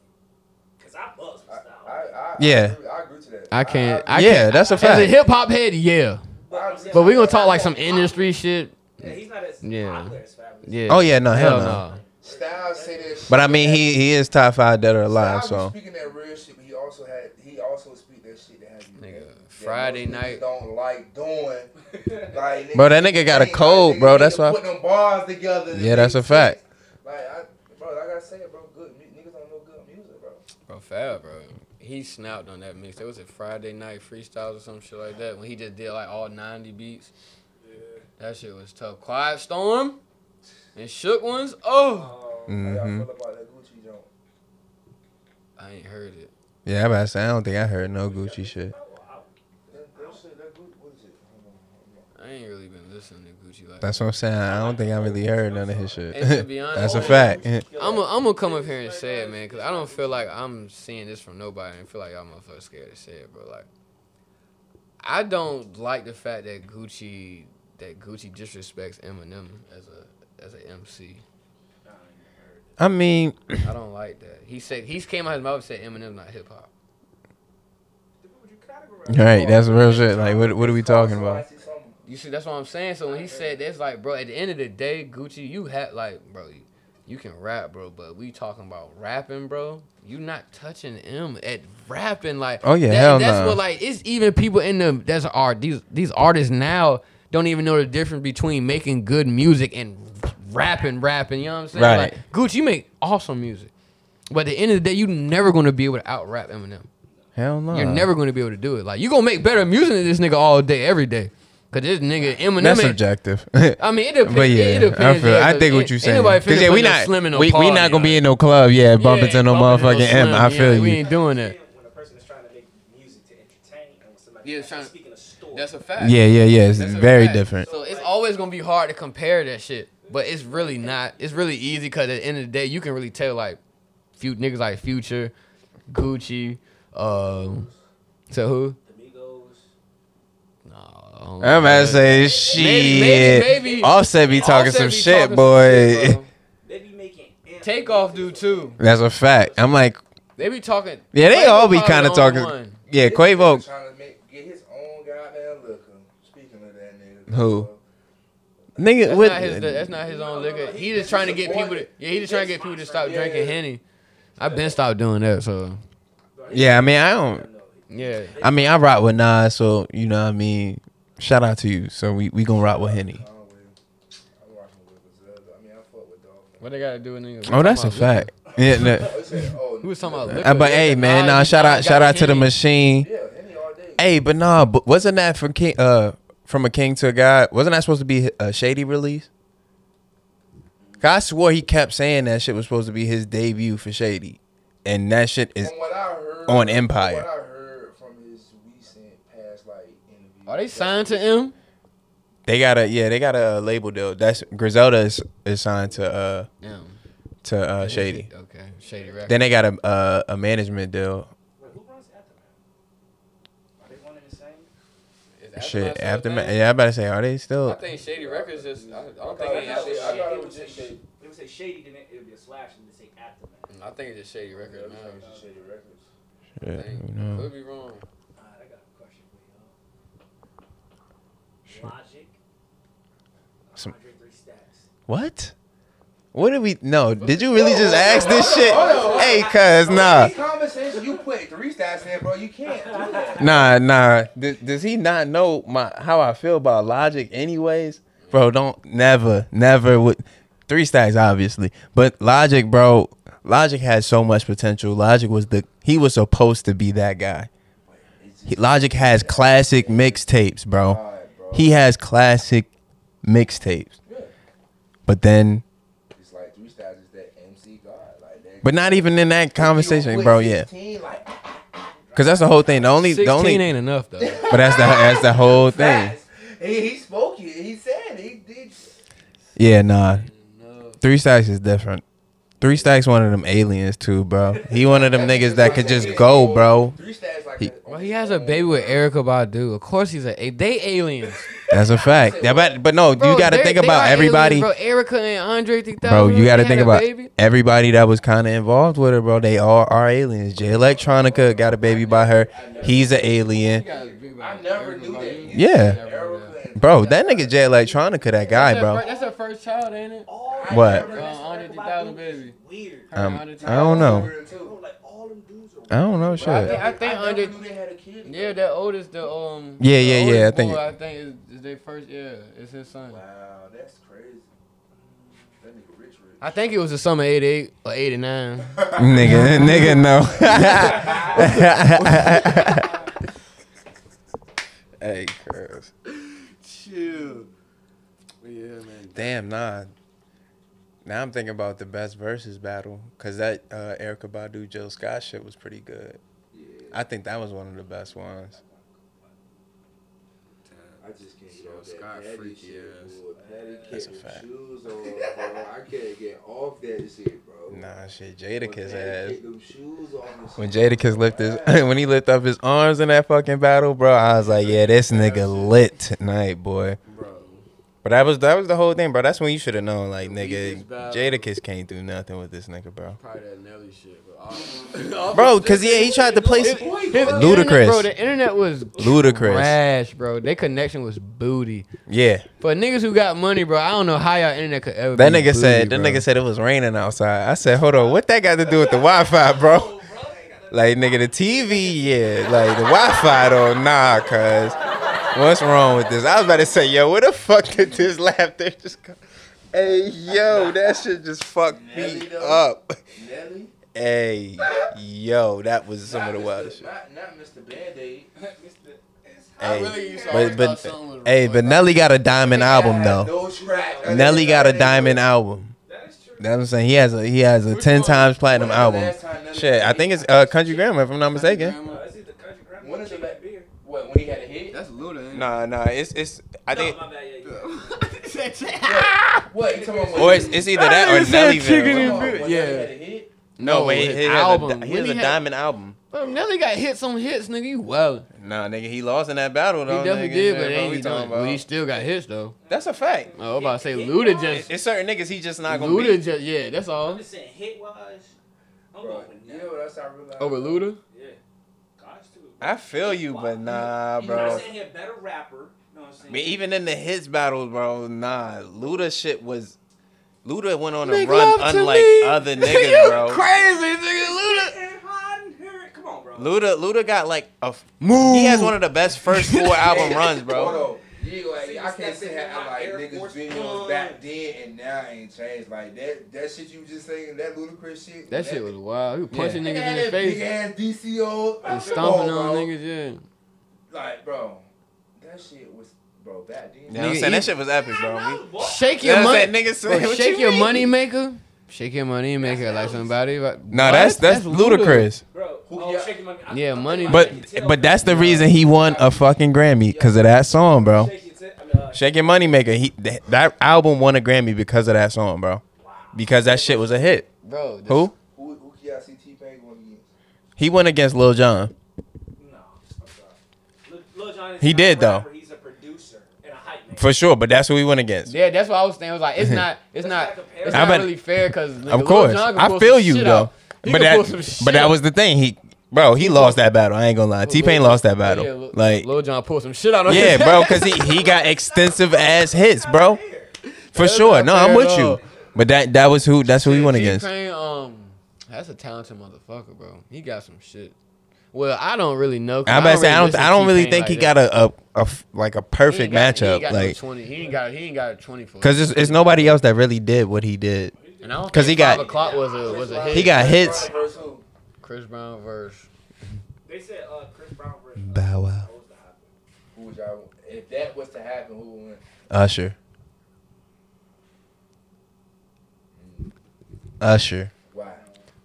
Cause I buzz with I, Styles. I, I, Yeah. I agree, I agree to that. I can't. I, Yeah, can't. that's a fact. As a fact. hip hop head, yeah. I, But we gonna talk like some industry shit. yeah, he's not as Yeah. popular as Fabolous. Yeah. Oh, yeah, no, hell no. Styles say that. But I mean, he he is top five dead or alive. Styles So speaking that real shit, but he also had he also speak that shit that has you Nigga, that Friday most night. don't like doing. Like, Bro, that nigga got a ain't code, like, bro. That's need to why- Put them bars together. Yeah, that's a fact. sense. Like, I, bro, like I said, bro, good niggas don't know good music, bro. Bro, Fab, bro. He snapped on that mix. It was a Friday night freestyles or some shit like that when he just did like all 90 beats. Yeah. That shit was tough. Quiet Storm and Shook Ones. Oh, How y'all feel about that Gucci joint? I ain't heard it. yeah, I say I don't think I heard no Gucci shit. That, that shit, that Gucci, what is it? Hold on, hold on. I ain't really been listening to Gucci like. That's what I'm saying. I don't think I really heard none of his shit. And to be honest, That's a fact. I'm gonna come up here and say it, man, because I don't feel like I'm seeing this from nobody. and feel like y'all motherfuckers are scared to say it, bro. Like, I don't like the fact that Gucci that Gucci disrespects Eminem as a as a MC. I mean, I don't like that. He said he came out his mouth and said Eminem's not hip hop. What would you categorize? right? That's real shit. Like, what what are we talking about? You see, that's what I'm saying. So when he said that's like, bro, at the end of the day, Gucci, you had like, bro, you, you can rap, bro, but we talking about rapping, bro. You not touching him at rapping, like. Oh, yeah, that- hell That's what like it's even people in the that's art. These these artists now don't even know the difference between making good music and rapping, rapping. You know what I'm saying? Right. Like Gucci, you make awesome music, but at the end of the day, you never gonna be able to out rap Eminem. Hell no. You're never gonna be able to do it. Like you gonna make better music than this nigga all day, every day. Cause this nigga Eminem. That's ain't- subjective. I mean, it depends. But yeah, it depends. I feel. yeah, I 'cause think what you're ain't saying. nobody Because yeah, we no not Slim in no we, we not gonna be in no club. Yeah, bumping Yeah, to no bumping motherfucking M. Slim, I yeah, feel We you. ain't doing that. When a person is trying to make music to entertain and when somebody Yeah, yeah, trying to- speaking a story. That's a fact. Yeah, yeah, yeah. It's That's very different. So it's always gonna be hard to compare that shit, but it's really not. It's really easy because at the end of the day, you can really tell like, few niggas like Future, Gucci, um, so who? Oh, Amigos. No, I don't I'm about to say shit. Maybe- maybe- maybe- Offset be talking Offset some be shit, talking some boy. shit, bro. They be making Takeoff do too. That's a fact. I'm like, They be talking. yeah, they Quavo all be probably kind of only talking. one. Yeah, Quavo. trying to make get his own goddamn liquor. Speaking of that nigga, Who? Nigga, That's what? not his. That's not his own liquor. He just trying to get people to. Yeah, he just trying to get people to stop drinking henny. I've been stopped doing that. So Yeah, I mean, I don't. yeah. I mean, I rock with Nas, so you know what I mean. Shout out to you. So we we gonna rock with Henny. I'm watching with Griselda. I mean, I fuck with Dolphin. What they gotta do with niggas? Oh, that's a fact. Yeah, no. He said, Who was talking about liquor? Uh, but hey, man, nah, shout out, shout out to the machine. yeah, Henny all day. Hey, but nah, but wasn't that from King? Uh, from a king to a god? Wasn't that supposed to be a shady release? 'Cause I swore he kept saying that shit was supposed to be his debut for Shady, and that shit is. From what I heard on from Empire. What I heard from his recent past like interviews. Are they signed to M? They got a yeah, they got a uh, label deal. That's Griselda is, is signed to uh M. to uh Shady. Okay, Shady Records. Then they got a uh, a management deal. Wait, who runs Aftermath? Are they one and the same? Is Shit, Aftermath after still yeah, I better say, are they still? I think Shady Records just. I, I don't think I it thought it- I thought It it would was say just shady. Shady. It would say shady, then it, it would be a slash, and it would say Aftermath. I think it's just Shady Records I think now. it's Shady Records. Yeah, I think- who knows? Could be wrong. Alright, I got a question Logic. Some- Andre three stacks. What? What did we? No, did you really just ask this shit? Hey, cuz nah, you put three stacks in, bro. You can't do that. nah, nah. Does, does he not know my how I feel about Logic, anyways? Bro, don't never, never would. Three stacks, obviously, but Logic, bro. Logic has so much potential. Logic was the he was supposed to be that guy. He, Logic has classic mixtapes, bro. God, bro. He has classic mixtapes. But then, It's like three stacks is that MC God, like that. but not even in that conversation, bro. put Yeah, like, because that's the whole thing. The only, the only, ain't enough though. but that's the that's the whole thing. facts. He, he spoke it. He said it. he did. Yeah, nah. No. Three stacks is different. Three stacks one of them aliens too, bro. He one of them niggas that could just go, bro. Three stacks like He- Well, he has a baby with Erykah Badu. Of course, he's a. They aliens. That's a fact. Yeah, but but no, Bro, you got to think about everybody, aliens, bro. Erykah and Andre 3000. bro. You got to think about baby. everybody that was kind of involved with her, bro. They all are aliens. Jay Electronica got a baby by her. He's an alien. I never knew that. Yeah, Erykah and- bro. That nigga Jay Electronica, that guy, That's bro. fir- That's her first child, ain't it? What? Uh, baby. Weird. Um, I don't know. Erykah too. Bro, like all them dudes are I don't know I shit. think, I think I Andre. never knew they had a kid. Yeah, that oldest, the um. Yeah, yeah, yeah, I think- Boy, I think is, is their first. Yeah, it's his son. Wow, that's crazy. That nigga rich, rich. I think it was the summer '88 or '89. nigga, nigga, no. hey, Chris. Chill. Yeah, man. Damn, nah. Now I'm thinking about the best versus battle because that uh, Erykah Badu Jill Scott shit was pretty good. I think that was one of the best ones. I just can't get Yo, off that Scott freaky ass. boy. That's a fact. shoes on, bro. I can't get off that shit, bro. Nah, shit, Jadakiss ass. them shoes off When shit, Jadakiss lift his, when he lift up his arms in that fucking battle, bro, I was like, yeah, this nigga lit tonight, boy. Bro. But that was that was the whole thing, bro. That's when you should have known, like, nigga. Jadakiss can't do nothing with this nigga, bro. Probably that Nelly shit, bro. Bro, cause yeah, he tried to play His, s- Ludacris. internet, bro. The internet was Ludacris. trash, bro. Their connection was booty. Yeah, For niggas who got money, bro, I don't know how y'all internet could ever. that be nigga booty, said that bro. nigga said it was raining outside. I said, hold on, what that got to do with the Wi-Fi, bro? Like, nigga, the TV, yeah, like the Wi-Fi, though, nah, cuz. What's wrong with this? I was about to say, yo, where the fuck did this laughter just come? Hey, yo, that shit just fucked Nelly, me though. up. Nelly. Hey, yo, that was some of the Not wildest Mr. shit. Not, not Mr. Band-Aid. Hey, really used to but but thought something was hey, but Nelly got a diamond album though. No scratch. Nelly got a diamond album. That is true. That's what I'm saying. He has a he has a Which ten one? times platinum When is album. last Shit, had I a think it's uh, Country Grammar if I'm not mistaken. It's either country grammar When or is the chicken la- beer. What, when he had a hit? That's Luda. ain't it? Nah, nah, it's it's I No, think my bad. Yeah, yeah. What, you talking about or it's, it's either that or That nigga said chicken Nellyville. and Come on, beer. when Yeah. Nelly had a hit? No, No, wait, his he has album. a, he has When a had- diamond album. Bro, Nelly got hits on hits, nigga. You well. Nah, nigga, he lost in that battle though. He definitely nigga. did, but Shit, what ain't we he talking But he still got hits though. That's a fact. Oh, I'm about to say Yeah, Luda just It's certain niggas he just not gonna Luda beat. just yeah, that's I'm all. just saying, hit wise, I'm Bro, going with you Nelly. know what else I realized? Over Luda? Yeah. Gosh, too. I feel you, but nah, You know what bro. I'm saying? He a better rapper. You know what I'm saying? I mean, even in the hits battles, bro, nah, Luda shit was. Luda went on a run unlike me. other you niggas, bro. crazy, nigga. Luda. And hide and hear it. Come on, bro. Luda, Luda got like a. He has one of the best first four album runs, Hold bro. on. You ain't gonna, See, I can't stepped sit in here my and like niggas videos One. back then and now ain't changed. Like that that shit you just saying, that Ludacris shit. That shit was wild. He was punching Yeah. niggas in the face. Big face ass DCO. and Come stomping on, on niggas. Yeah. Like, bro, that shit was, bro, back then. You know what I'm saying? That shit was epic, bro. We- Shake your money, I'm? Niggas Bro, what shake you your mean? money maker. Shake your money maker like somebody. Like, No, what? that's that's, Luda. Ludacris. Bro, Who- oh, yeah. money. I- Yeah, money- But but that's the reason he won a fucking Grammy because of that song, bro. Shake your tip- mean, uh, Shake Your Money Maker. He that, that album won a Grammy because of that song, bro. Because that shit was a hit. Bro, this- Who? Who, who can y'all see T-Pain going against? He went against Lil Jon. No, Lil, Lil Jon He did, though. rapper, He's a producer and a hype man. For sure, but that's who we went against. Yeah, that's what I was saying. I was like, it's not, it's Let's not, not it's I not bet- really fair because Of course. I feel you though. But that but that was the thing. He bro, he lost that battle. I ain't gonna lie. T Pain lost that battle. Like Lil Jon pulled some shit out of him. yeah, bro, because he, he got extensive ass hits, bro. For That's sure. No, I'm with you. But that that was who that's who he went against. T-Pain, um, that's a talented motherfucker, bro. He got some shit. Well, I don't really know. I'm about to say I don't listen I don't really T-Pain think like he that. got a, a, a f- like a perfect got- matchup. ain't got no Like 20. He ain't got. He ain't got a twenty because it's, it's nobody else that really did what he did. And I don't 'cause think he got- Five o'clock was a was a hit. He got hits. Versus? Chris Brown verse. They said uh, Chris Brown versus uh, Bow Wow. what was the hype? Who would y'all? If that was to happen, who would win? Usher. Usher.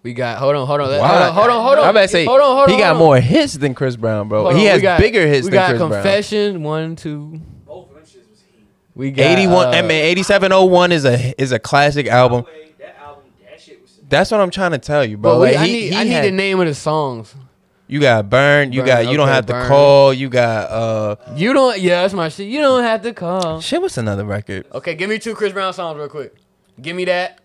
Why? We got. Hold on. Hold on. let- Hold on. Hold on. Hold on. I'm about to say Hold on. Hold on. he got on. more hits than Chris Brown, bro. Hold on, he we has got- bigger hits We than got Chris Brown. We got Confession. One, two. Both of them shits was heat. We got 81 uh, I mean 8701 is a is a classic album. By the way, that album, that shit was. That's what I'm trying to tell you, bro. But we, Like, I he- need. he I need had- the name of the songs. You got Burn, you Burn, got You Don't okay, Have to Call, you got uh You don't. Yeah, that's my shit. You don't have to call. shit what's another record? Okay, give me two Chris Brown songs real quick. Give me that.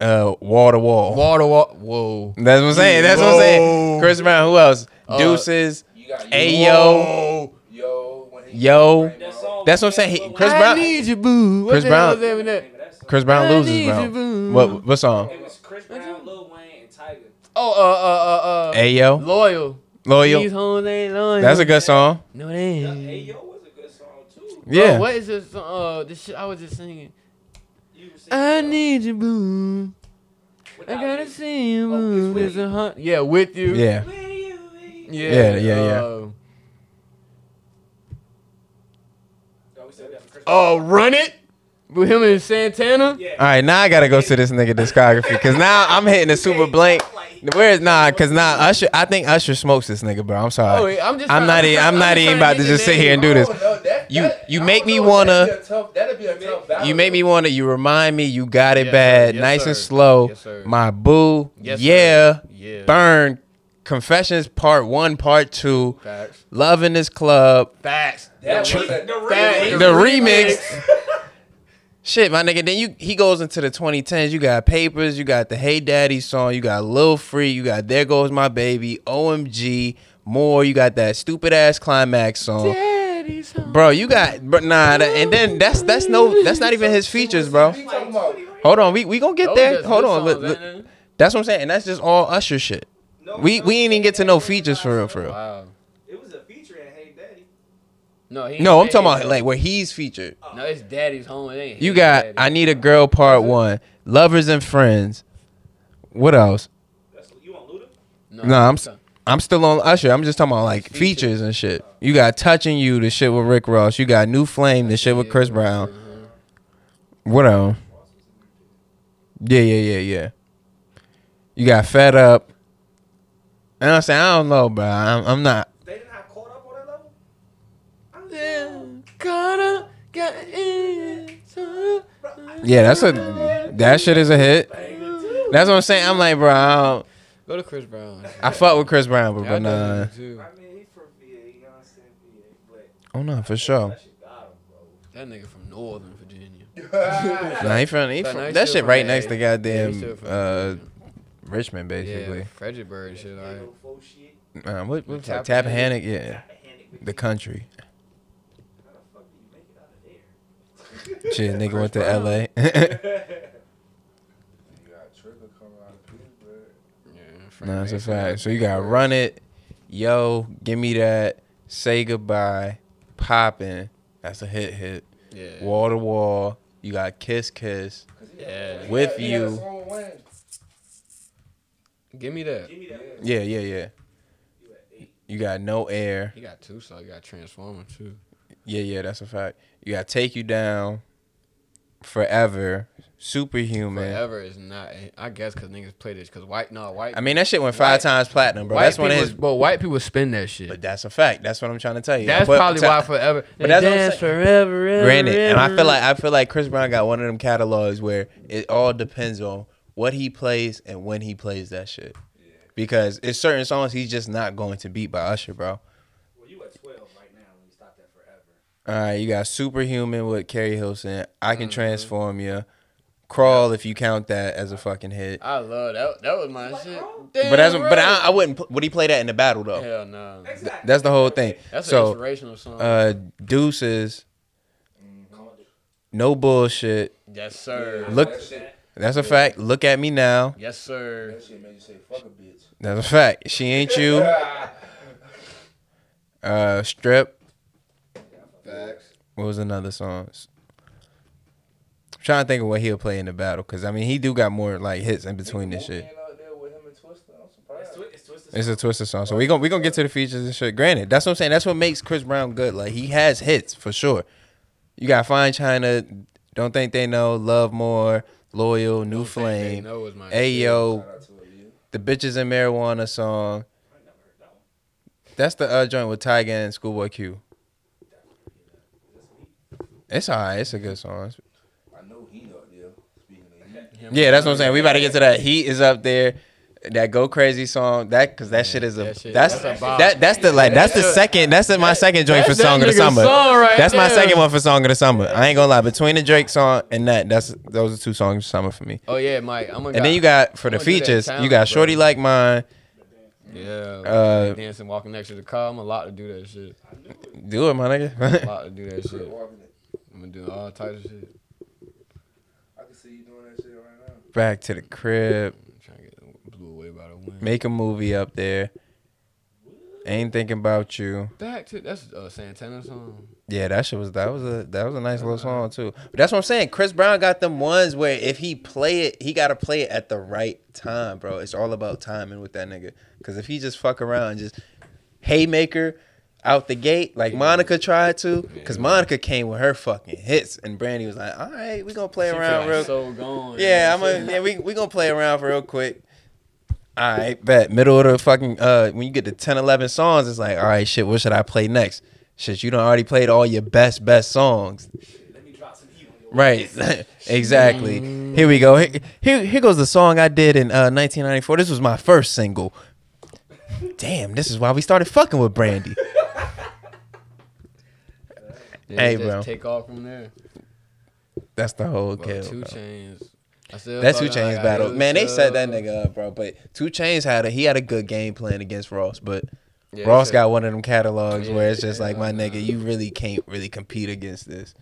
Uh Wall to Wall. Water, wall. Whoa. That's what I'm saying. That's what I'm saying. Chris Brown, who else? Uh, Deuces. Ayo. yo, yo, when Yo. That That's what I'm saying. He- Chris Wayne. Brown- I need you, boo. What Chris the hell Brown- is that with that? Name of that song. Chris Brown I loses, need you, bro. What what song? It was Chris Brown, Lil Wayne, and Tiger. Oh, uh, uh, uh, uh. Hey yo. Loyal. These Loyal. hoes ain't loyal. That's a good song. No, they Yeah, ain't. Hey Yo was a good song too. Yeah. Bro, what is this? Uh, this shit I was just singing. You were I need you, boo. I gotta Me. see you, boo. with There's you. a hunt. Yeah, with you. Yeah. Where you be? Yeah, Yeah, yeah, yeah. uh, Oh, we said that for Chris Oh, run it with him and Santana. Yeah. All right, now I gotta go to this nigga discography because now I'm hitting a super blank. Where is nah? Cause nah, Usher. I think Usher smokes this nigga, bro. I'm Oh, sorry. yeah, I'm just. I'm not. even- I'm not even about to just sit here and do this. don't that- You- that- you make me wanna- That'd be a tough. That'd be a tough battle. You make me want to. You remind me. You got it Yes, bad. sir. Yes, nice and slow. Yes, sir. My boo. Yes, sir. yeah. Yeah. Burn. Confessions Part One, Part Two. Facts. Love in this club. Facts. That was The remix. Facts. The remix. Shit, my nigga. Then you he goes into the 2010s. You got Papers. You got the Hey Daddy song. You got Lil Free. You got There Goes My Baby. OMG. More. You got that stupid ass climax song. Daddy's home. Bro, you got bro, nah, that, and then that's that's no that's not even his features, bro. What you talking about? Hold on, we we gonna get there. Hold on, look, look. that's what I'm saying, and that's just all Usher shit. We we ain't even get to no features for real, for real. Wow. It was a feature in Hey Daddy. No, he No, I'm talking about like where he's featured. No, it's daddy's home. It ain't. You got. I Need a Girl Part One, Lovers and Friends. What else? That's you want Luda? No, Nah, I'm I'm still on Usher. I'm just talking about like features and shit. You got Touching You, the shit with Rick Ross. You got New Flame, the shit with Chris Brown. Uh-huh. What else? Yeah, yeah, yeah, yeah. You got Fed Up. And I'm saying I don't know, bro. I'm, I'm not. They didn't have caught up on that level. I don't Yeah, know. gonna get into- Yeah, that's a that shit is a hit. That's what I'm saying. I'm like, bro. I, don't, Go to Chris Brown. I fuck with Chris Brown, but, Yeah, but nah. him too. I mean, he from VA, you know what I'm saying? VA, but Oh no, for sure. that shit got him, bro. That nigga from Northern Virginia. Nah, he from, he from no, that shit right next to goddamn still uh, Richmond, basically. Yeah, Fredericksburg and shit. All right. Ain't no faux shit. Uh, what what's that? Tappahannock? Tappahannock, yeah, Tappahannock, the country. How the fuck do you make it out of there? Shit, nigga went to L.A. You got Trigger coming out of Pittsburgh. Yeah, nah, that's a fact. So you got Run It, Yo, Give Me That, Say Goodbye, popping. That's a hit, hit. Yeah. Wall to Wall. You got Kiss kiss. Yeah. With had- he had You. song with Give me that. Give me that. Yeah, yeah, yeah. You. You got No Air. He got two, so he got Transformer too. Yeah, yeah, that's a fact. You got Take You Down, Forever, Superhuman. Forever is not. I guess because niggas play this because white. No, white. I mean, that shit went five White- times platinum, bro. That's one of his. But white people spend that shit. But that's a fact. That's what I'm trying to tell you. that's But- probably why forever. But that's what I'm dance saying. forever. ever, Granted, and I feel like I feel like Chris Brown got one of them catalogs where it all depends on what he plays and when he plays that shit. Because it's certain songs he's just not going to beat by Usher, bro. Well, you at 12 right now when you stop that forever. All right, you got Superhuman with Keri Hilson. I can Mhm. transform you. Crawl if you count that as a fucking hit. I love that. That was my Like, shit. bro? But that's Damn but I. I wouldn't. Would he play that in the battle though? Hell no. Exactly. That's the whole thing. That's So, an inspirational song. Uh, Deuces, no bullshit. yes, sir. Look- That's a fact. Look at me now. Yes, sir. that shit made you say fuck a bitch. That's a fact. She ain't you. Uh, strip. Facts. What was another song? I'm trying to think of what he'll play in the battle, cause I mean he do got more like hits in between this shit. Ain't out there with him and Twista. I'm It's, surprised. twi- it's twisted. It's a twisted song, so we gonna we gonna get to the features and shit. Granted, that's what I'm saying. That's what makes Chris Brown good. Like he has hits for sure. You got Fine China, Don't Think They Know, Love More, Loyal, New Don't Flame, Know was my Hey shit. Yo, Shout out to Aaliyah. the Bitches and Marijuana song. I never heard that one. That's the uh, joint with Tyga and Schoolboy Q. It's alright. It's a good song. I know he up there. Speaking of heat. Him Yeah, that's what I'm saying. We about to get to that. Heat is up there. That Go Crazy song. That because that shit is a that shit- that's that's a that that's the like that's the second that's the, my second joint for That's that song of the summer. song right That's my there. second one for song of the summer. I ain't gonna lie. Between the Drake song and that, that's those are two songs of summer for me. Oh yeah, Mike. I'm gonna. And then you got for the I'ma do features, you talent, got bro. Shorty Like Mine. Yeah. Uh, dancing, walking next to the car. I'm a lot to do that shit. Do it, my A nigga. lot to do that shit. Walking it. I'm gonna do all types of shit. I can see you doing that shit right now. Back to the crib. I'm trying to get blew away by the wind. Make a movie up there. Ain't thinking about you. Back to that's a Santana song. Yeah, that shit was that was a that was a nice little uh-huh. song too. But that's what I'm saying. Chris Brown got them ones where if he play it, he gotta play it at the right time, bro. It's all about timing with that nigga. Cause if he just fuck around, and just haymaker out the gate like Monica tried to, cause Monica came with her fucking hits, and Brandy was like, "All right, we gonna play She around like real." so gone. Yeah, I'm Shit. a, yeah, we we gonna play around for real quick. All right, bet. Middle of the fucking uh when you get to 10, 11 songs, it's like, all right, shit, what should I play next? Shit, you done already played all your best, best songs. Let me drop some heat on your Right. exactly. Here we go. Here, here here goes the song I did in uh 1994. This was my first single. Damn, this is why we started fucking with Brandy. Yeah, Hey, just bro. Take off from there. That's the whole Bro, kill. Two bro. chains. I That's 2 Chainz like, battle. Man, they set that nigga up, bro. But 2 Chainz had a he had a good game plan against Ross, but Yeah, Ross got one of them catalogs Yeah, where it's just yeah, like, my nigga, you really can't really compete against this.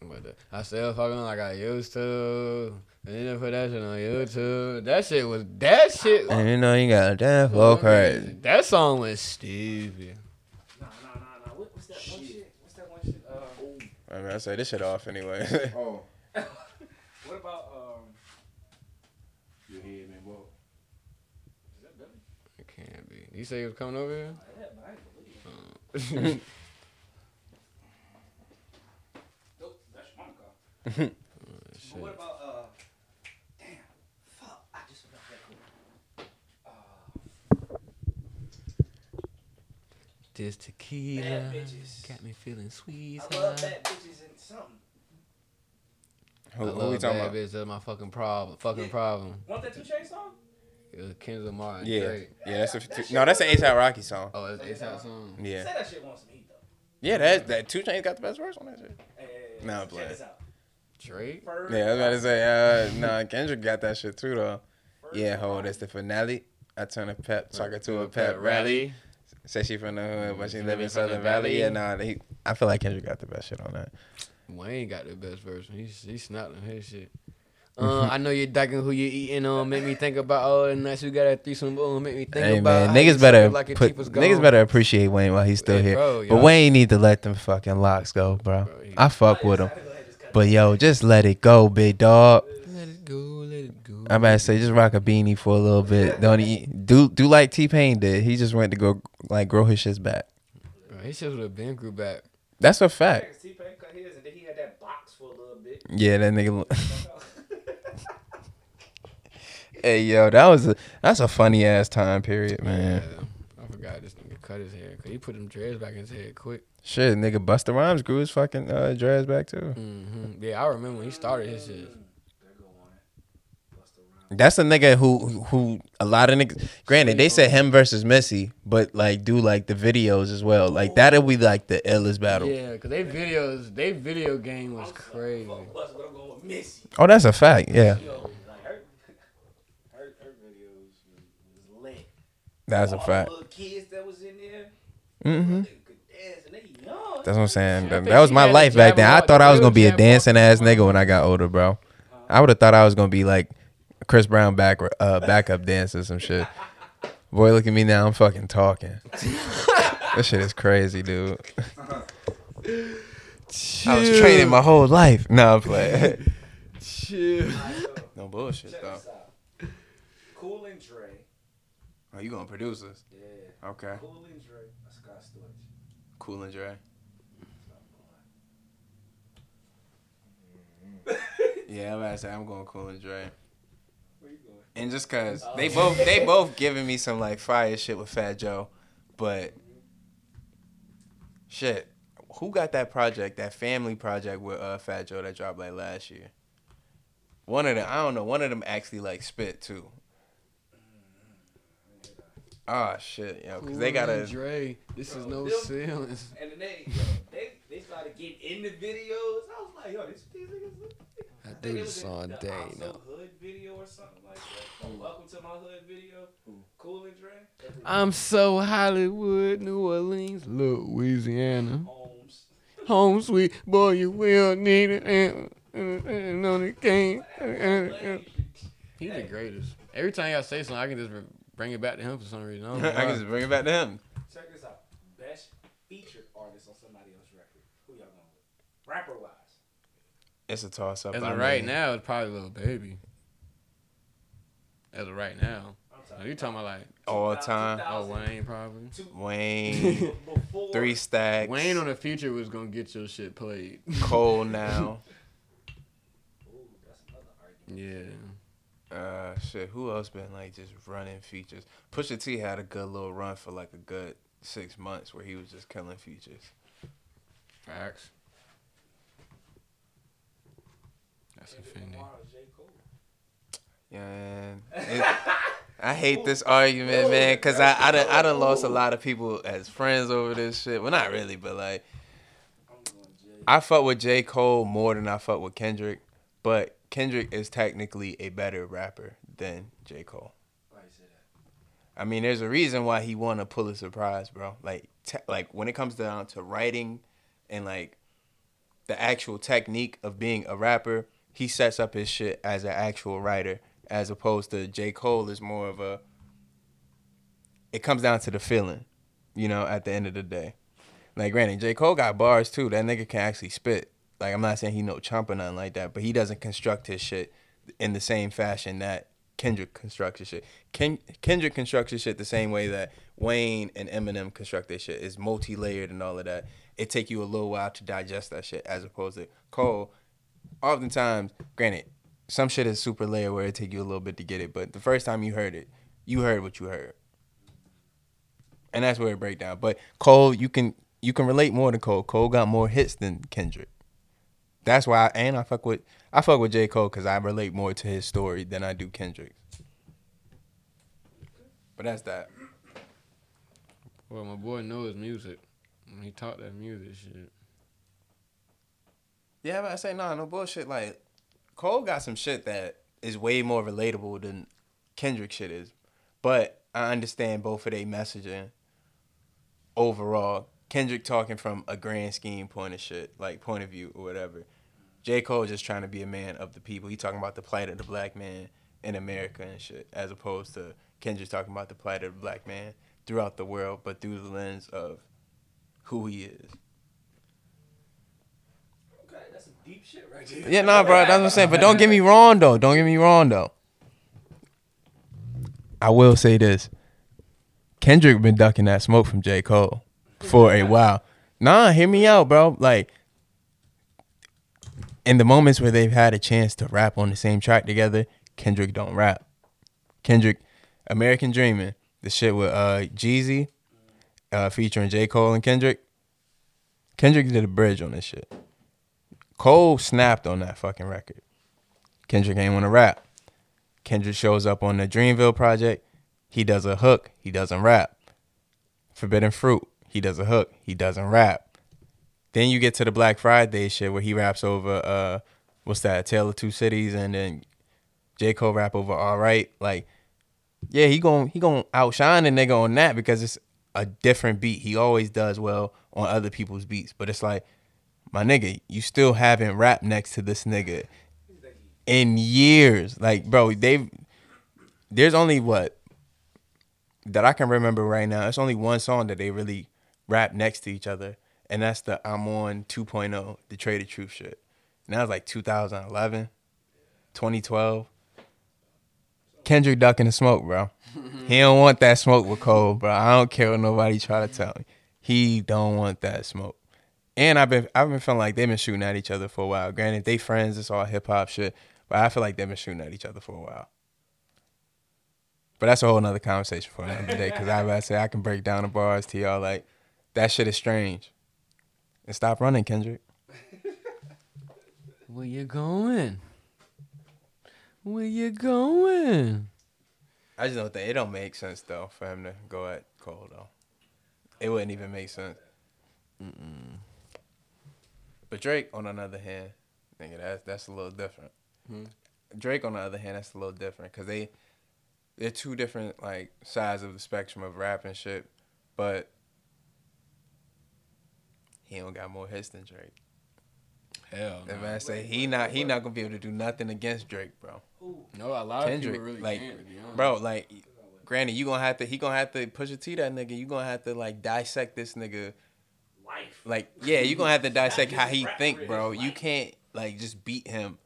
But uh, I still fucking like I used to. And then put that shit on YouTube. That shit was that shit. And you know you got a damn flow crazy. That song was stupid. Nah, nah, nah, nah. What, what's that one shit? What's that one shit? Uh, I mean, I say this shit off anyway. Oh, what about um? your head, man. Well, Is that Billy? It can't be. You say he was coming over here? Yeah, but I ain't believe it. Nope, that's your mama car. But Shit. what about uh? Damn, fuck! I just forgot that cool. This tequila got me feeling sweet. I love bad bitches and something. who, I who love we talking bad about? bitch. That's my fucking problem. Fucking Yeah. problem. Want that two chain song? It was Kendrick Lamar and Yeah, Drake. yeah, that's a no, that's an ASAP Rocky song. Oh, it's ASAP song. Yeah, Say that shit wants some heat though. yeah, that that 2 Chainz got the best verse on that shit. Hey, hey, hey, Nah, I'm playing. this out. Drake. First Yeah, I was about to say, uh, nah, Kendrick got that shit too though. first Yeah, hold, round. that's the finale. I turn a pep talker to a pep rally. Say she from the hood, but she live in Southern Valley. Yeah, nah, he, I feel like Kendrick got the best shit on that. Wayne got the best version. He's he snapped on his shit. Uh, I know you're ducking who you eating on. Make me think about all the nights we got at threesome. Uh, make me think Hey about man, niggas better it like put niggas better appreciate Wayne while he's still Hey, here. bro, but Wayne need to let them fucking locks go, bro. Bro, I fuck with him. Go ahead, just cut But yo, just let it go, big dog. Let it go, let it go. I'm about to say, just rock a beanie for a little bit. Don't he, do do like T Pain did. He just went to go like grow his shits back. Bro, his shit would have been grew back. That's a fact. T-Pain cut his, and then he had that box for a little bit. Yeah, that nigga. hey yo, that was a that's a funny ass time period, man. Yeah, I forgot this nigga cut his hair. Cause he put them dreads back in his head quick. Shit, nigga, Busta Rhymes grew his fucking uh, dreads back too. hmm Yeah, I remember when he started his shit. There go one. Busta Rhymes. That's a nigga who who a lot of niggas. Granted, they said him versus Missy, but like do like the videos as well. Like that'll be like the illest battle. Yeah, cause they videos, they video game was crazy. Fuck Busta, but I'm going with Missy. Oh, that's a fact. Yeah, that's a fact. The little kids that was in there, hmm they could dance and they young. That's what I'm saying. That, that was my life back then. I thought I was gonna be a dancing ass nigga when I got older, bro. I would have thought I was gonna be like Chris Brown back uh, backup dancer or some shit. Boy, look at me now. I'm fucking talking. this shit is crazy, dude. I was training my whole life. No, I'm playing. Chill. no bullshit Check though. this out. Cool and Dre. Oh, you gonna produce us? Yeah. Okay. Cool and Dre. Scott Storch. Cool and Dre. Yeah, I'm about to say I'm going Cool and Dre. Where you going? And just cause they both they both giving me some like fire shit with Fat Joe, but shit, who got that project, that family project with uh Fat Joe that dropped like last year? One of them, I don't know, one of them actually like spit too. Ah shit, yo, cause they got a Dre. This is no them- ceilings. And then they, yo, they, they started getting in the videos. I was like, yo, this, these niggas. Look- I think do this all the day I'm now. Hood video or something like that. Or Welcome to my hood video. Mm. Cool and Dre. I'm so Hollywood, New Orleans, Louisiana. Holmes. Home sweet boy, you will need it. And, and, and on the game. He's the greatest. Every time y'all say something, I can just bring it back to him for some reason. I don't know I can just bring it back to him. Check this out. Best featured artist on somebody else's record. Who y'all going with? Rapper wise. It's a toss up. As of right now, it's probably a Lil Baby. As of right now. I'm Now, talking you talking about like, all time. oh, Wayne probably. Wayne, three stacks. Wayne on the future was gonna get your shit played. Cole now. Ooh, that's another argument. Yeah. Uh, shit. Who else been like just running features? Pusha T had a good little run for like a good six months where he was just killing features. Facts. That's offending. Lamar or J. Cole. Yeah, man. It- I hate this argument, man, because I I done, I done lost a lot of people as friends over this shit. Well, not really, but like I'm going J. I fuck with J Cole more than I fuck with Kendrick. but Kendrick is technically a better rapper than J Cole. Why you say that? I mean, there's a reason why he won a Pulitzer Prize, bro. Like, te- like when it comes down to writing and like the actual technique of being a rapper, he sets up his shit as an actual writer, as opposed to J Cole is more of a. It comes down to the feeling, you know. At the end of the day, like granted, J Cole got bars too. That nigga can actually spit. Like I'm not saying he no chump or nothing like that, but he doesn't construct his shit in the same fashion that Kendrick constructs his shit. Ken- Kendrick constructs his shit the same way that Wayne and Eminem construct their shit. It's multi layered and all of that. It take you a little while to digest that shit, as opposed to Cole. Oftentimes, granted, some shit is super layered where it take you a little bit to get it, but the first time you heard it, you heard what you heard, and that's where it break down. But Cole, you can you can relate more to Cole. Cole got more hits than Kendrick. That's why, I, and I fuck with I fuck with J Cole because I relate more to his story than I do Kendrick. But that's that. Well, my boy knows music. He taught that music shit. Yeah, but I say nah, no bullshit. Like Cole got some shit that is way more relatable than Kendrick shit is. But I understand both of their messaging overall. Kendrick talking from a grand scheme point of shit, like point of view or whatever. J. Cole just trying to be a man of the people. He talking about the plight of the black man in America and shit, as opposed to Kendrick talking about the plight of the black man throughout the world, but through the lens of who he is. Okay, that's some deep shit right there. Yeah, nah, bro. That's what I'm saying. But don't get me wrong, though. Don't get me wrong, though. I will say this: Kendrick been ducking that smoke from J. Cole for a while. Nah, hear me out, bro. Like, in the moments where they've had a chance to rap on the same track together, Kendrick don't rap. Kendrick, American Dreaming, the shit with uh Jeezy, uh, featuring J. Cole and Kendrick. Kendrick did a bridge on this shit. Cole snapped on that fucking record. Kendrick ain't want to rap. Kendrick shows up on the Dreamville project. He does a hook. He doesn't rap. Forbidden Fruit. He does a hook. He doesn't rap. Then you get to the Black Friday shit where he raps over uh what's that? Tale of Two Cities and then J. Cole rap over All Right. Like, yeah, he gon' he gon' outshine the nigga on that because it's a different beat. He always does well on other people's beats. But it's like, my nigga, you still haven't rapped next to this nigga in years. Like, bro, they've there's only what that I can remember right now. It's only one song that they really rap next to each other, and that's the I'm on 2.0, the Trae tha Truth shit. And that was like 2011, 2012. Kendrick ducking the smoke, bro. he don't want that smoke with Cole, bro. I don't care what nobody try to tell me. He don't want that smoke. And I've been I've been feeling like they've been shooting at each other for a while. Granted, they friends, it's all hip hop shit, but I feel like they've been shooting at each other for a while. But that's a whole nother conversation for another day. Cause I to say I can break down the bars to y'all like that shit is strange. And stop running, Kendrick. Where you going? Where you going? I just don't think it don't make sense though for him to go at Cole though. It wouldn't even make sense. But Drake, on another hand, nigga, that's that's a little different. Hmm. Drake, on the other hand, that's a little different because they they're two different like sides of the spectrum of rap and shit. But he don't got more hits than Drake. Hell That man say he not he not gonna be able to do nothing against Drake, bro. No, a lot Kendrick, of people really like, can't. To be honest. Bro, like, granted, you gonna have to he gonna have to Pusha T that nigga. You gonna have to like dissect this nigga. Life. Like, yeah, you're gonna have to dissect how he think, bro. You can't like just beat him.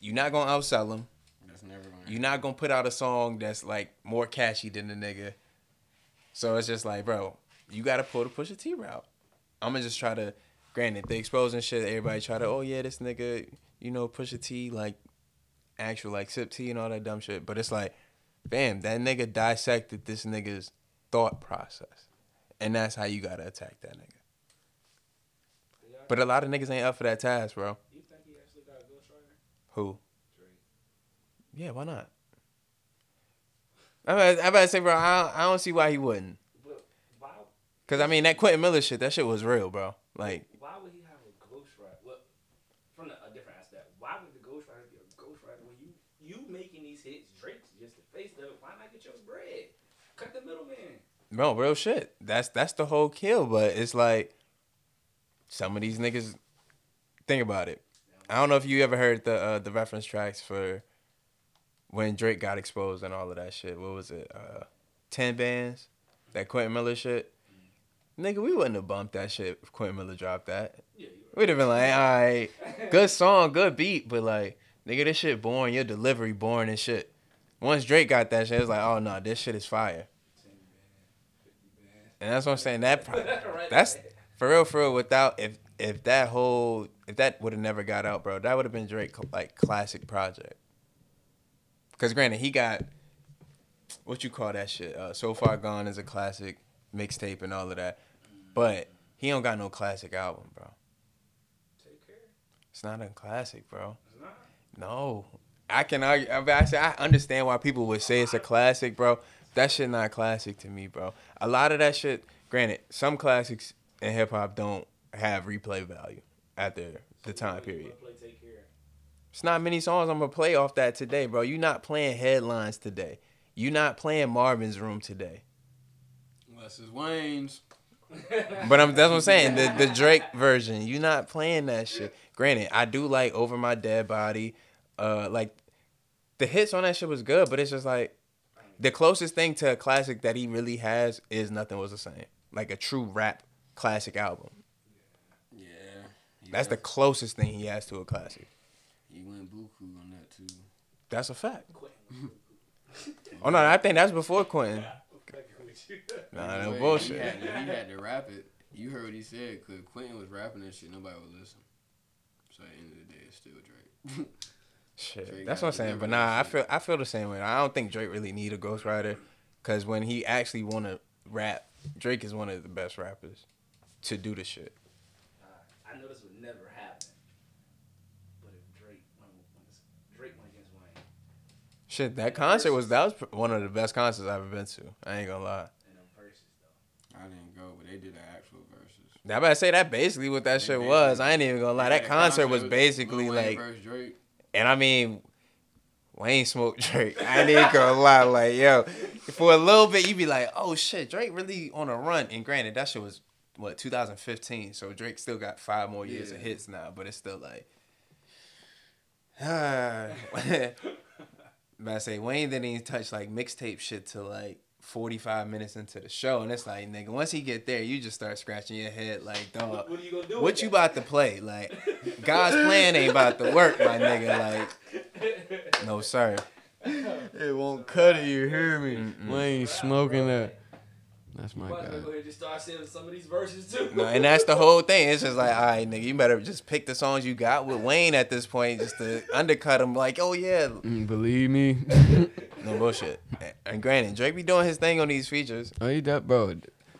You're not gonna outsell him. That's never gonna. You're not gonna put out a song that's like more catchy than the nigga. So it's just like, bro, you gotta pull the Pusha T route. I'm gonna just try to, granted, the exposing shit. Everybody try to, oh yeah, this nigga, you know, Pusha T like actual like sip tea and all that dumb shit. But it's like, bam, that nigga dissected this nigga's thought process, and that's how you gotta attack that nigga. But a lot of niggas ain't up for that task, bro. You think he actually got a ghostwriter? Who? Drake. Yeah, why not? I'm about, I'm about to say, bro, I don't, I don't see why he wouldn't. But why? Cause I mean, that Quentin Miller shit, that shit was real, bro. Like, Why would he have a ghostwriter? Well, from a different aspect, why would the ghostwriter be a ghostwriter when you you making these hits, Drake's just the face of it. Why not get your bread? Cut the middleman. No, real shit. That's that's the whole kill. But it's like some of these niggas. Think about it. I don't know if you ever heard the uh, the reference tracks for when Drake got exposed and all of that shit. What was it? Uh, Ten bands. That Quentin Miller shit. Nigga, we wouldn't have bumped that shit if Quentin Miller dropped that. Yeah, We'd have been like, all right, good song, good beat, but like, nigga, this shit boring. Your delivery boring and shit. Once Drake got that shit, it was like, oh no, this shit is fire. And that's what I'm saying. That pro- Right that's. For real, for real. Without if if that whole if that would have never got out, bro, that would have been Drake like classic project. Cause granted, he got what you call that shit. Uh, so far gone is a classic mixtape and all of that, but he don't got no classic album, bro. Take care. It's not a classic, bro. It's not. No, I can argue. I, mean, I say I understand why people would say it's a classic, bro. That shit not classic to me, bro. A lot of that shit. Granted, some classics in hip hop don't have replay value after the time period. Play take care. It's not many songs I'm gonna play off that today, bro. You're not playing headlines today. You're not playing Marvin's Room today. Unless it's Wayne's. But I'm that's what I'm saying. The the Drake version, You're not playing that shit. Granted, I do like Over My Dead Body. Uh like the hits on that shit was good, but it's just like the closest thing to a classic that he really has is Nothing Was the Same. Like a true rap classic album. Yeah. He That's the closest thing he has to a classic. He went buku on that too. That's a fact. Oh no, I think that's before Quentin. Fucking. Nah, no Wait, bullshit. He had, to, he had to rap it. You heard what he said, because Quentin was rapping that shit, nobody would listen. So at the end of the day, it's still Drake. Shit, Drake that's what I'm saying. But nah, I feel I feel the same way. I don't think Drake really need a ghostwriter, cause when he actually want to rap, Drake is one of the best rappers to do the shit. Uh, I know this would never happen. But if Drake went, Drake went against Wayne Shit, that concert was that was one of the best concerts I've ever been to. I ain't gonna lie. in them verses though. I didn't go, but they did an actual verses. Now, I about to say that basically what that They shit did. was. I ain't even gonna lie. That Yeah, concert was basically Lil like, versus Drake. and I mean, Wayne smoked Drake. I ain't even gonna lie. Like, yo, for a little bit, you'd be like, oh shit, Drake really on a run. And granted, that shit was what 2015, so Drake still got five more years of hits now. But it's still like, ah. but I say Wayne didn't even touch like mixtape shit till like 45 minutes into the show, and it's like, nigga, once he get there, you just start scratching your head like, dog. What, what are you gonna do? What you that? about to play? Like, God's plan ain't about to work, my nigga. Like, no, sir. It won't cut it, you hear me? Mm-mm. Wayne smoking that. That's my Might as well guy. go ahead and just start saying some of these verses too. No, and that's the whole thing. It's just like, all right, nigga, you better just pick the songs you got with Wayne at this point, just to undercut him. Like, oh yeah, Mm, believe me. no bullshit. And granted, Drake be doing his thing on these features. oh, you that, bro.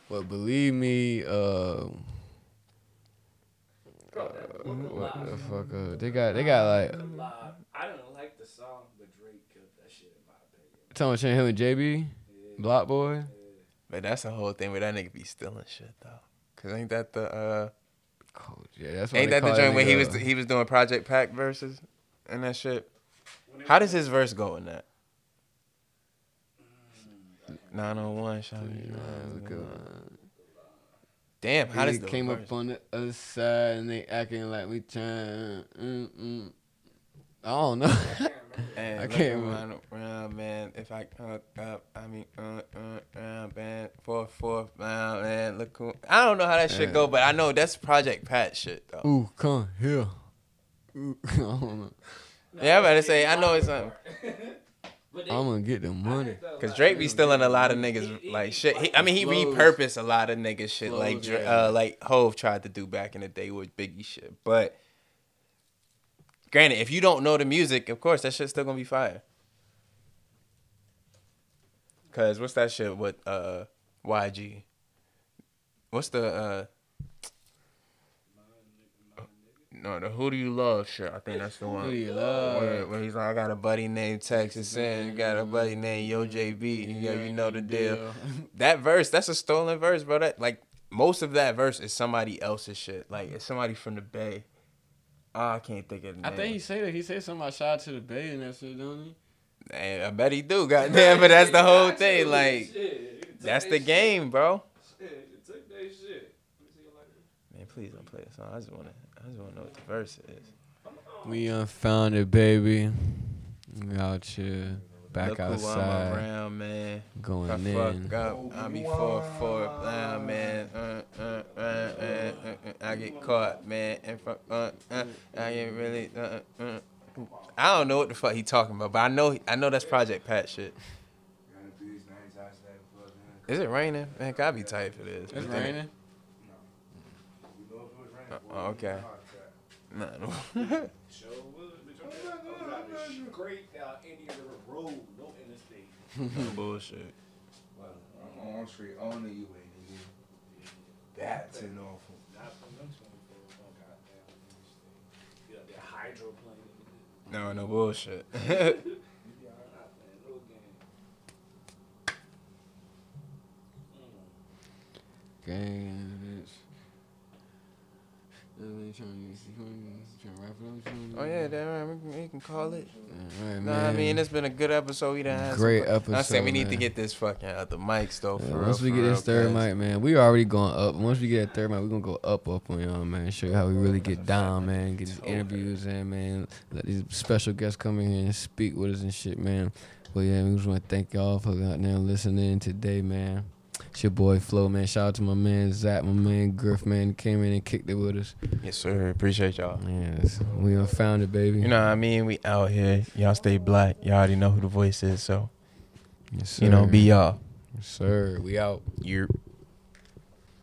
Well, believe me, uh, Bro, that what the fuck? Uh, they got, they got like, Alive. I don't like the song, but Drake killed that shit in my opinion. talking about him and JB, Yeah. BlocBoy. But that's the whole thing where that nigga be stealing shit though. Cause ain't that the uh Oh, yeah, that's ain't that the call joint where he was he was doing Project Pat verses and that shit? How does his verse go in that? 901, shout Damn, how does He came verse- up on the other side and they acting like we trying. Mm, mm. I don't know. And I look can't around, around, man. If I hook up, I mean, uh, uh, round, man. Fourth, fourth, round, man. Look who. I don't know how that shit Yeah. go, but I know that's Project Pat shit though. Ooh, come here. Ooh, I don't know. Yeah, I'm about to say, I know it's something. But they- I'm gonna get the money. Cause Drake be stealing a lot of niggas like shit. He, I mean, he Flows. repurposed a lot of niggas shit like Flows, Dra- yeah. uh, like Hove tried to do back in the day with Biggie shit. But granted, if you don't know the music, of course that shit's still gonna be fire. Cause what's that shit with uh YG? What's the uh no the Who Do You Love shit? I think that's the one. Who do you love? Where, where he's like, I got a buddy named Texas and you got a buddy named Yo JB. Yo, you know the deal. That verse, that's a stolen verse, bro. That like most of that verse is somebody else's shit. Like it's somebody from the Bay. Oh, I can't think of the I name. think he said that. He said something about shout out to the Bay and that shit, don't he? Hey, I bet he do. Goddamn, but that's the whole thing. Like, Shit, he took that's the game, bro. Shit, he took they shit. Let me see it like this. Man, please don't play a song. I just wanna, I just wanna know what the verse is. We unfounded, baby. We out here, back Look who I'm outside, around, man. going I in. fuck up, I be four for blind man. Uh, uh, uh, uh, uh, uh, I get caught, man. And fuck, uh, uh, I ain't really. Uh, uh, uh. I don't know what the fuck he talking about, but I know, I know that's Project Pat shit. Is it raining? Man, gotta be tight for this. It's raining. Oh, okay. Nah, no. Show wood, bitch. I'm I'm driving straight down Indian River Road, no interstate. bullshit. I'm on straight on the E way, nigga. That's an awful. Not from them 24 on goddamn interstate. Get up there hydroplane. No, no bullshit. You be alright, not playing game. Gang, bitch. You trying to wrap it up? oh yeah, damn, we can, we can call it. All right, No, I mean it's been a good episode. We done had some Great fun. I said we episode, need to get this fucking out the mics though. Yeah, once real, we get this third mic, man, we already going up. Once we get that third mic, we gonna go up, up on y'all, man. Show you how we really get down, man. Get these interviews in, man. Let these special guests come in here and speak with us and shit, man. But yeah, we just want to thank y'all for out there listening today, man. It's your boy Flo, man. Shout out to my man Zach, my man Griff, man, came in and kicked it with us. Yes, sir. Appreciate y'all. Yes, we unfounded, baby. You know what I mean? We out here. Y'all stay black. Y'all already know who the voice is. So yes, sir. you know, be y'all. Yes, sir. We out. You're.